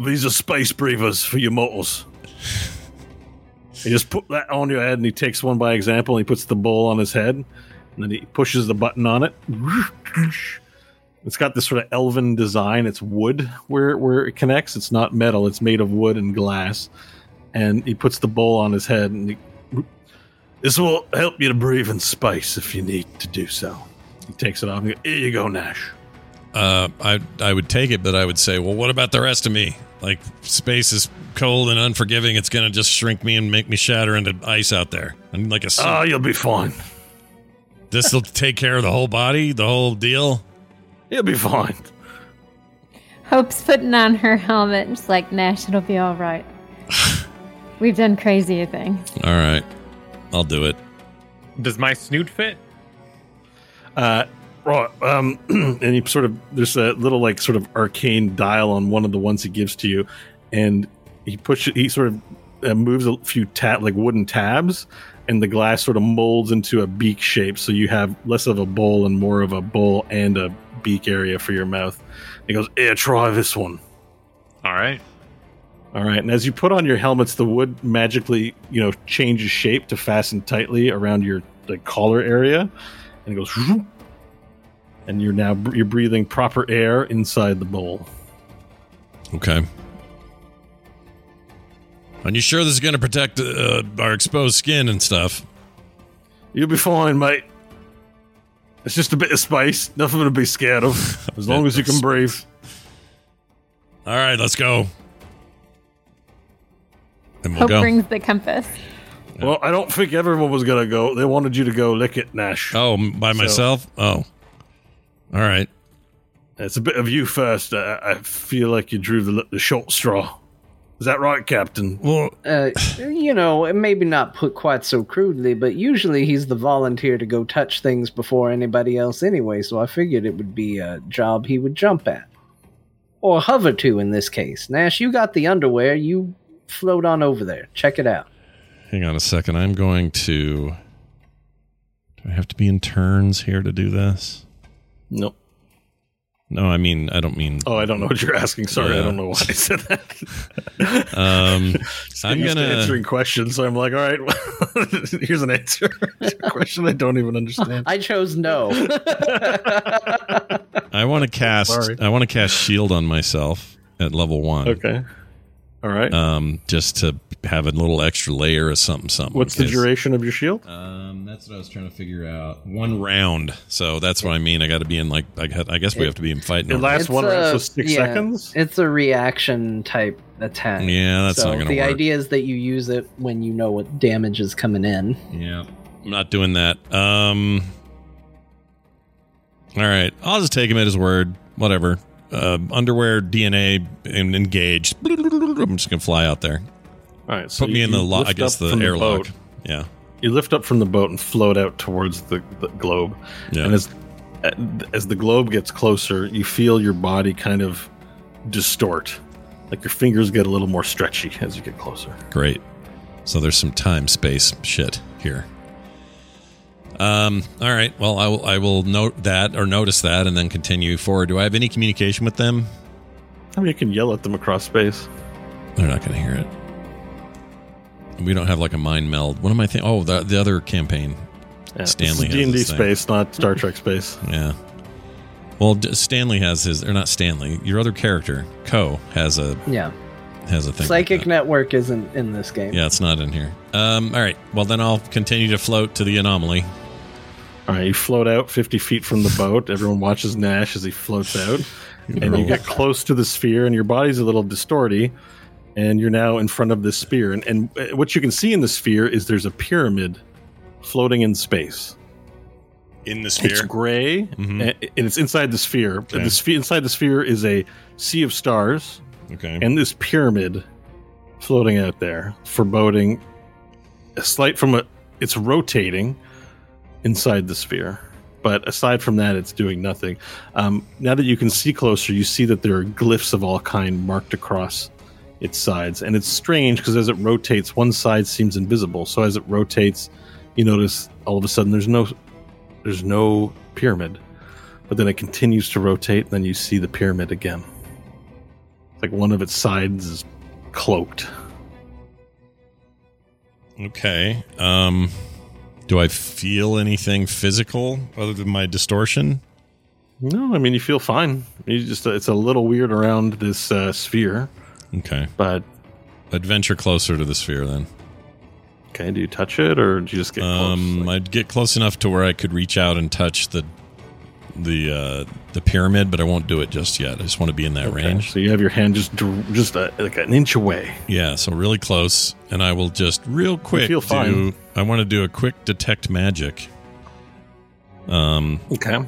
These are space breathers for your mortals. He just put that on your head and he takes one by example and he puts the bowl on his head and then he pushes the button on it. It's got this sort of elven design. It's wood where, where it connects. It's not metal. It's made of wood and glass. And he puts the bowl on his head and he, this will help you to breathe in space if you need to do so. He takes it off and he goes, Here you go, Nash. Uh, I I would take it, but I would say, well, what about the rest of me? Like space is cold and unforgiving. It's gonna just shrink me and make me shatter into ice out there. I'm like a suit. Oh, you'll be fine. this will take care of the whole body, the whole deal. You'll be fine. Hope's putting on her helmet, just like Nash. It'll be all right. We've done crazier things. All right, I'll do it. Does my snoot fit? Uh, right. Um, and he sort of there's a little like sort of arcane dial on one of the ones he gives to you, and he pushes. He sort of uh, moves a few tab like wooden tabs, and the glass sort of molds into a beak shape, so you have less of a bowl and more of a bowl and a beak area for your mouth. And He goes, "Here, try this one." All right. All right, and as you put on your helmets, the wood magically, you know, changes shape to fasten tightly around your like collar area, and it goes, "Whoop." And you're now you're breathing proper air inside the bowl. Okay. Are you sure this is going to protect uh, our exposed skin and stuff? You'll be fine, mate. It's just a bit of space, nothing to be scared of, as long as you can breathe. All right, let's go. And we'll Hope go. brings the compass. Well, I don't think everyone was gonna go. They wanted you to go lick it, Nash. oh, m- by myself? Oh. All right. It's a bit of you first. I, I feel like you drew the, the short straw. Is that right, Captain? Well, Uh, you know, maybe not put quite so crudely, but usually he's the volunteer to go touch things before anybody else anyway, so I figured it would be a job he would jump at. Or hover to in this case. Nash, you got the underwear, you float on over there. Check it out. hang on a second. I'm going to. Do I have to be in turns here to do this? Nope. No, I mean, I don't mean. Oh, I don't know what you're asking. Sorry, I don't know why I said that. Um, I'm used to gonna. answering questions, so I'm like, all right, well, here's an answer. to a question I don't even understand. I chose no. I want to cast. Sorry. I want to cast shield on myself at level one. Okay. All right. Um, just to have a little extra layer of something. Something. What's the duration of your shield? Um, that's what I was trying to figure out. One round. So that's what I mean. I got to be in like. I, got- I guess we have to be in fighting. It order. lasts one round, so six yeah, seconds. It's a reaction type attack. Yeah, that's so not gonna work. the work. idea is that you use it when you know what damage is coming in. Yeah. I'm not doing that. Um. All right. I'll just take him at his word. Whatever. Uh, underwear, DNA, and engaged. I'm just gonna fly out there. All right. So Put me in the lo- I guess the airlock. boat. yeah. You lift up from the boat and float out towards the, the globe. Yeah. And as as the globe gets closer, you feel your body kind of distort. Like your fingers get a little more stretchy as you get closer. Great. So there's some time space shit here. Um. All right. Well, I will. I will note that or notice that, and then continue forward. Do I have any communication with them? I mean, you can yell at them across space. They're not going to hear it. We don't have like a mind meld. What am I thinking? Oh, the the other campaign. Yeah, Stanley has D and D space, not Star Trek space. Yeah. Well, D- Stanley has his, or not Stanley. Your other character, Co, has a Yeah. has a thing. Psychic that. network isn't in this game. Yeah, it's not in here. Um, all right. Well, then I'll continue to float to the anomaly. All right, you float out 50 feet from the boat. Everyone watches Nash as he floats out. and you get close to the sphere, and your body's a little distorty. And you're now in front of this sphere. And, and uh, what you can see in the sphere is there's a pyramid floating in space. in the sphere, It's gray, Mhm. and and it's inside the sphere. Okay. The sphere inside the sphere is a sea of stars, Okay. and this pyramid floating out there, foreboding a slight from a. It's rotating inside the sphere, but aside from that, it's doing nothing. Um, now that you can see closer, you see that there are glyphs of all kind marked across its sides, and it's strange because as it rotates, one side seems invisible. So as it rotates, you notice all of a sudden there's no there's no pyramid, but then it continues to rotate. And then you see the pyramid again. It's like one of its sides is cloaked. Okay. Um, do I feel anything physical other than my distortion? No, I mean you feel fine. You just it's a little weird around this uh, sphere, Okay. but Adventure closer to the sphere then. okay. Do you touch it or do you just get Um, close? I'd get close enough to where I could reach out and touch the the uh, the pyramid, but I won't do it just yet. I just want to be in that Okay, range. So you have your hand just just uh like an inch away. Yeah, so really close, and I will just real quick feel fine. do. I want to do a quick detect magic. Um, Okay.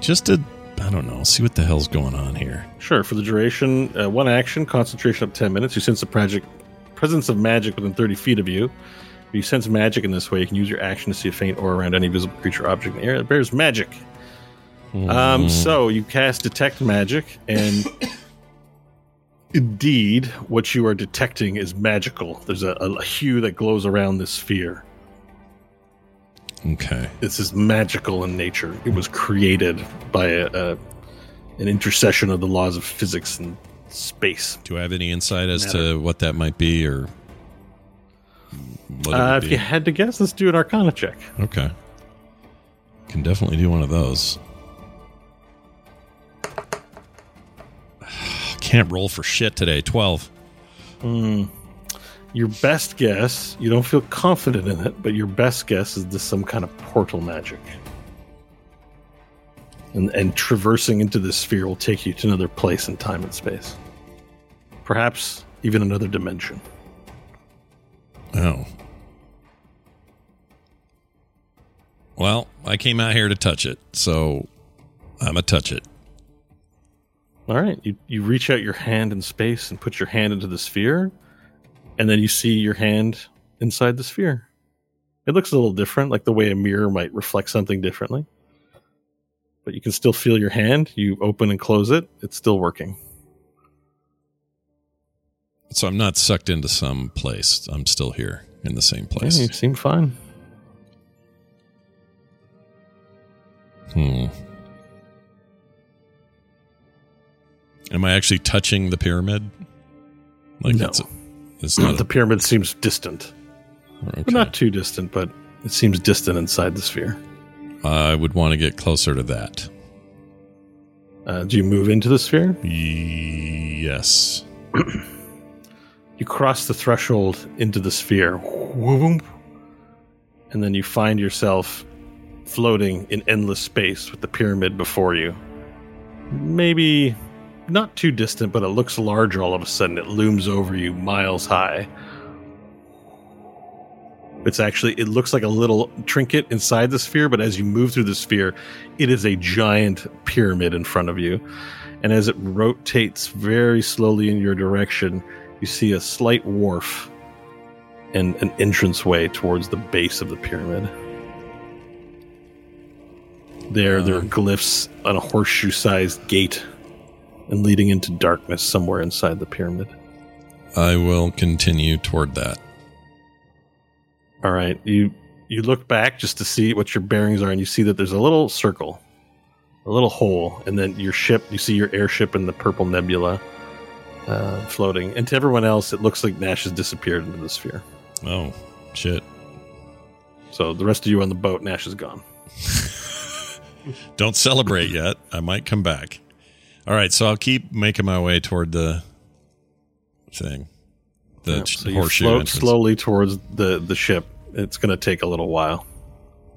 just to I don't know, see what the hell's going on here. Sure. For the duration, uh, one action, concentration up 10 minutes. You sense the project, presence of magic within 30 feet of you. If you sense magic in this way, you can use your action to see a faint aura around any visible creature or object in the area that bears magic. Um, so you cast Detect Magic, and indeed, what you are detecting is magical. There's a, a hue that glows around this sphere. Okay. This is magical in nature. It was created by a, a an intercession of the laws of physics and space. Do I have any insight as to what that might be, or what Uh, if be? you had to guess, let's do an Arcana check. Okay. Can definitely do one of those. Can't roll for shit today. 12. Your best guess, you don't feel confident in it, but your best guess is this some kind of portal magic. And, and traversing into this sphere will take you to another place in time and space. Perhaps even another dimension. Oh. Well, I came out here to touch it, so I'm a touch it. All right, you, you reach out your hand in space and put your hand into the sphere, and then you see your hand inside the sphere. It looks a little different, like the way a mirror might reflect something differently. But you can still feel your hand. You open and close it, it's still working. So I'm not sucked into some place. I'm still here in the same Yeah, place. you seem fine. Hmm. Am I actually touching the pyramid? Like No. it's, it's not the pyramid seems distant. okay. But not too distant, but it seems distant inside the sphere. I would want to get closer to that. Uh, do you move into the sphere? Yes. You cross the threshold into the sphere. And then you find yourself floating in endless space with the pyramid before you. Maybe not too distant, but it looks larger all of a sudden. It looms over you miles high. It's actually, it looks like a little trinket inside the sphere, but as you move through the sphere, it is a giant pyramid in front of you. And as it rotates very slowly in your direction, you see a slight wharf and an entranceway towards the base of the pyramid. There, there are glyphs on a horseshoe sized gate and leading into darkness somewhere inside the pyramid. I will continue toward that. All right, you you look back just to see what your bearings are, and you see that there's a little circle, a little hole, and then your ship. You see your airship in the purple nebula uh, floating, and to everyone else, it looks like Nash has disappeared into the sphere. Oh, shit. So the rest of you on the boat, Nash is gone. Don't celebrate yet. I might come back. All right, so I'll keep making my way toward the thing. The so you horseshoe float entrance. slowly towards the the ship. It's going to take a little while.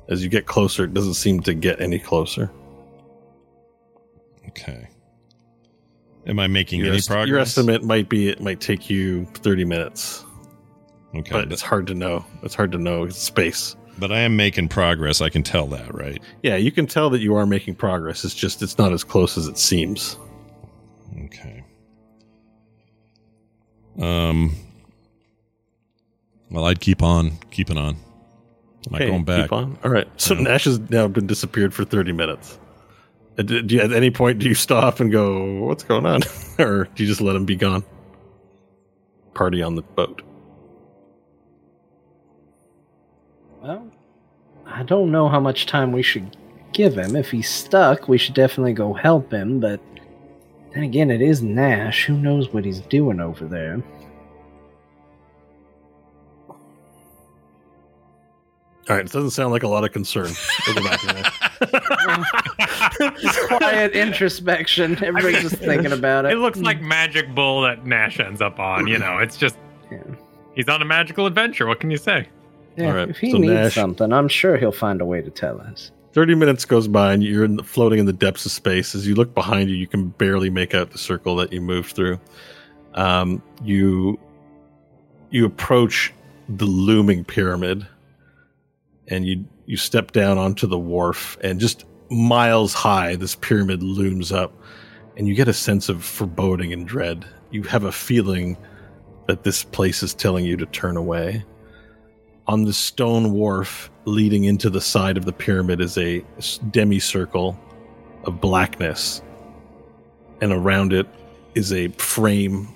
As you get closer, it doesn't seem to get any closer. Okay. Am I making Your, any est- progress? your estimate might be it might take you 30 minutes, Okay, but but, it's hard to know. It's hard to know It's space. But I am making progress. I can tell that, right? Yeah, you can tell that you are making progress. It's just it's not as close as it seems. Okay. Um. Well, I'd keep on keeping on. Am I Okay, going back? Keep on. All right. So. Nash has now been disappeared for 30 minutes. Uh, do you, at any point do you stop and go, "What's going on?" or do you just let him be gone? Party on the boat. Well, I don't know how much time we should give him. If he's stuck, we should definitely go help him, but then again, it is Nash. Who knows what he's doing over there? All right. It doesn't sound like a lot of concern. We'll back. Quiet introspection. Everybody's just thinking about it. It looks like Magic Bull that Nash ends up on. You know, it's just Yeah. he's on a magical adventure. What can you say? Yeah, All right, If he so needs Nash- something, I'm sure he'll find a way to tell us. 30 minutes goes by and you're in the, floating in the depths of space. As you look behind you, you can barely make out the circle that you moved through. Um, you you approach the looming pyramid and you you step down onto the wharf and just miles high this pyramid looms up and you get a sense of foreboding and dread. You have a feeling that this place is telling you to turn away on the stone wharf leading into the side of the pyramid is a semicircle of blackness. And around it is a frame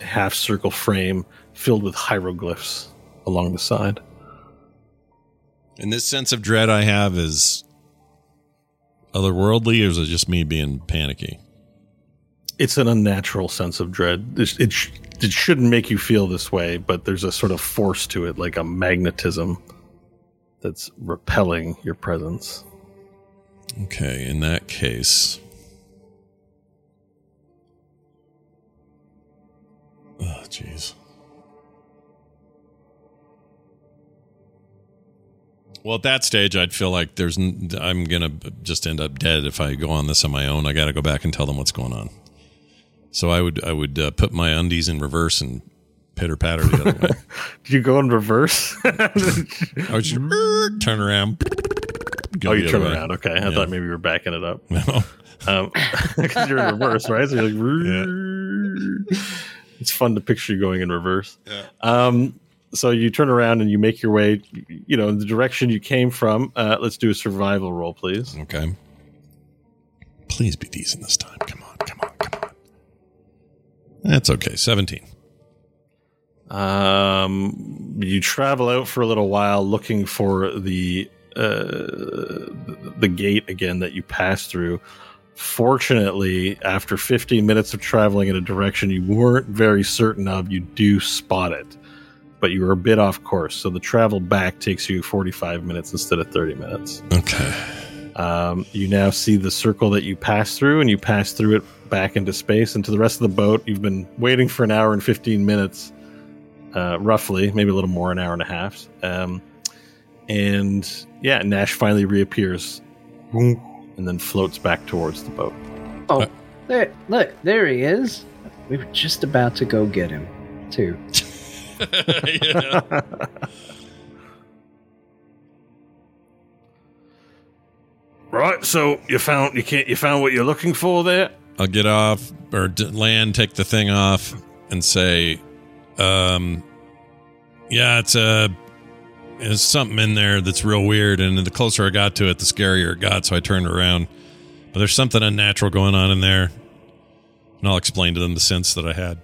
half circle frame filled with hieroglyphs along the side. And this sense of dread I have is otherworldly, or is it just me being panicky? it's an unnatural sense of dread. It, it, sh- it shouldn't make you feel this way but there's a sort of force to it like a magnetism that's repelling your presence Okay, in that case. Oh, jeez. Well, at that stage, I'd feel like there's. n- I'm gonna just end up dead if I go on this on my own. I got to go back and tell them what's going on. So I would, I would uh, put my undies in reverse and pitter patter the other way. did you go in reverse I would just turn around. go oh you turn way. around okay i Yeah. thought maybe you were backing it up No. Um, because you're in reverse, right? So you're like, it's fun to picture you going in reverse. Yeah. Um, so you turn around and you make your way, you know, in the direction you came from. Uh, let's do a survival roll, please. Okay. Please be decent this time. Come on, That's okay. 17. Um, you travel out for a little while looking for the uh, the, gate again that you passed through. Fortunately, after 15 minutes of traveling in a direction you weren't very certain of, you do spot it, but you were a bit off course. So the travel back takes you 45 minutes instead of 30 minutes. Okay. Um, you now see the circle that you pass through, and you pass through it back into space and to the rest of the boat. You've been waiting for an hour and 15 minutes, uh, roughly, maybe a little more, an hour and a half. Um, and yeah, Nash finally reappears and then floats back towards the boat. Oh, there! Look, there he is. We were just about to go get him, too. Yeah. Right, so you found you can't you found what you're looking for there. I'll get off or land, take the thing off, and say, um, yeah, it's a. There's something in there that's real weird, and the closer I got to it, the scarier it got. So I turned around, but there's something unnatural going on in there, and I'll explain to them the sense that I had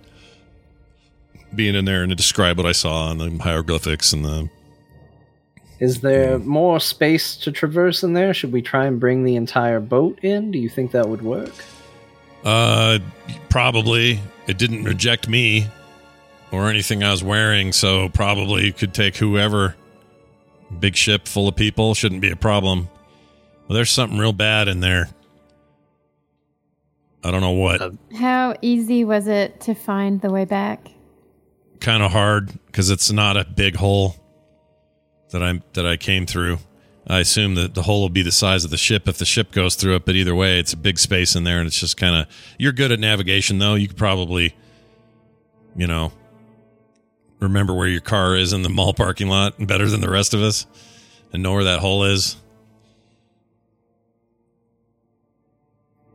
being in there and to describe what I saw on the hieroglyphics and the. Is there more space to traverse in there? Should we try and bring the entire boat in? Do you think that would work? Uh, probably it didn't reject me or anything I was wearing, so probably could take whoever. Big ship full of people shouldn't be a problem. Well, there's something real bad in there. I don't know what. Uh, How easy was it to find the way back? kind of hard because it's not a big hole that I that I came through. I assume that the hole will be the size of the ship if the ship goes through it, but either way, it's a big space in there, and it's just kind of. You're good at navigation, though. You could probably, you know, remember where your car is in the mall parking lot better than the rest of us, and know where that hole is.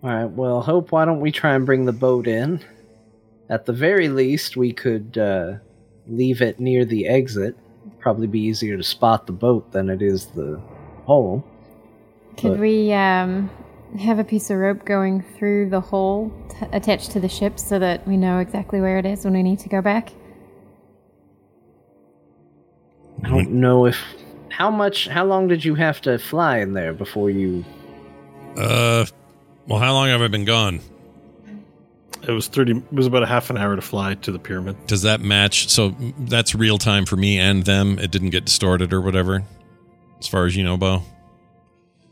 All right. Well, Hope, why don't we try and bring the boat in? At the very least, we could uh, leave it near the exit. Probably be easier to spot the boat than it is the hole. Could But- we um, have a piece of rope going through the hole t- attached to the ship so that we know exactly where it is when we need to go back? I don't know if. How much? How long did you have to fly in there before you? Uh, well, how long have I been gone? It was thirty. It was about a half an hour to fly to the pyramid. Does that match? So that's real time for me and them. It didn't get distorted or whatever, as far as you know, Bo.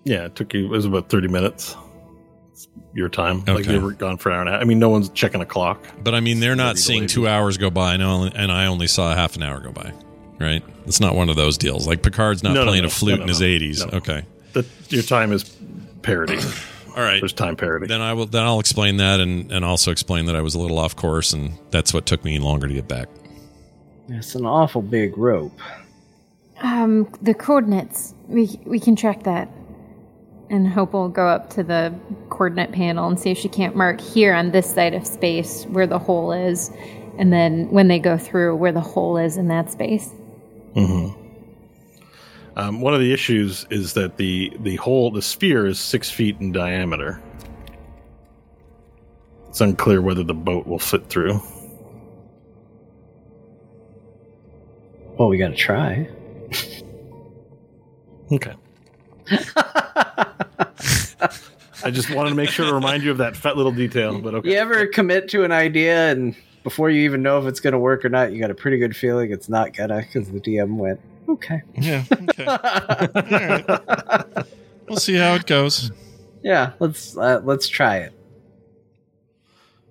Yeah, it took you. It was about thirty minutes. It's your time. Like Okay. you were gone for an hour and a half. I mean, no one's checking a clock. But I mean, they're not seeing two hours go by, and I only, and I only saw a half an hour go by. Right? It's not one of those deals. Like Picard's not No, no, playing no. a flute No, no, in his eighties. No. Okay. The, your time is parity. All right. There's time parity. Then I will. Then I'll explain that, and and also explain that I was a little off course, and that's what took me longer to get back. It's an awful big rope. Um, the coordinates. We we can track that. And Hope we'll go up to the coordinate panel and see if she can't mark here on this side of space where the hole is, and then when they go through, where the hole is in that space. Um, one of the issues is that the the hole, the sphere, is six feet in diameter. It's unclear whether the boat will fit through. Well, we got to try. Okay. I just wanted to make sure to remind you of that fat little detail. But okay. You ever commit to an idea and before you even know if it's going to work or not, you got a pretty good feeling it's not gonna because the DM went, okay. Yeah. Okay. we'll see how it goes. yeah, let's uh, let's try it.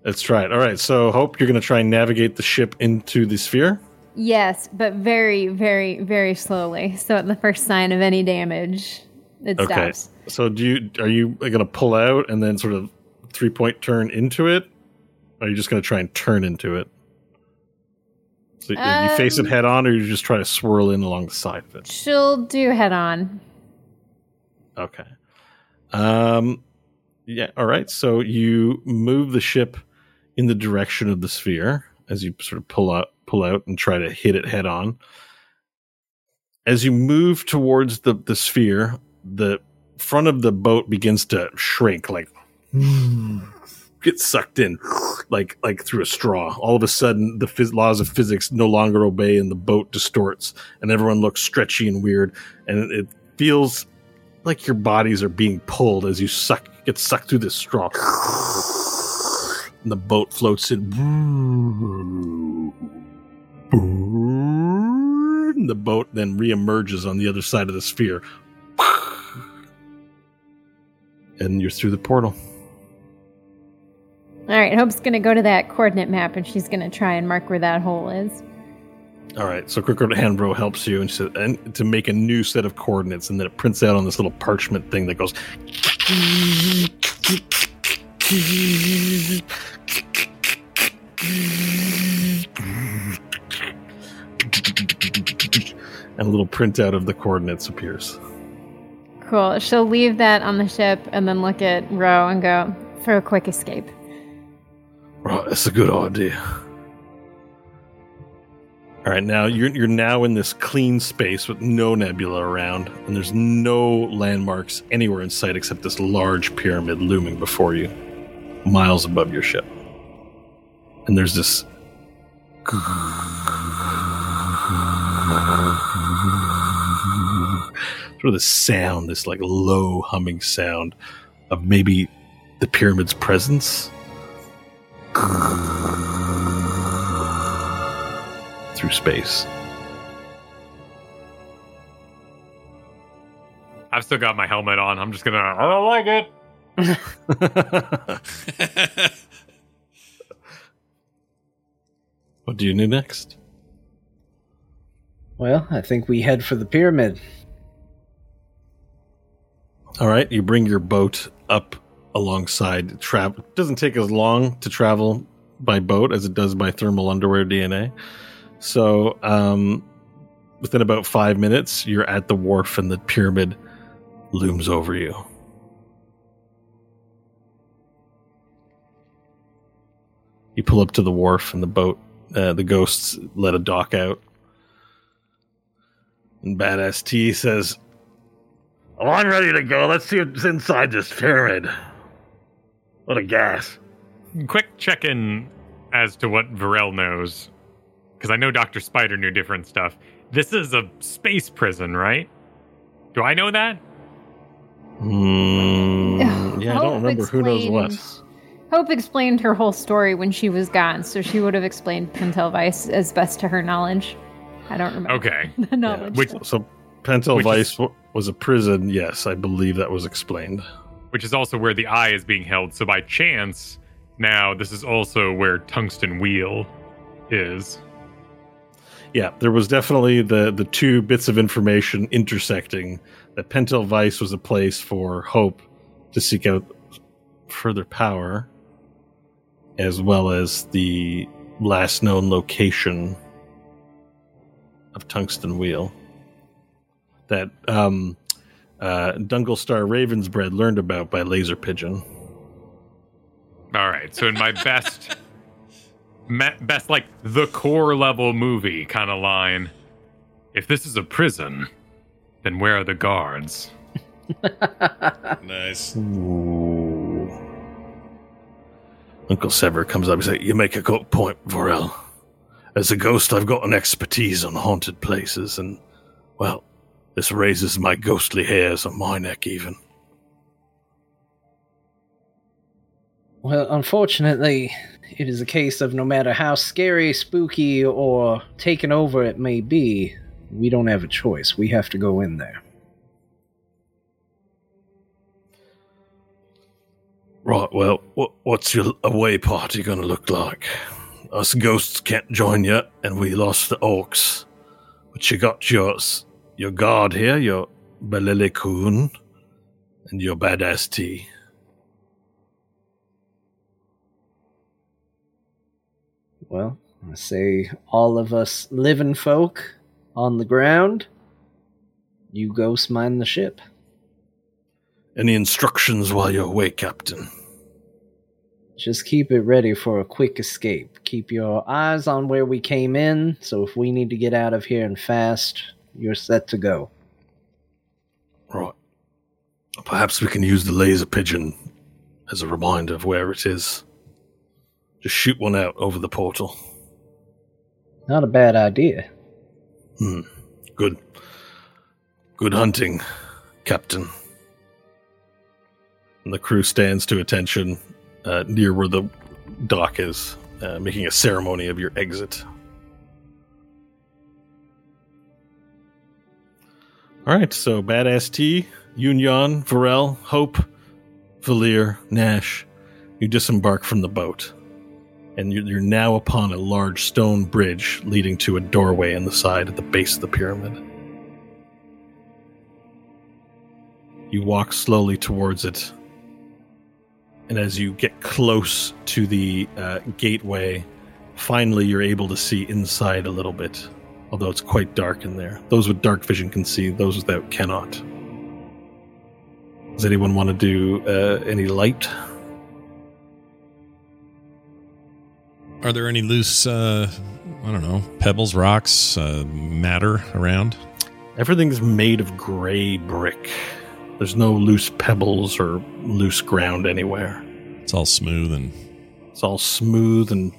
Let's try it. All right. So, Hope, you're going to try and navigate the ship into the sphere. Yes, but very, very, very slowly. So at the first sign of any damage, it Okay. stops. So, do you are you going to pull out and then sort of three point turn into it? Or are you just going to try and turn into it? So you- you face it Um, head on, or you just try to swirl in along the side of it? She'll do head on. Okay. Um. Yeah. All right. So you move the ship in the direction of the sphere as you sort of pull out, pull out, and try to hit it head on. As you move towards the the sphere, the front of the boat begins to shrink, like get sucked in, like like through a straw. All of a sudden, the phys- laws of physics no longer obey, and the boat distorts, and everyone looks stretchy and weird, and it, feels like your bodies are being pulled as you suck get sucked through this straw. And the boat floats in. And the boat then reemerges on the other side of the sphere. And you're through the portal. All right, Hope's going to go to that coordinate map and she's going to try and mark where that hole is. All right, so Quicker Handbro helps you and she said, and to make a new set of coordinates, and then it prints out on this little parchment thing that goes. And a little printout of the coordinates appears. Cool. She'll leave that on the ship and then look at Ro and go for a quick escape. Right, that's a good idea. All right, now you're you're now in this clean space with no nebula around, and there's no landmarks anywhere in sight except this large pyramid looming before you, miles above your ship. And there's this sort of this sound, this like low humming sound of maybe the pyramid's presence through space. I've still got my helmet on. I'm just gonna. I don't like it. what do you do next? Well, I think we head for the pyramid. All right, you bring your boat up alongside. Travel doesn't take as long to travel by boat as it does by thermal underwear DNA. So, um, within about five minutes, you're at the wharf, and the pyramid looms over you. You pull up to the wharf, and the boat, uh, the ghosts let a dock out. And Badass T says, Oh, I'm ready to go. Let's see what's inside this pyramid. What a gas. Quick check in as to what Varel knows, because I know Doctor Spider knew different stuff. This is a space prison, right? Do I know that? Mm, yeah, I don't Hope remember who knows what. Hope explained her whole story when she was gone, so she would have explained Pentelweiss as best to her knowledge. I don't remember Okay. the knowledge. Which So, Pentel Which Vice is- was a prison. Yes, I believe that was explained. Which is also where the eye is being held. So by chance, now this is also where Tungsten Wheel is. Yeah, there was definitely the the two bits of information intersecting. That Pentelweiss was a place for Hope to seek out further power, as well as the last known location of Tungsten Wheel. That um, uh, Dunglestar Ravensbred learned about by Laser Pigeon. All right. So in my best, me- best like the core level movie kind of line, if this is a prison, then where are the guards? nice. Ooh. Uncle Sever comes up and says, You make a good point, Varel. As a ghost, I've got an expertise on haunted places, and, well, this raises my ghostly hairs on my neck, even. Well, unfortunately, it is a case of no matter how scary, spooky, or taken over it may be, we don't have a choice. We have to go in there. Right, well, what, what's your away party going to look like? Us ghosts can't join you, and we lost the orcs. But you got yours, your guard here, your Belilikun, and your badass T. Well, I say all of us living folk on the ground, you ghosts mind the ship. Any instructions while you're away, Captain? Just keep it ready for a quick escape. Keep your eyes on where we came in, so if we need to get out of here and fast, you're set to go. Right. Perhaps we can use the laser pigeon as a reminder of where it is. Just shoot one out over the portal. Not a bad idea. Hmm. Good. Good hunting, Captain. And the crew stands to attention uh, near where the dock is, uh, making a ceremony of your exit. All right, so Badass T, Yunyan, Varel, Hope, Valir, Nash, you disembark from the boat. And you- you're now upon a large stone bridge leading to a doorway in the side at the base of the pyramid. You walk slowly towards it. And as you get close to the uh, gateway, finally you're able to see inside a little bit, although it's quite dark in there. Those with dark vision can see, those without cannot. Does anyone want to do uh, any light? Are there any loose, uh, I don't know, pebbles, rocks, uh, matter around? Everything's made of gray brick. There's no loose pebbles or loose ground anywhere. It's all smooth and It's all smooth and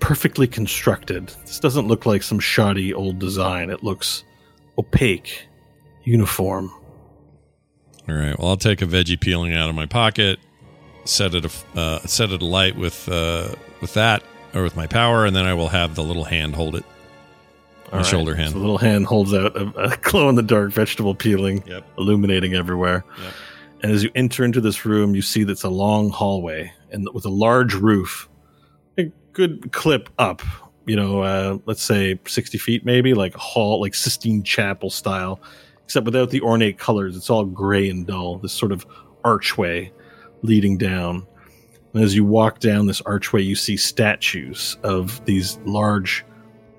perfectly constructed. This doesn't look like some shoddy old design. It looks opaque, uniform. all right. Well, I'll take a veggie peeling out of my pocket, set it a, uh, set it alight with uh, with that or with my power, and then I will have the little hand hold it. my All shoulder hand. So the little hand holds out a, a glow in the dark vegetable peeling, Yep. illuminating everywhere. Yep. And as you enter into this room, you see that's a long hallway and with a large roof, good clip up. You know, uh, let's say sixty feet, maybe like hall, like Sistine Chapel style, except without the ornate colors. It's all gray and dull. This sort of archway leading down. And as you walk down this archway, you see statues of these large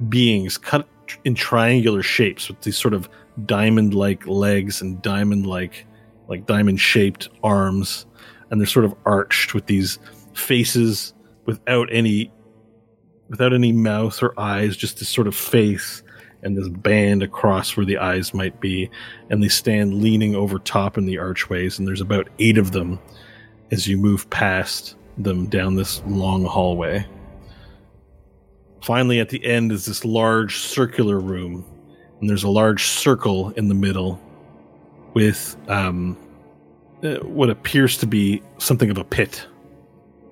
beings cut in triangular shapes with these sort of diamond like legs and diamond like like diamond shaped arms and they're sort of arched with these faces without any without any mouth or eyes just this sort of face and this band across where the eyes might be and they stand leaning over top in the archways and there's about 8 of them as you move past them down this long hallway Finally, at the end is this large circular room, and there's a large circle in the middle with um, uh, what appears to be something of a pit.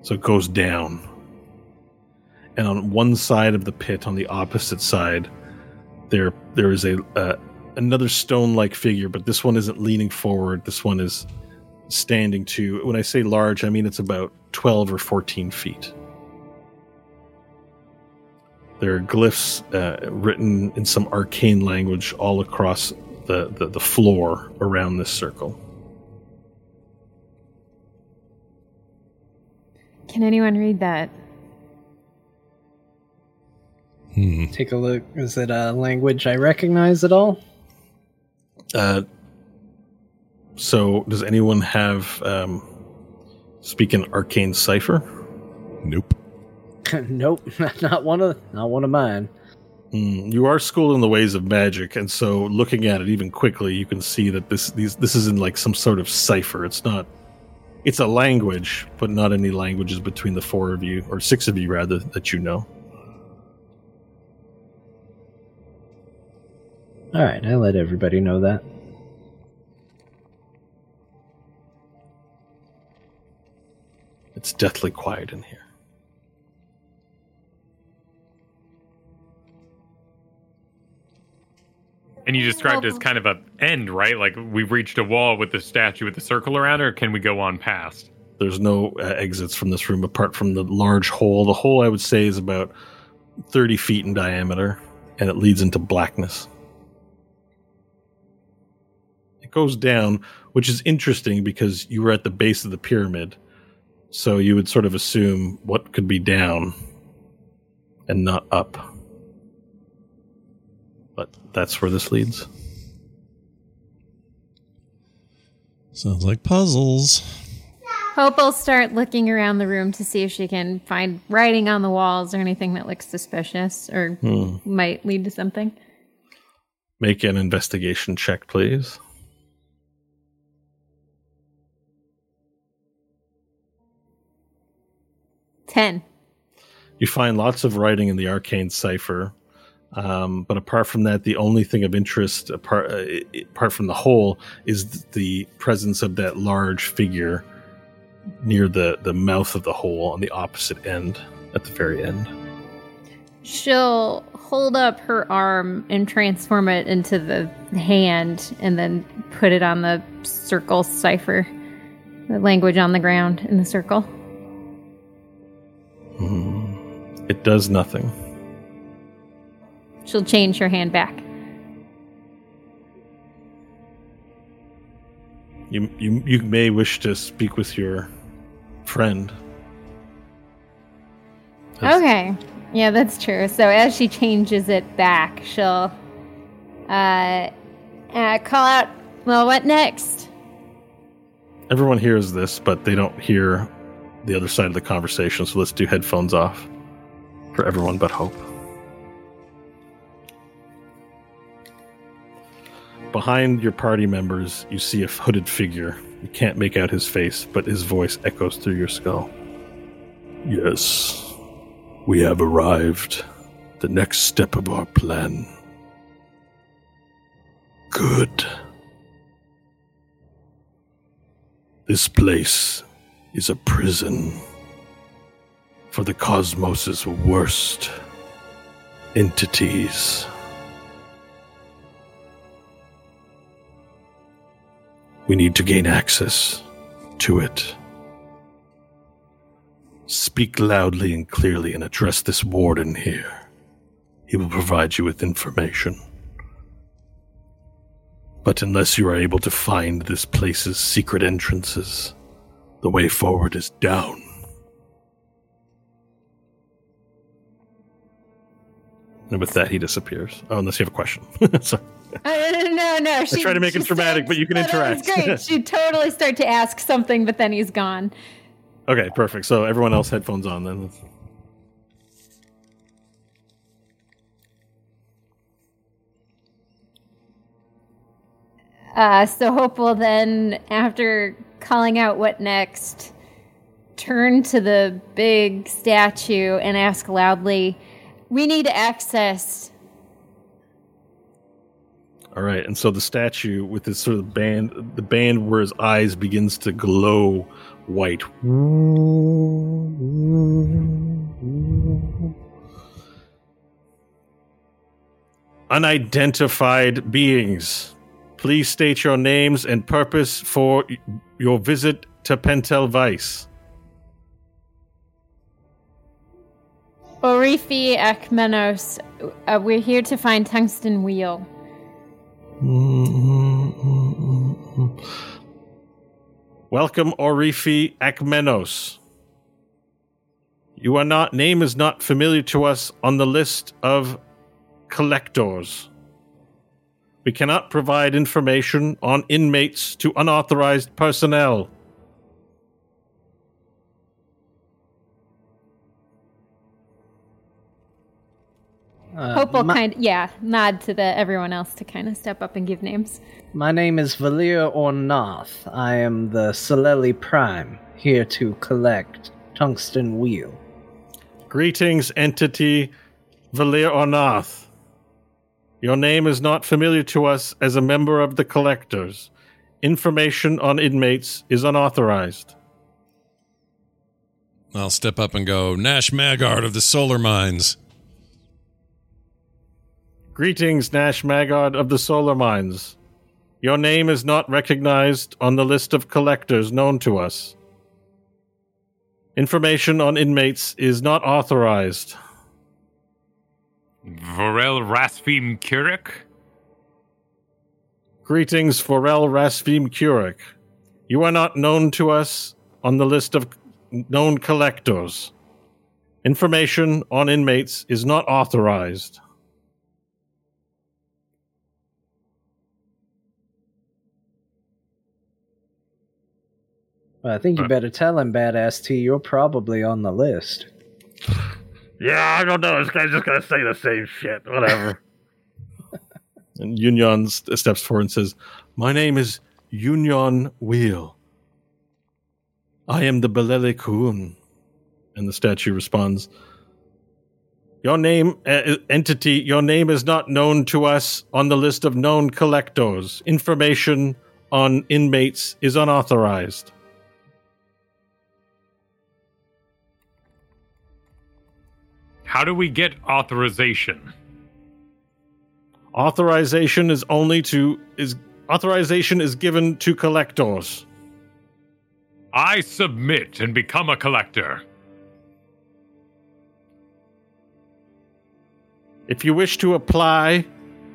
So it goes down. And on one side of the pit, on the opposite side, there there is a uh, another stone-like figure, but this one isn't leaning forward. This one is standing to. When I say large, I mean it's about twelve or fourteen feet. There are glyphs uh, written in some arcane language all across the, the, the floor around this circle. Can anyone read that? Hmm. Take a look. Is it a language I recognize at all? Uh, so, does anyone have um, speak an arcane cipher? Nope. nope, not one of not one of mine. Mm, you are schooled in the ways of magic, and so looking at it even quickly, you can see that this these this is in like some sort of cipher. It's not. It's a language, but not any languages between the four of you, or six of you rather, that you know. All right, I let everybody know that. It's deathly quiet in here. And you described it as kind of a end, right? Like we've reached a wall with the statue with the circle around it, or can we go on past? There's no uh, exits from this room apart from the large hole. The hole, I would say, is about 30 feet in diameter, and it leads into blackness. It goes down, which is interesting because you were at the base of the pyramid. So you would sort of assume what could be down and not up. But that's where this leads. Sounds like puzzles. Hope will start looking around the room to see if she can find writing on the walls or anything that looks suspicious or Hmm. might lead to something. Make an investigation check, please. Ten. You find lots of writing in the arcane cipher, um, but apart from that, the only thing of interest, apart uh, apart from the hole, is the presence of that large figure near the the mouth of the hole on the opposite end, at the very end. She'll hold up her arm and transform it into the hand and then put it on the circle cipher, the language on the ground in the circle. Hmm. It does nothing. She'll change her hand back. You you you may wish to speak with your friend. That's- Okay. Yeah, that's true. So as she changes it back, she'll uh, uh call out, "Well, what next?" Everyone hears this, but they don't hear the other side of the conversation. So let's do headphones off for everyone but Hope. Behind your party members, you see a hooded figure. You can't make out his face, but his voice echoes through your skull. Yes, we have arrived. The next step of our plan. Good. This place is a prison for the cosmos's worst entities. We need to gain access to it. Speak loudly and clearly and address this warden here. He will provide you with information. But unless you are able to find this place's secret entrances, the way forward is down. And with that, he disappears. Oh, unless you have a question. Sorry. Uh, no, no. She, tried to make it dramatic, starts- but you can no, that was interact. great. She'd totally start to ask something, but then he's gone. Okay, perfect. So everyone else headphones on then. Uh, so Hope will then, after calling out what next, turn to the big statue and ask loudly, "We need access." All right, and so the statue with this sort of band, the band where his eyes begins to glow white. Unidentified beings, please state your names and purpose for your visit to Pentelweiss. Orifi Akmenos, uh, we're here to find Tungsten Wheel. Welcome, Orifi Akmenos. You are not name is not familiar to us on the list of collectors. We cannot provide information on inmates to unauthorized personnel. Uh, Hope will my, kind yeah, nod to the everyone else to kind of step up and give names. my name is Valir Ornoth. I am the Soleli Prime, here to collect Tungsten Wheel. Greetings, entity Valir Ornoth. Your name is not familiar to us as a member of the collectors. Information on inmates is unauthorized. I'll step up and go, Nash Magard of the Solar Mines. Greetings, Nash Magard of the Solar Mines. Your name is not recognized on the list of collectors known to us. Information on inmates is not authorized. Vorel Rasfim Kurik? Greetings, Forel Rasvim Kurik. You are not known to us on the list of known collectors. Information on inmates is not authorized. Well, I think you Uh. better tell him, Badass T, you're probably on the list. Yeah, I don't know. This guy's just gonna say the same shit. Whatever. and Yunyan steps forward and says, "My name is Yunyan Wheel. I am the Belele Kun." And the statue responds, "Your name, uh, entity, your name is not known to us on the list of known collectors. Information on inmates is unauthorized." How do we get authorization? Authorization is only to is authorization is given to collectors. I submit and become a collector. If you wish to apply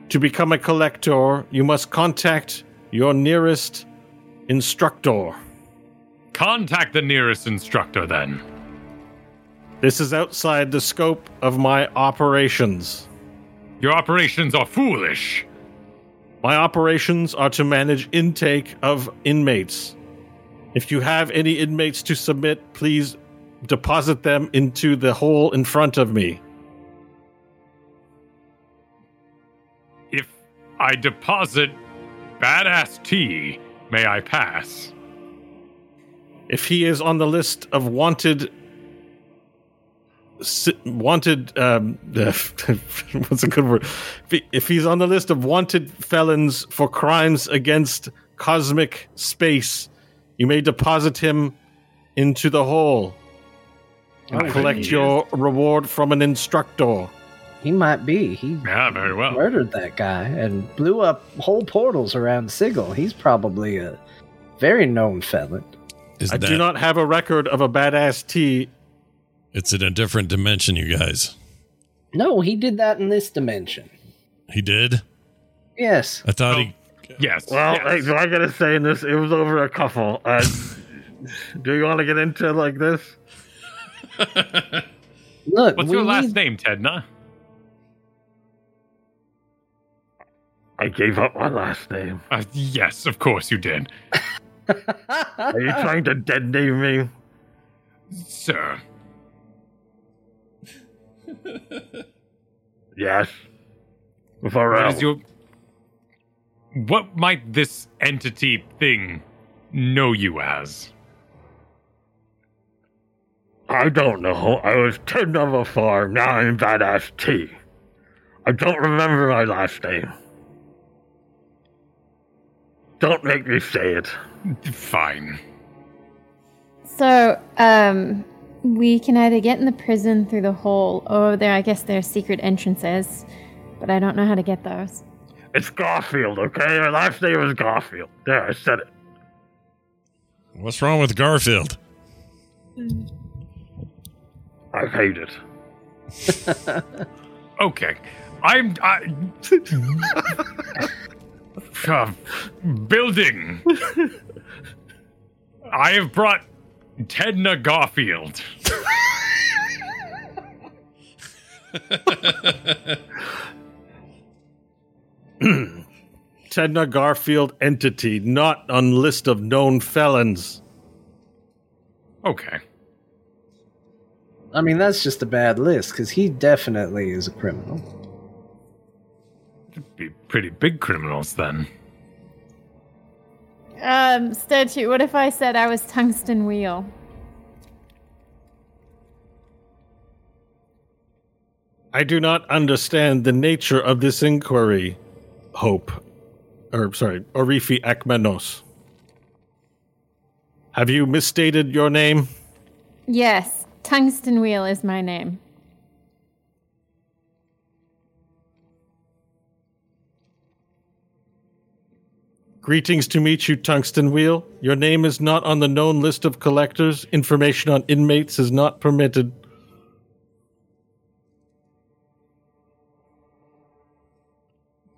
to become a collector, you must contact your nearest instructor. Contact the nearest instructor then. This is outside the scope of my operations. Your operations are foolish. My operations are to manage intake of inmates. If you have any inmates to submit, please deposit them into the hole in front of me. If I deposit badass T, may I pass? if he is on the list of wanted wanted um what's a good word if, he, if he's on the list of wanted felons for crimes against cosmic space you may deposit him into the hole and Oh, collect he your reward from an instructor He might be. He Yeah, very well. murdered that guy and blew up whole portals around Sigil. He's probably a very known felon. Is I that, do not have a record of a badass T. It's in a different dimension, you guys. No, he did that in this dimension. He did. Yes. I thought he. Yes. Well, yes. I, I gotta say, in this, it was over a couple. Uh, do you want to get into it like this? Look, What's we your last need- name, Tedna? I gave up my last name. Uh, yes, of course you did, Are you trying to dead name me? sir. Yes. What Varel. is your? What might this entity thing know you as? I don't know. I was ten of a farm. Now I'm badass T. I don't remember my last name. Don't make me say it. Fine. So, um, we can either get in the prison through the hole, or there, I guess there are secret entrances, but I don't know how to get those. It's Garfield, okay? Her last name is Garfield. There, I said it. What's wrong with Garfield? I hate it. Okay. I'm. I, Uh, building. I have brought Tedna Garfield. Tedna Garfield entity, not on list of known felons. Okay. I mean, that's just a bad list because he definitely is a criminal. Be pretty big criminals then. Um, statue, what if I said I was tungsten wheel? I do not understand the nature of this inquiry, Hope. Or, sorry, Orifi Akmenos. Have you misstated your name? Yes, tungsten wheel is my name. Greetings to meet you, Tungsten Wheel. Your name is not on the known list of collectors. Information on inmates is not permitted.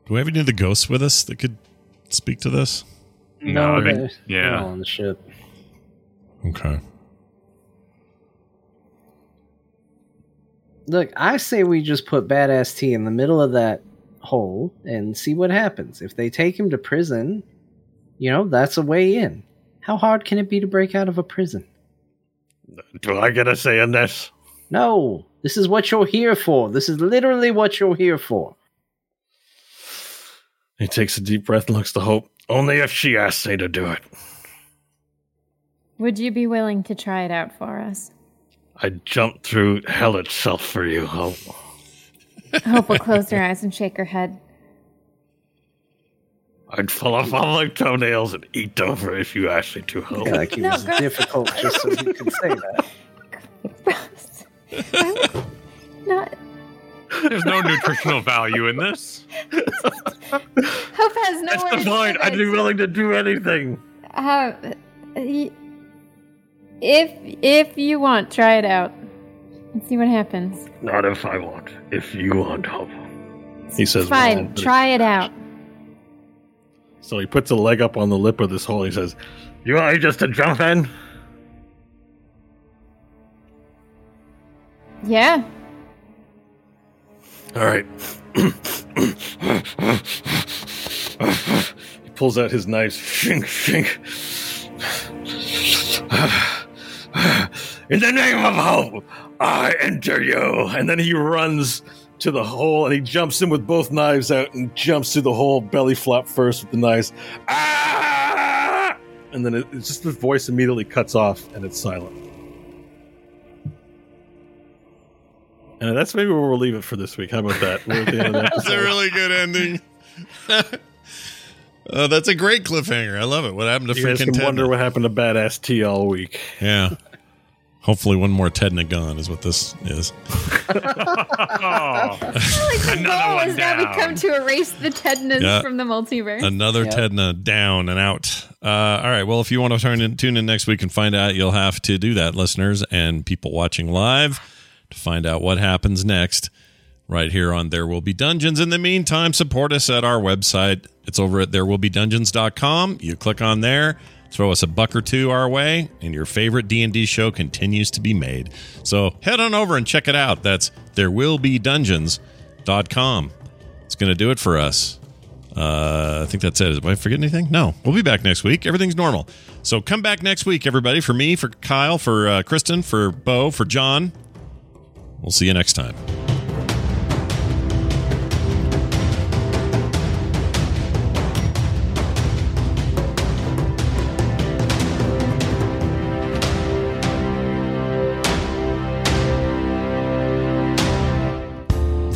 Do we have any of the ghosts with us that could speak to this? No, they- they're- yeah. all on the ship. Okay. Look, I say we just put Badass T in the middle of that hole and see what happens. If they take him to prison, you know, that's a way in. How hard can it be to break out of a prison? Do I get a say in this? No, this is what you're here for. This is literally what you're here for. He takes a deep breath and looks to Hope. Only if she asks me to do it. Would you be willing to try it out for us? I'd jump through hell itself for you, Hope. Hope will close her eyes and shake her head. I'd fall off all my toenails and eat over if you asked me to, Hope. Like it No, was girl. difficult just so you can say that. Not There's no nutritional value in this. Hope has no That's the point. I'd be willing to do anything. Uh, if if you want, try it out and see what happens. Not if I want. If you want, Hope. He says, Fine, try it out. So he puts a leg up on the lip of this hole. And he says, You want me just to jump in? Yeah. All right. he pulls out his knife. Shink, shink. In the name of hope, I enter you. And then he runs to the hole and he jumps in with both knives out and jumps through the hole, belly flop first with the knives. Ah! And then it, it's just the voice immediately cuts off and it's silent. And that's maybe where we'll leave it for this week. How about that? We're at the end of the That's a really good ending. uh, that's a great cliffhanger. I love it. What happened to You guys can wonder what happened to Badass T all week. Yeah. Hopefully, one more Tedna gone is what this is. Oh, like the Another goal one is now we come to erase the Tednas Yeah. from the multiverse. Another Yep. Tedna down and out. Uh, all right. Well, if you want to turn in, tune in next week and find out, you'll have to do that, listeners and people watching live, to find out what happens next. Right here on There Will Be Dungeons. In the meantime, support us at our website. It's over at therewillbedungeons.com. You click on there, throw us a buck or two our way, and your favorite D&D show continues to be made. So head on over and check it out. That's therewillbedungeons.com. It's going to do it for us. Uh, I think that's it. Did I forget anything? No. We'll be back next week. Everything's normal. So come back next week, everybody. For me, for Kyle, for uh, Kristen, for Bo, for John. We'll see you next time.